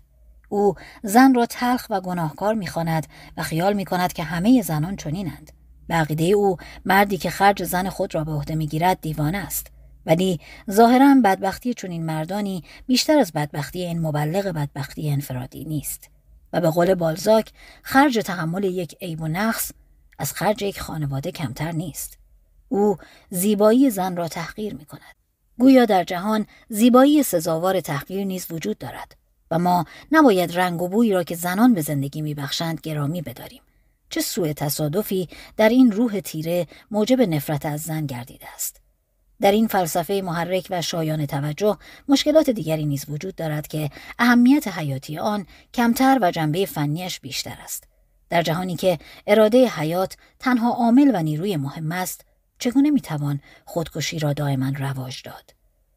او زن را تلخ و گناهکار می‌خواند و خیال می‌کند که همه زنان چنینند. بقیده او مردی که خرج زن خود را به عهده می‌گیرد دیوانه است. ولی ظاهرا بدبختی چنین مردانی بیشتر از بدبختی این مبلغ بدبختی انفرادی نیست. و به قول بالزاک خرج تحمل یک عیب و نقص از خرج یک خانواده کمتر نیست. او زیبایی زن را تحقیر می کند گویا در جهان زیبایی سزاوار تحقیر نیز وجود دارد و ما نباید رنگ و بویی را که زنان به زندگی میبخشند گرامی بداریم. چه سوء تصادفی در این روح تیره موجب نفرت از زن گردیده است. در این فلسفه محرک و شایان توجه مشکلات دیگری نیز وجود دارد که اهمیت حیاتی آن کمتر و جنبه فنیش بیشتر است. در جهانی که اراده حیات تنها عامل و نیروی مهم است، چگونه می‌توان خودکشی را دائما رواج داد؟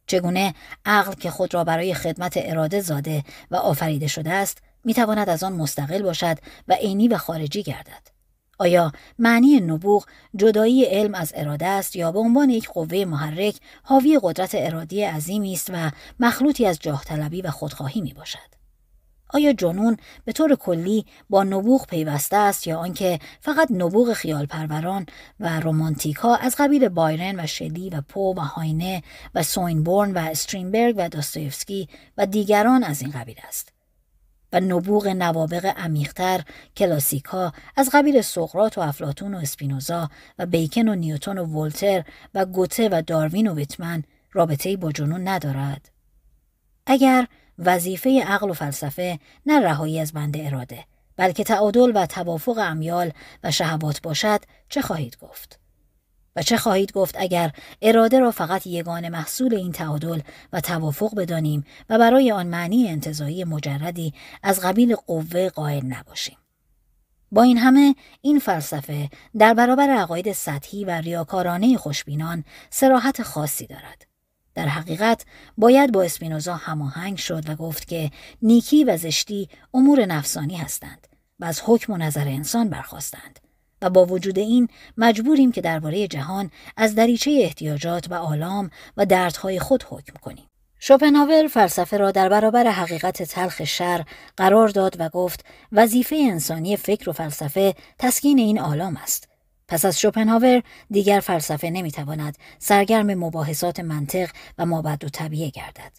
چگونه عقل که خود را برای خدمت اراده زاده و آفریده شده است، می‌تواند از آن مستقل باشد و عینی و خارجی گردد؟ آیا معنی نبوغ جدایی علم از اراده است یا به عنوان یک قوه محرک حاوی قدرت ارادی عظیمی است و مخلوطی از جاه طلبی و خودخواهی می باشد؟ آیا جنون به طور کلی با نبوغ پیوسته است یا آنکه فقط نبوغ خیال پروران و رومانتیک ها از قبیل بایرن و شلی و پو و هاینه و سوینبورن و استرینبرگ و داستویفسکی و دیگران از این قبیل است؟ و نبوغ نوابق عمیقتر کلاسیکا از قبیل سقرات و افلاتون و اسپینوزا و بیکن و نیوتون و ولتر و گوته و داروین و ویتمن رابطه با جنون ندارد. اگر وظیفه عقل و فلسفه نه رهایی از بند اراده بلکه تعادل و توافق امیال و شهوات باشد چه خواهید گفت؟ و چه خواهید گفت اگر اراده را فقط یگان محصول این تعادل و توافق بدانیم و برای آن معنی انتظایی مجردی از قبیل قوه قائل نباشیم. با این همه این فلسفه در برابر عقاید سطحی و ریاکارانه خوشبینان سراحت خاصی دارد. در حقیقت باید با اسپینوزا هماهنگ شد و گفت که نیکی و زشتی امور نفسانی هستند و از حکم و نظر انسان برخواستند و با وجود این مجبوریم که درباره جهان از دریچه احتیاجات و آلام و دردهای خود حکم کنیم. شوپنهاور فلسفه را در برابر حقیقت تلخ شر قرار داد و گفت وظیفه انسانی فکر و فلسفه تسکین این آلام است. پس از شوپنهاور دیگر فلسفه نمی‌تواند سرگرم مباحثات منطق و مابعد و طبیعه گردد.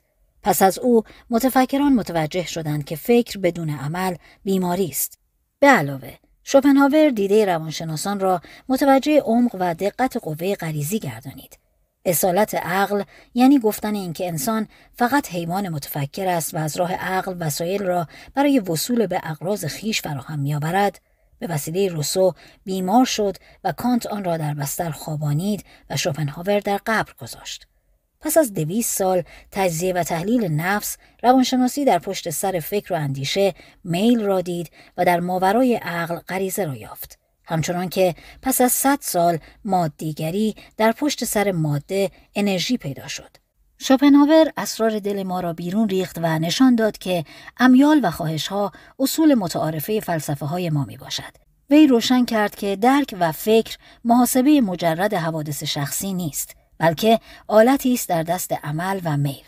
پس از او متفکران متوجه شدند که فکر بدون عمل بیماری است. به علاوه شوپنهاور دیده روانشناسان را متوجه عمق و دقت قوه غریزی گردانید. اصالت عقل یعنی گفتن اینکه انسان فقط حیوان متفکر است و از راه عقل وسایل را برای وصول به اقراض خیش فراهم میآورد به وسیله روسو بیمار شد و کانت آن را در بستر خوابانید و شوپنهاور در قبر گذاشت. پس از دویست سال تجزیه و تحلیل نفس روانشناسی در پشت سر فکر و اندیشه میل را دید و در ماورای عقل غریزه را یافت. همچنان که پس از صد سال مادیگری در پشت سر ماده انرژی پیدا شد. شوپنهاور اسرار دل ما را بیرون ریخت و نشان داد که امیال و خواهش ها اصول متعارفه فلسفه های ما می باشد. وی روشن کرد که درک و فکر محاسبه مجرد حوادث شخصی نیست بلکه آلتی است در دست عمل و میل.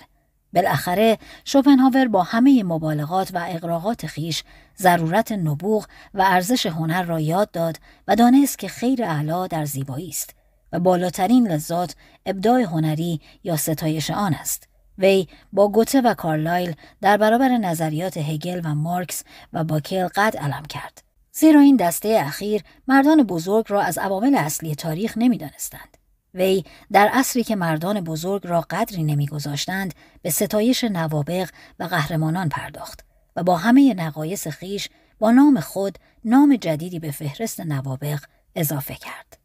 بالاخره شوپنهاور با همه مبالغات و اقراقات خیش ضرورت نبوغ و ارزش هنر را یاد داد و دانست که خیر اعلا در زیبایی است و بالاترین لذات ابداع هنری یا ستایش آن است. وی با گوته و کارلایل در برابر نظریات هگل و مارکس و باکل قد علم کرد. زیرا این دسته اخیر مردان بزرگ را از عوامل اصلی تاریخ نمی‌دانستند. وی در عصری که مردان بزرگ را قدری نمیگذاشتند به ستایش نوابق و قهرمانان پرداخت و با همه نقایص خیش با نام خود نام جدیدی به فهرست نوابق اضافه کرد.